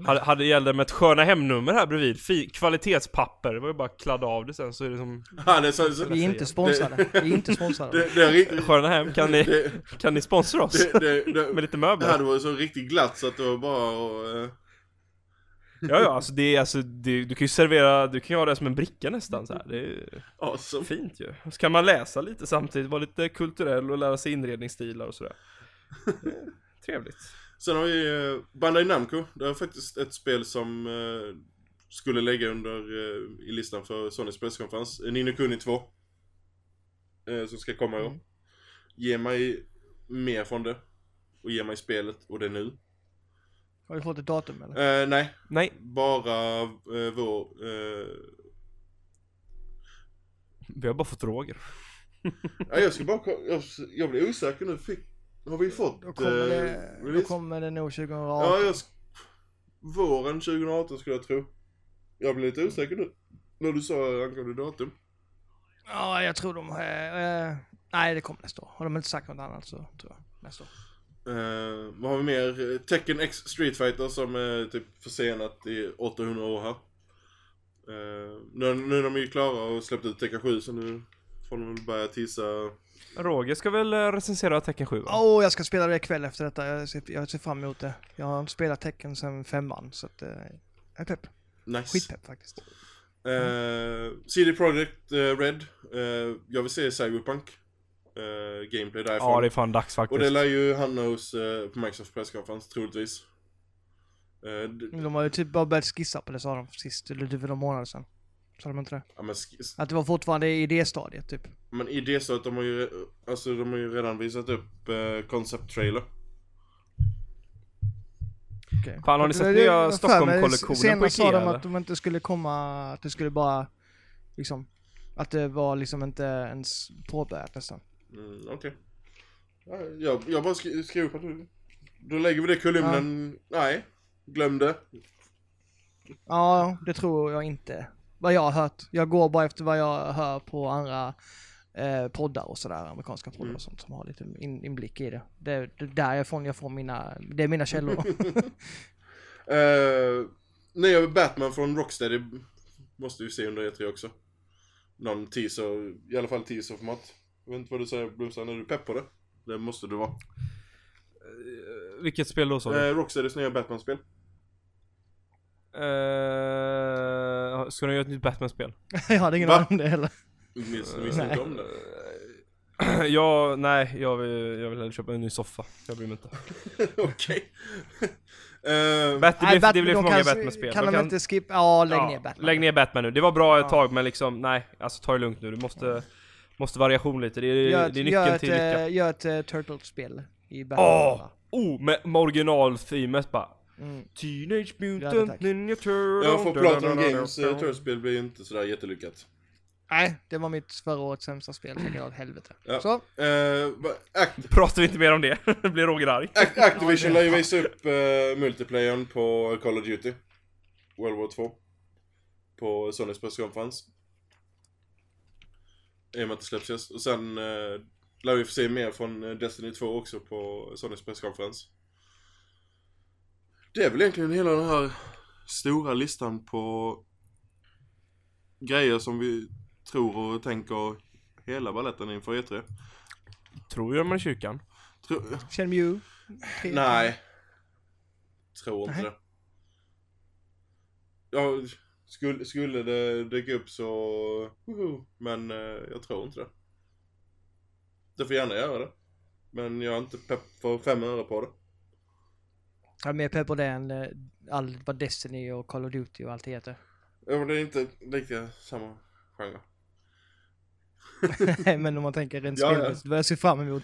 Hade, hade gällde med ett sköna hemnummer här bredvid. Fi, kvalitetspapper. Det var ju bara att kladda av det sen så är det som Ja, det är så, så, Vi är inte sponsrade. Vi är inte sponsrade. det, det, är riktigt- Sköna hem. Kan ni, det, kan ni sponsra oss? det, det, det, Med lite det möbler? hade varit så riktigt glatt så att det var bara att... Ja, ja, alltså det är alltså, det, du kan ju servera, du kan ju ha det som en bricka nästan så här. Det är awesome. fint ju. Så kan man läsa lite samtidigt, vara lite kulturell och lära sig inredningsstilar och sådär. Trevligt. Sen har vi eh, Bandai Namco. Det är faktiskt ett spel som eh, skulle lägga under eh, i listan för Sonys presskonferens. Nino Kuni 2. Eh, som ska komma i år. Mm. Ge mig mer från det. Och ge mig spelet och det nu. Har vi fått ett datum eller? Eh, nej, Nej, bara eh, vår... Eh, vi har bara fått Roger. ja, jag ska bara jag, jag blir osäker nu. Fick, har vi fått Då kommer, eh, det, då release? kommer det nog 2018. Ja, jag... Våren 2018 skulle jag tro. Jag blir lite osäker nu. När du sa angående datum. Ja, jag tror de... Eh, eh, nej, det kommer nästa år. Har de inte sagt något annat så tror jag nästa år. Eh, vad har vi mer? Tekken X Street Fighter som är typ försenat i 800 år här. Eh, nu, nu är de ju klara och släppt ut Tekken 7 så nu får de väl börja tissa. Roger ska väl eh, recensera Tecken 7 va? Åh, jag ska spela det ikväll efter detta. Jag ser, jag ser fram emot det. Jag har inte spelat tecken sedan femman, så att... Eh, jag är pepp. Nice. Skitpepp faktiskt. Eh, CD Projekt Red. Jag vill se Cyberpunk. Eh, gameplay därifrån. Ja, det är fan dags och det faktiskt. lär ju hamna hos eh, på Microsoft presskonferens troligtvis. Eh, De har ju typ bara börjat skissa på det sa de sist, eller typ för några månader sedan. Sa de inte det? ja, men, Att det var fortfarande i idéstadiet typ. men i det att de har ju, alltså de har ju redan visat upp eh, concept trailer. Okay. Fan, har ni sett nya Stockholm-kollektionen på Senast sa Ikea, de eller? att de inte skulle komma, att det skulle bara, liksom, att det var liksom inte ens påbörjat nästan. Mm, Okej. Ja, jag, jag bara skri- skriver upp att du, då lägger vi det i kolumnen. Nej, glöm det. Ja, det tror jag inte. Vad jag har hört. Jag går bara efter vad jag hör på andra eh, poddar och sådär, amerikanska poddar Mm. och sånt som har lite in, inblick i det. Det är det är därifrån jag får mina, det är mina källor. Uh, nya Batman från Rocksteady måste vi se under E3 också. Någon teaser, i alla fall teaserformat. Jag vet inte vad du säger Blomstrand, är du pepp på det? Det måste du vara. Vilket spel då sa du? Uh, Rocksteadys nya Batman-spel. Uh, ska de göra ett nytt Batman-spel? jag hade ingen Va? aning om det heller. Du Nej. inte om det? ja, nej, jag vill, jag vill hellre köpa en ny soffa. Jag bryr mig inte. Okej. Eh, Bat, det, Nej, blev, Bat- det de för många Batman-spel. Kan De inte skippa, ja lägg ja, ner Batman. Lägg ner Batman nu. Det var bra ett Ja. tag men liksom, nej. Alltså ta det lugnt nu. Du måste, måste variation lite. Det är, Gör, det är nyckeln ett, till lycka. eh, gör ett uh, Turtles-spel i Batman. Åh! Oh, med, med original-themet bara. Mm. Teenage Ja, Mutant tack. Ninja Turtle. ja, för Platinum Games uh, Turtles-spel blir inte sådär jättelyckat. Nej, det var mitt förra årets sämsta spel, så det kan åt helvete. Ja. Så, Uh, Act Pratar vi inte mer om det. Det blir Roger arg. Act Activision lär ju visa upp uh, multiplayern på Call of Duty. World War 2. På Sonys presskonferens. I och med att det släpps just. Och sen uh, lär vi få se mer från eh, Destiny 2 också på Sonys presskonferens. Det är väl egentligen hela den här stora listan på grejer som vi tror och tänker hela balletten inför E E3. Tror du man i kyrkan? Tror, Shenmue. Tre- Nej. Tror inte Nej. det. Ja, skulle, skulle det dyka upp så... woho, Men eh, jag tror inte det. Det får gärna göra det. Men jag är inte pepp för fem öre på det. Jag är mer pepp på det än eh, allt vad Destiny och Call of Duty och allt det heter. Ja, men det är inte lika samma genre. Nej, men om man tänker rent Ja, ja. spelmässigt, vad jag ser fram emot.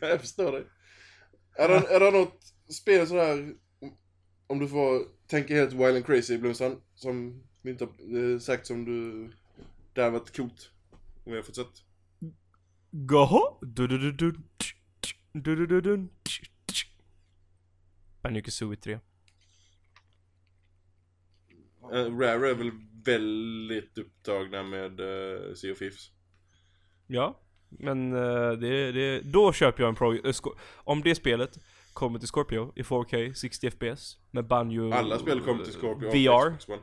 jag förstår dig. Är det, är det något spel sådär, om du får tänka helt wild and crazy Blomstrand, som vi inte har eh, sagt som du, det har varit coolt. Om vi har fått sett. Du-du-du-du. Banjo Kazooie 3. Uh, Rare är väl väldigt upptagna med uh, Sea of Thieves. Ja. Men eh, det, det, då köper jag en Pro... eh, Sco- om det spelet kommer till Scorpio i 4K, 60 FPS med Banjo... Alla spel kommer till Scorpio. VR. Xbox One.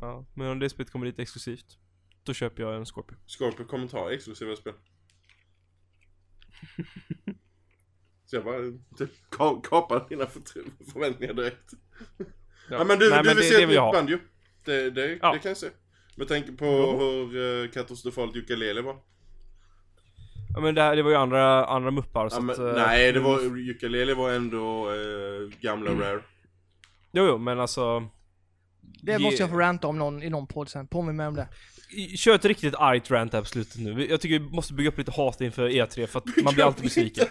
Ja, men om det spelet kommer dit exklusivt, då köper jag en Scorpio. Scorpio kommer ta exklusiva spel. Så jag bara typ, ka- kapar dina för- förväntningar direkt. Ja, men du, Nej, du men vill det- se det ett vill nytt banjo? Det, det, Ja. det kan jag se. Med tanke på Jo. hur uh, katastrofalt ukulele var. Ja men det, här, det var ju andra, andra muppar så Ja, men, att, eh, nej, det var, ukulele var ändå eh, gamla Mm. rare. Jo jo men alltså Det Ge- måste jag få ranta om någon, i någon podd sen. Påminn mig om det. Kör ett riktigt argt rant här på slutet nu. Jag tycker vi måste bygga upp lite hat inför E3 för att man blir alltid besviken.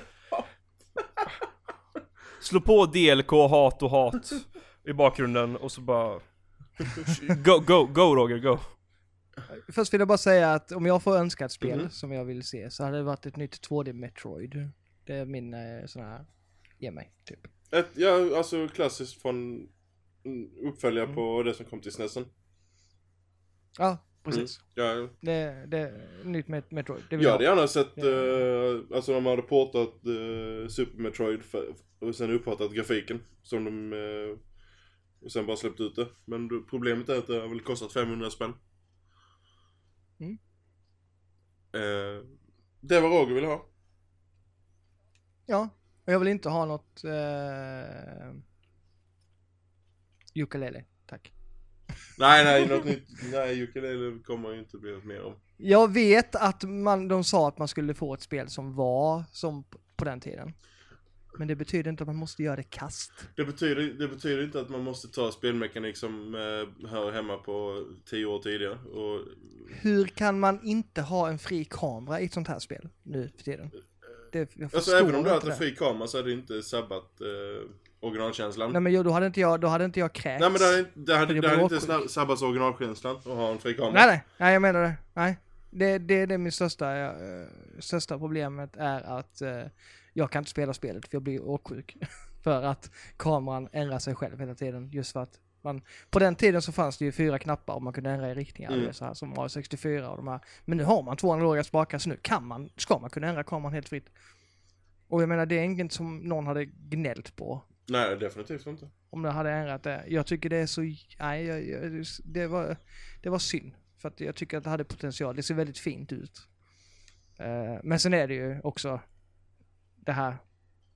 Slå på DLK, hat och hat i bakgrunden och så bara... Go, go, go Roger, go! Först vill jag bara säga att om jag får önska ett spel Mhm. som jag vill se så hade det varit ett nytt 2D Metroid. Det är min eh, sån här, ge mig, typ. Ett, ja, alltså klassiskt från mm, uppföljare Mm. på det som kom till SNESen. Ja, precis. Ja, Det, det är nytt med Metroid. Det vill jag hade ha. gärna sett, eh, alltså de hade portat eh, Super Metroid för, och sen uppfattat grafiken som de eh, och sen bara släppt ut det. Men problemet är att det har väl kostat 500 spänn. Mm. Eh, det var Roger ville ha. Ja, och jag vill inte ha något eh, ukulele, tack. Nej, nej, något nytt. Nej, ukulele kommer ju inte bli något mer om. Jag vet att man, de sa att man skulle få ett spel som var som på den tiden. Men det betyder inte att man måste göra det kast. Det betyder, det betyder inte att man måste ta spelmekanik som eh, hör hemma på 10 år tidigare. Och, Hur kan man inte ha en fri kamera i ett sånt här spel nu för tiden? Det, jag alltså även om du hade en fri kamera så hade det inte sabbat eh, originalkänslan. Nej men då hade inte jag, då hade inte jag kräkts. Nej men det hade, inte- det hade, det hade inte åksjuk. sna- sabbat originalkänslan att ha en fri kamera. nej, nej, nej jag menar det. Nej. Det, det, det är min största, eh, största problemet är att eh, jag kan inte spela spelet för jag blir åksjuk. för att kameran ändrar sig själv hela tiden. Just för att man, på den tiden så fanns det ju fyra knappar och man kunde ändra i riktningar. Mm. Så här, som A64 och de här. Men nu har man två analoga spakar så nu kan man, ska man kunna ändra kameran helt fritt. Och jag menar det är inget som någon hade gnällt på. Nej, definitivt inte. om det hade ändrat det. Jag tycker det är så, nej, jag, jag, det, var, det var synd. För att jag tycker att det hade potential. Det ser väldigt fint ut. Eh, men sen är det ju också det här.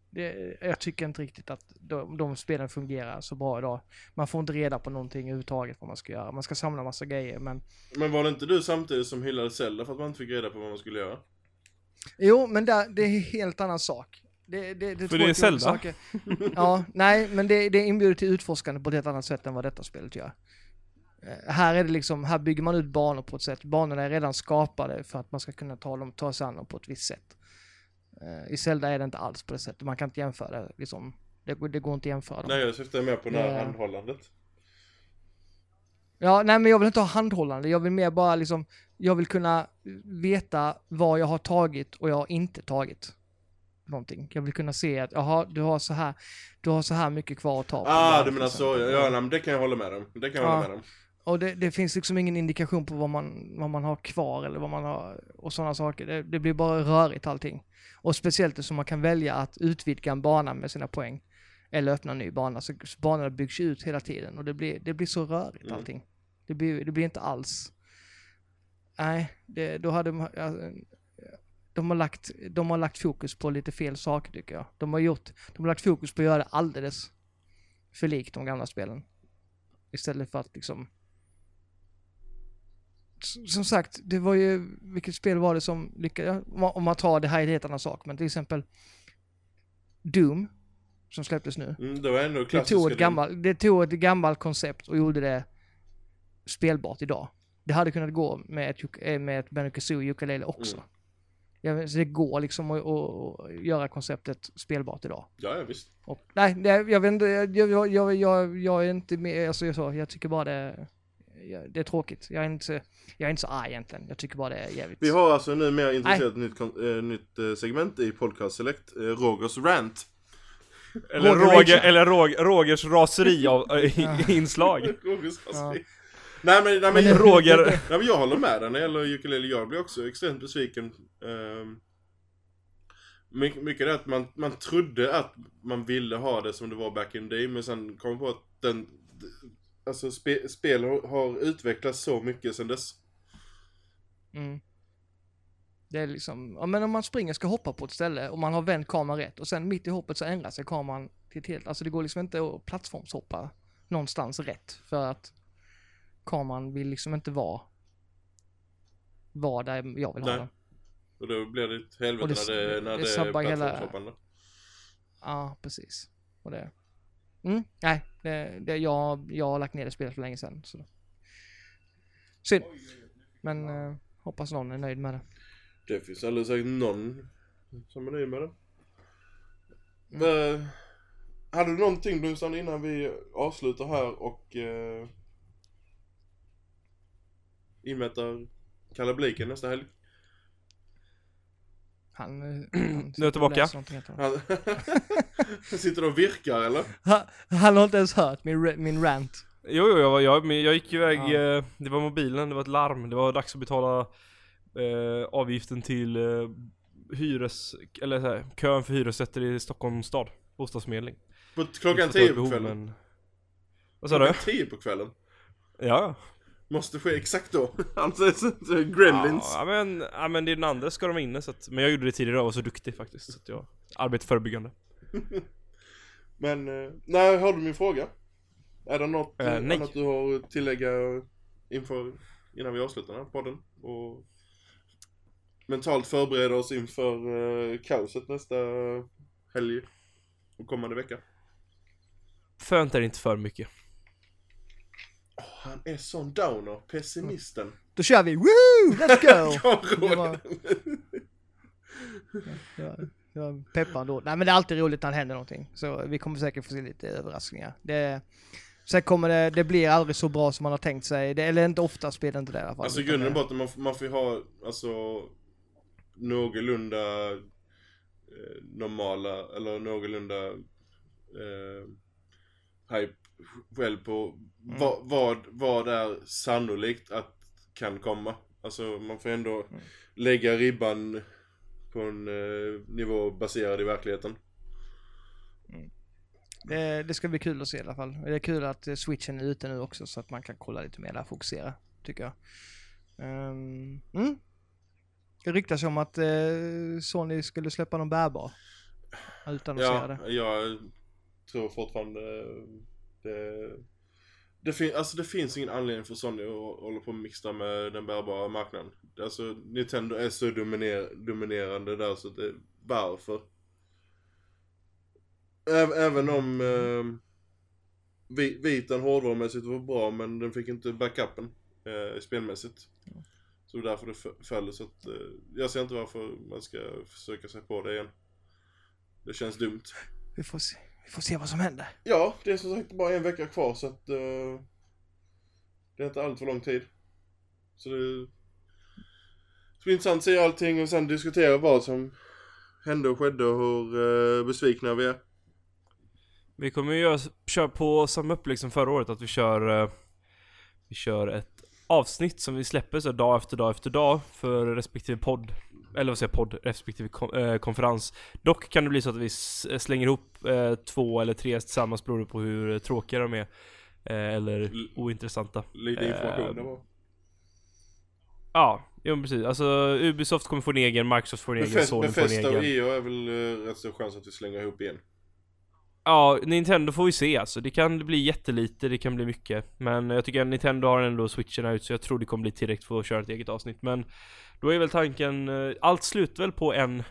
Det, jag tycker inte riktigt att de, de spelen fungerar så bra idag. Man får inte reda på någonting överhuvudtaget vad man ska göra. Man ska samla massa grejer men Men var det inte du samtidigt som hyllade Zelda för att man inte fick reda på vad man skulle göra? Jo, men där, det är en helt annan sak. Det, det, det För det är Zelda? saker. Ja, nej, men det, det inbjuder till utforskande på ett helt annat sätt än vad detta spelet gör. Eh, Här är det liksom, här bygger man ut banor på ett sätt. Banorna är redan skapade för att man ska kunna ta, dem, ta sig an dem på ett visst sätt. Eh, I Zelda är det inte alls på det sättet. Man kan inte jämföra liksom. Det, går- det går inte att jämföra. Nej, jag syftar mer på det här Ja. handhållandet. Ja, nej men jag vill inte ha handhållande. Jag vill mer bara liksom, jag vill kunna veta vad jag har tagit och jag har inte tagit. Någonting. Jag vill kunna se att, jaha, du har så här, du har så här mycket kvar att ta. Ah, du menar så. Ja, nej, men det kan jag hålla med om. Det kan jag Ja. hålla med om. Och det, det finns liksom ingen indikation på vad man, vad man har kvar eller vad man har och sådana saker. Det, det blir bara rörigt allting. Och speciellt eftersom man kan välja att utvidga en bana med sina poäng. Eller öppna en ny bana. Så, banorna byggs ut hela tiden och det blir, det blir så rörigt Mm. allting. Det blir, det blir inte alls... Nej, det, då hade man... De har, lagt, de har lagt fokus på lite fel saker tycker jag. De har gjort, de har lagt fokus på att göra det alldeles för likt de gamla spelen. Istället för att liksom som sagt, det var ju, vilket spel var det som lyckades, om man- tar det här är en helt annan sak, men till exempel Doom, som släpptes nu. Mm, det var ändå Det tog, ett gammalt, det tog ett gammalt koncept och gjorde det spelbart idag. Det hade kunnat gå med ett, eh, med ett Banjo Kazooie ukulele också. Mm. Ja, så det går liksom att, att, göra konceptet spelbart idag. Ja, ja, visst. Och, nej, det, jag vet inte, jag, jag, jag, jag, jag är inte med, alltså jag, så, jag tycker bara det, jag, det är tråkigt. Jag är, inte, jag är inte så arg egentligen. Jag tycker bara det är jävligt. Vi har alltså nu mer intresserat nytt, eh, nytt eh, segment i Podcast Select. Eh, Rogers rant. Eller, Roger eller Rog, Rogers raseri av äh, inslag. Rogers Ja. raseri. Nej men, nej, men, Men Roger. Nej, men jag håller med dig när det gäller ukulele. Jag blir också extremt besviken. Um, mycket, mycket det att man, man trodde att man ville ha det som det var back in the day. Men sen kom på att den... Alltså spe, spel har, utvecklats så mycket sen dess. Mm. Det är liksom, ja men om man springer ska hoppa på ett ställe och man har vänt kameran rätt och sen mitt i hoppet så ändrar sig kameran till ett helt, alltså det går liksom inte att plattformshoppa någonstans rätt för att kameran vill liksom inte vara vara där jag vill ha Nej. den. Och då blir det ett helvete Och det- när det, när det det, är plattformshoppande. Ja, precis. Och det, mm, nej, det, det, jag, jag har lagt ner det spelet för länge sedan. Så. Synd. Men eh, hoppas någon är nöjd med det. Det finns alldeles säkert någon som är nöjd med det. Mm. Eh, hade du någonting Blomstrand innan vi avslutar här och uh, inmätar kalabliken nästa helg? Han, eh, han Nu är jag tillbaka. annat. Han sitter du och virkar eller? Han, han har inte ens hört min, min rant. Jo, jo, jag, var- jag, jag gick iväg, Ja. eh, det var mobilen, det var ett larm, det var dags att betala eh, avgiften till eh, hyres, eller så här, kön för hyresrätter i Stockholms stad, bostadsförmedling. På klockan Inte för att 10 jag har på kvällen? men- Vad sa du? Klockan 10 på kvällen? Ja. Måste ske exakt då. Alltså, så, så, gremlins. Ja, men, ja men det är den andra ska de vara inne så att, men jag gjorde det tidigare och var så duktig faktiskt så att jag arbetar förebyggande. Men, uh, nej, hörde du min fråga? Är det något Eh, eh, nej. annat du har att tillägga inför, innan vi avslutar den här podden? Och mentalt förbereda oss inför uh, kaoset nästa helg och kommande vecka. Förvänta dig inte för mycket. Åh, han är sån downer, pessimisten. Då kör vi! Woo! Let's go! Jag peppar ändå. Nej men det är alltid roligt när det händer någonting. Så vi kommer säkert få se lite överraskningar. Det, sen kommer det, det blir aldrig så bra som man har tänkt sig. Det, eller inte ofta spelar inte det i alla fall. Alltså grunden det- bara att man, man får ju ha, alltså någorlunda eh, normala, eller någorlunda eh, hype själv på Mm. vad, vad, vad är sannolikt att kan komma. Alltså man får ändå Mm. lägga ribban på en eh, nivå baserad i verkligheten. Det, det ska bli kul att se i alla fall. Det är kul att eh, switchen är ute nu också så att man kan kolla lite mer där, fokusera. Tycker jag. Ehm, mm. Det ryktas om att eh, Sony skulle släppa någon bärbar. Utannonsera Ja, det. jag tror fortfarande det, det, fin, alltså det finns ingen anledning för Sony att hålla på och mixa med den bärbara marknaden. Alltså Nintendo är så dominer, dominerande där så det, varför? Även, även om eh, vi- Vitan hårdvarumässigt var bra men den fick inte backupen eh, spelmässigt. Så det är därför det föll så att eh, jag ser inte varför man ska försöka sig på det igen. Det känns dumt. Vi får se, vi får se vad som händer. Ja, det är som sagt bara en vecka kvar så att eh, det är inte allt för lång tid. Så det ska bli intressant att se allting och sen diskutera vad som hände och skedde och hur eh, besvikna vi är. Vi kommer ju göra, köra på samma upplägg som förra året, att vi kör eh, Vi kör ett avsnitt som vi släpper så dag efter dag efter dag för respektive podd Eller vad säger jag, podd, respektive kon- eh, konferens Dock kan det bli så att vi s- slänger ihop eh, två eller tre tillsammans beroende på hur tråkiga de är eh, Eller ointressanta Lite information Eh. Ja, jo precis. Alltså Ubisoft kommer få en egen, Microsoft får en egen, Sony får en Befesta och egen EO är väl eh, rätt stor chans att vi slänger ihop igen. Ja, Nintendo får vi se alltså. Det kan bli jättelite, det kan bli mycket. Men jag tycker att Nintendo har ändå switchen ut så jag tror det kommer bli tillräckligt för att köra ett eget avsnitt. Men då är väl tanken, eh, allt slutar väl på en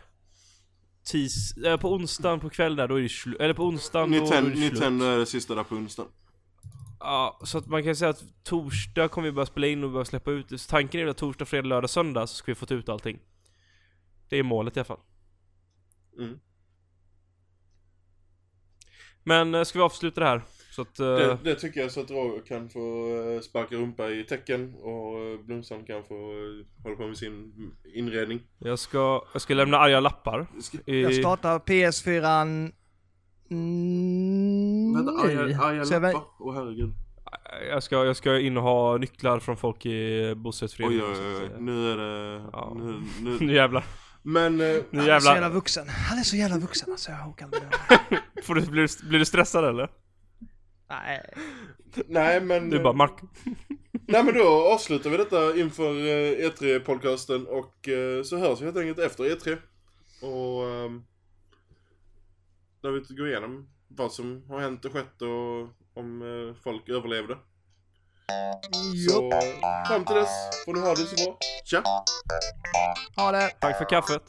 tis, eh, på onsdagen på kvällen där, då är det slut. Eller på onsdagen då, då är Nintendo, det slut. Nintendo är det sista där på onsdagen. Ja, så att man kan säga att torsdag kommer vi börja spela in och börja släppa ut det. Så tanken är att torsdag, fredag, lördag, söndag så ska vi få ut allting. Det är målet i alla fall. Mm. Men eh, ska vi avsluta det här? Så att... eh, Det, det tycker jag så att Roger kan få eh, sparka rumpa i tecken och Blomstrand kan få hålla på med sin inredning. Jag ska, jag ska lämna arga lappar. I, Jag startar PS4 mm, vänta, arga, arga lappar? Åh herregud. Jag ska, jag ska in och ha nycklar från folk i bostadsföreningen. oj, oj, oj. Nu är det... Ja. Nu, nu. Nu jävlar. Men... Nu Han är så jävla jävlar. vuxen. Han är så jävla vuxen alltså. Jag orkar inte. Får du, blir, du, blir du stressad eller? Nej. Nej men... Du bara Mark. Nej men då avslutar vi detta inför eh, E3-podcasten och eh, så hörs vi helt enkelt efter E3. Och... ehm, där vi går igenom vad som har hänt och skett och om eh, folk överlevde. Så fram till dess får ni ha det så bra. Tja! Ha det. Tack för kaffet.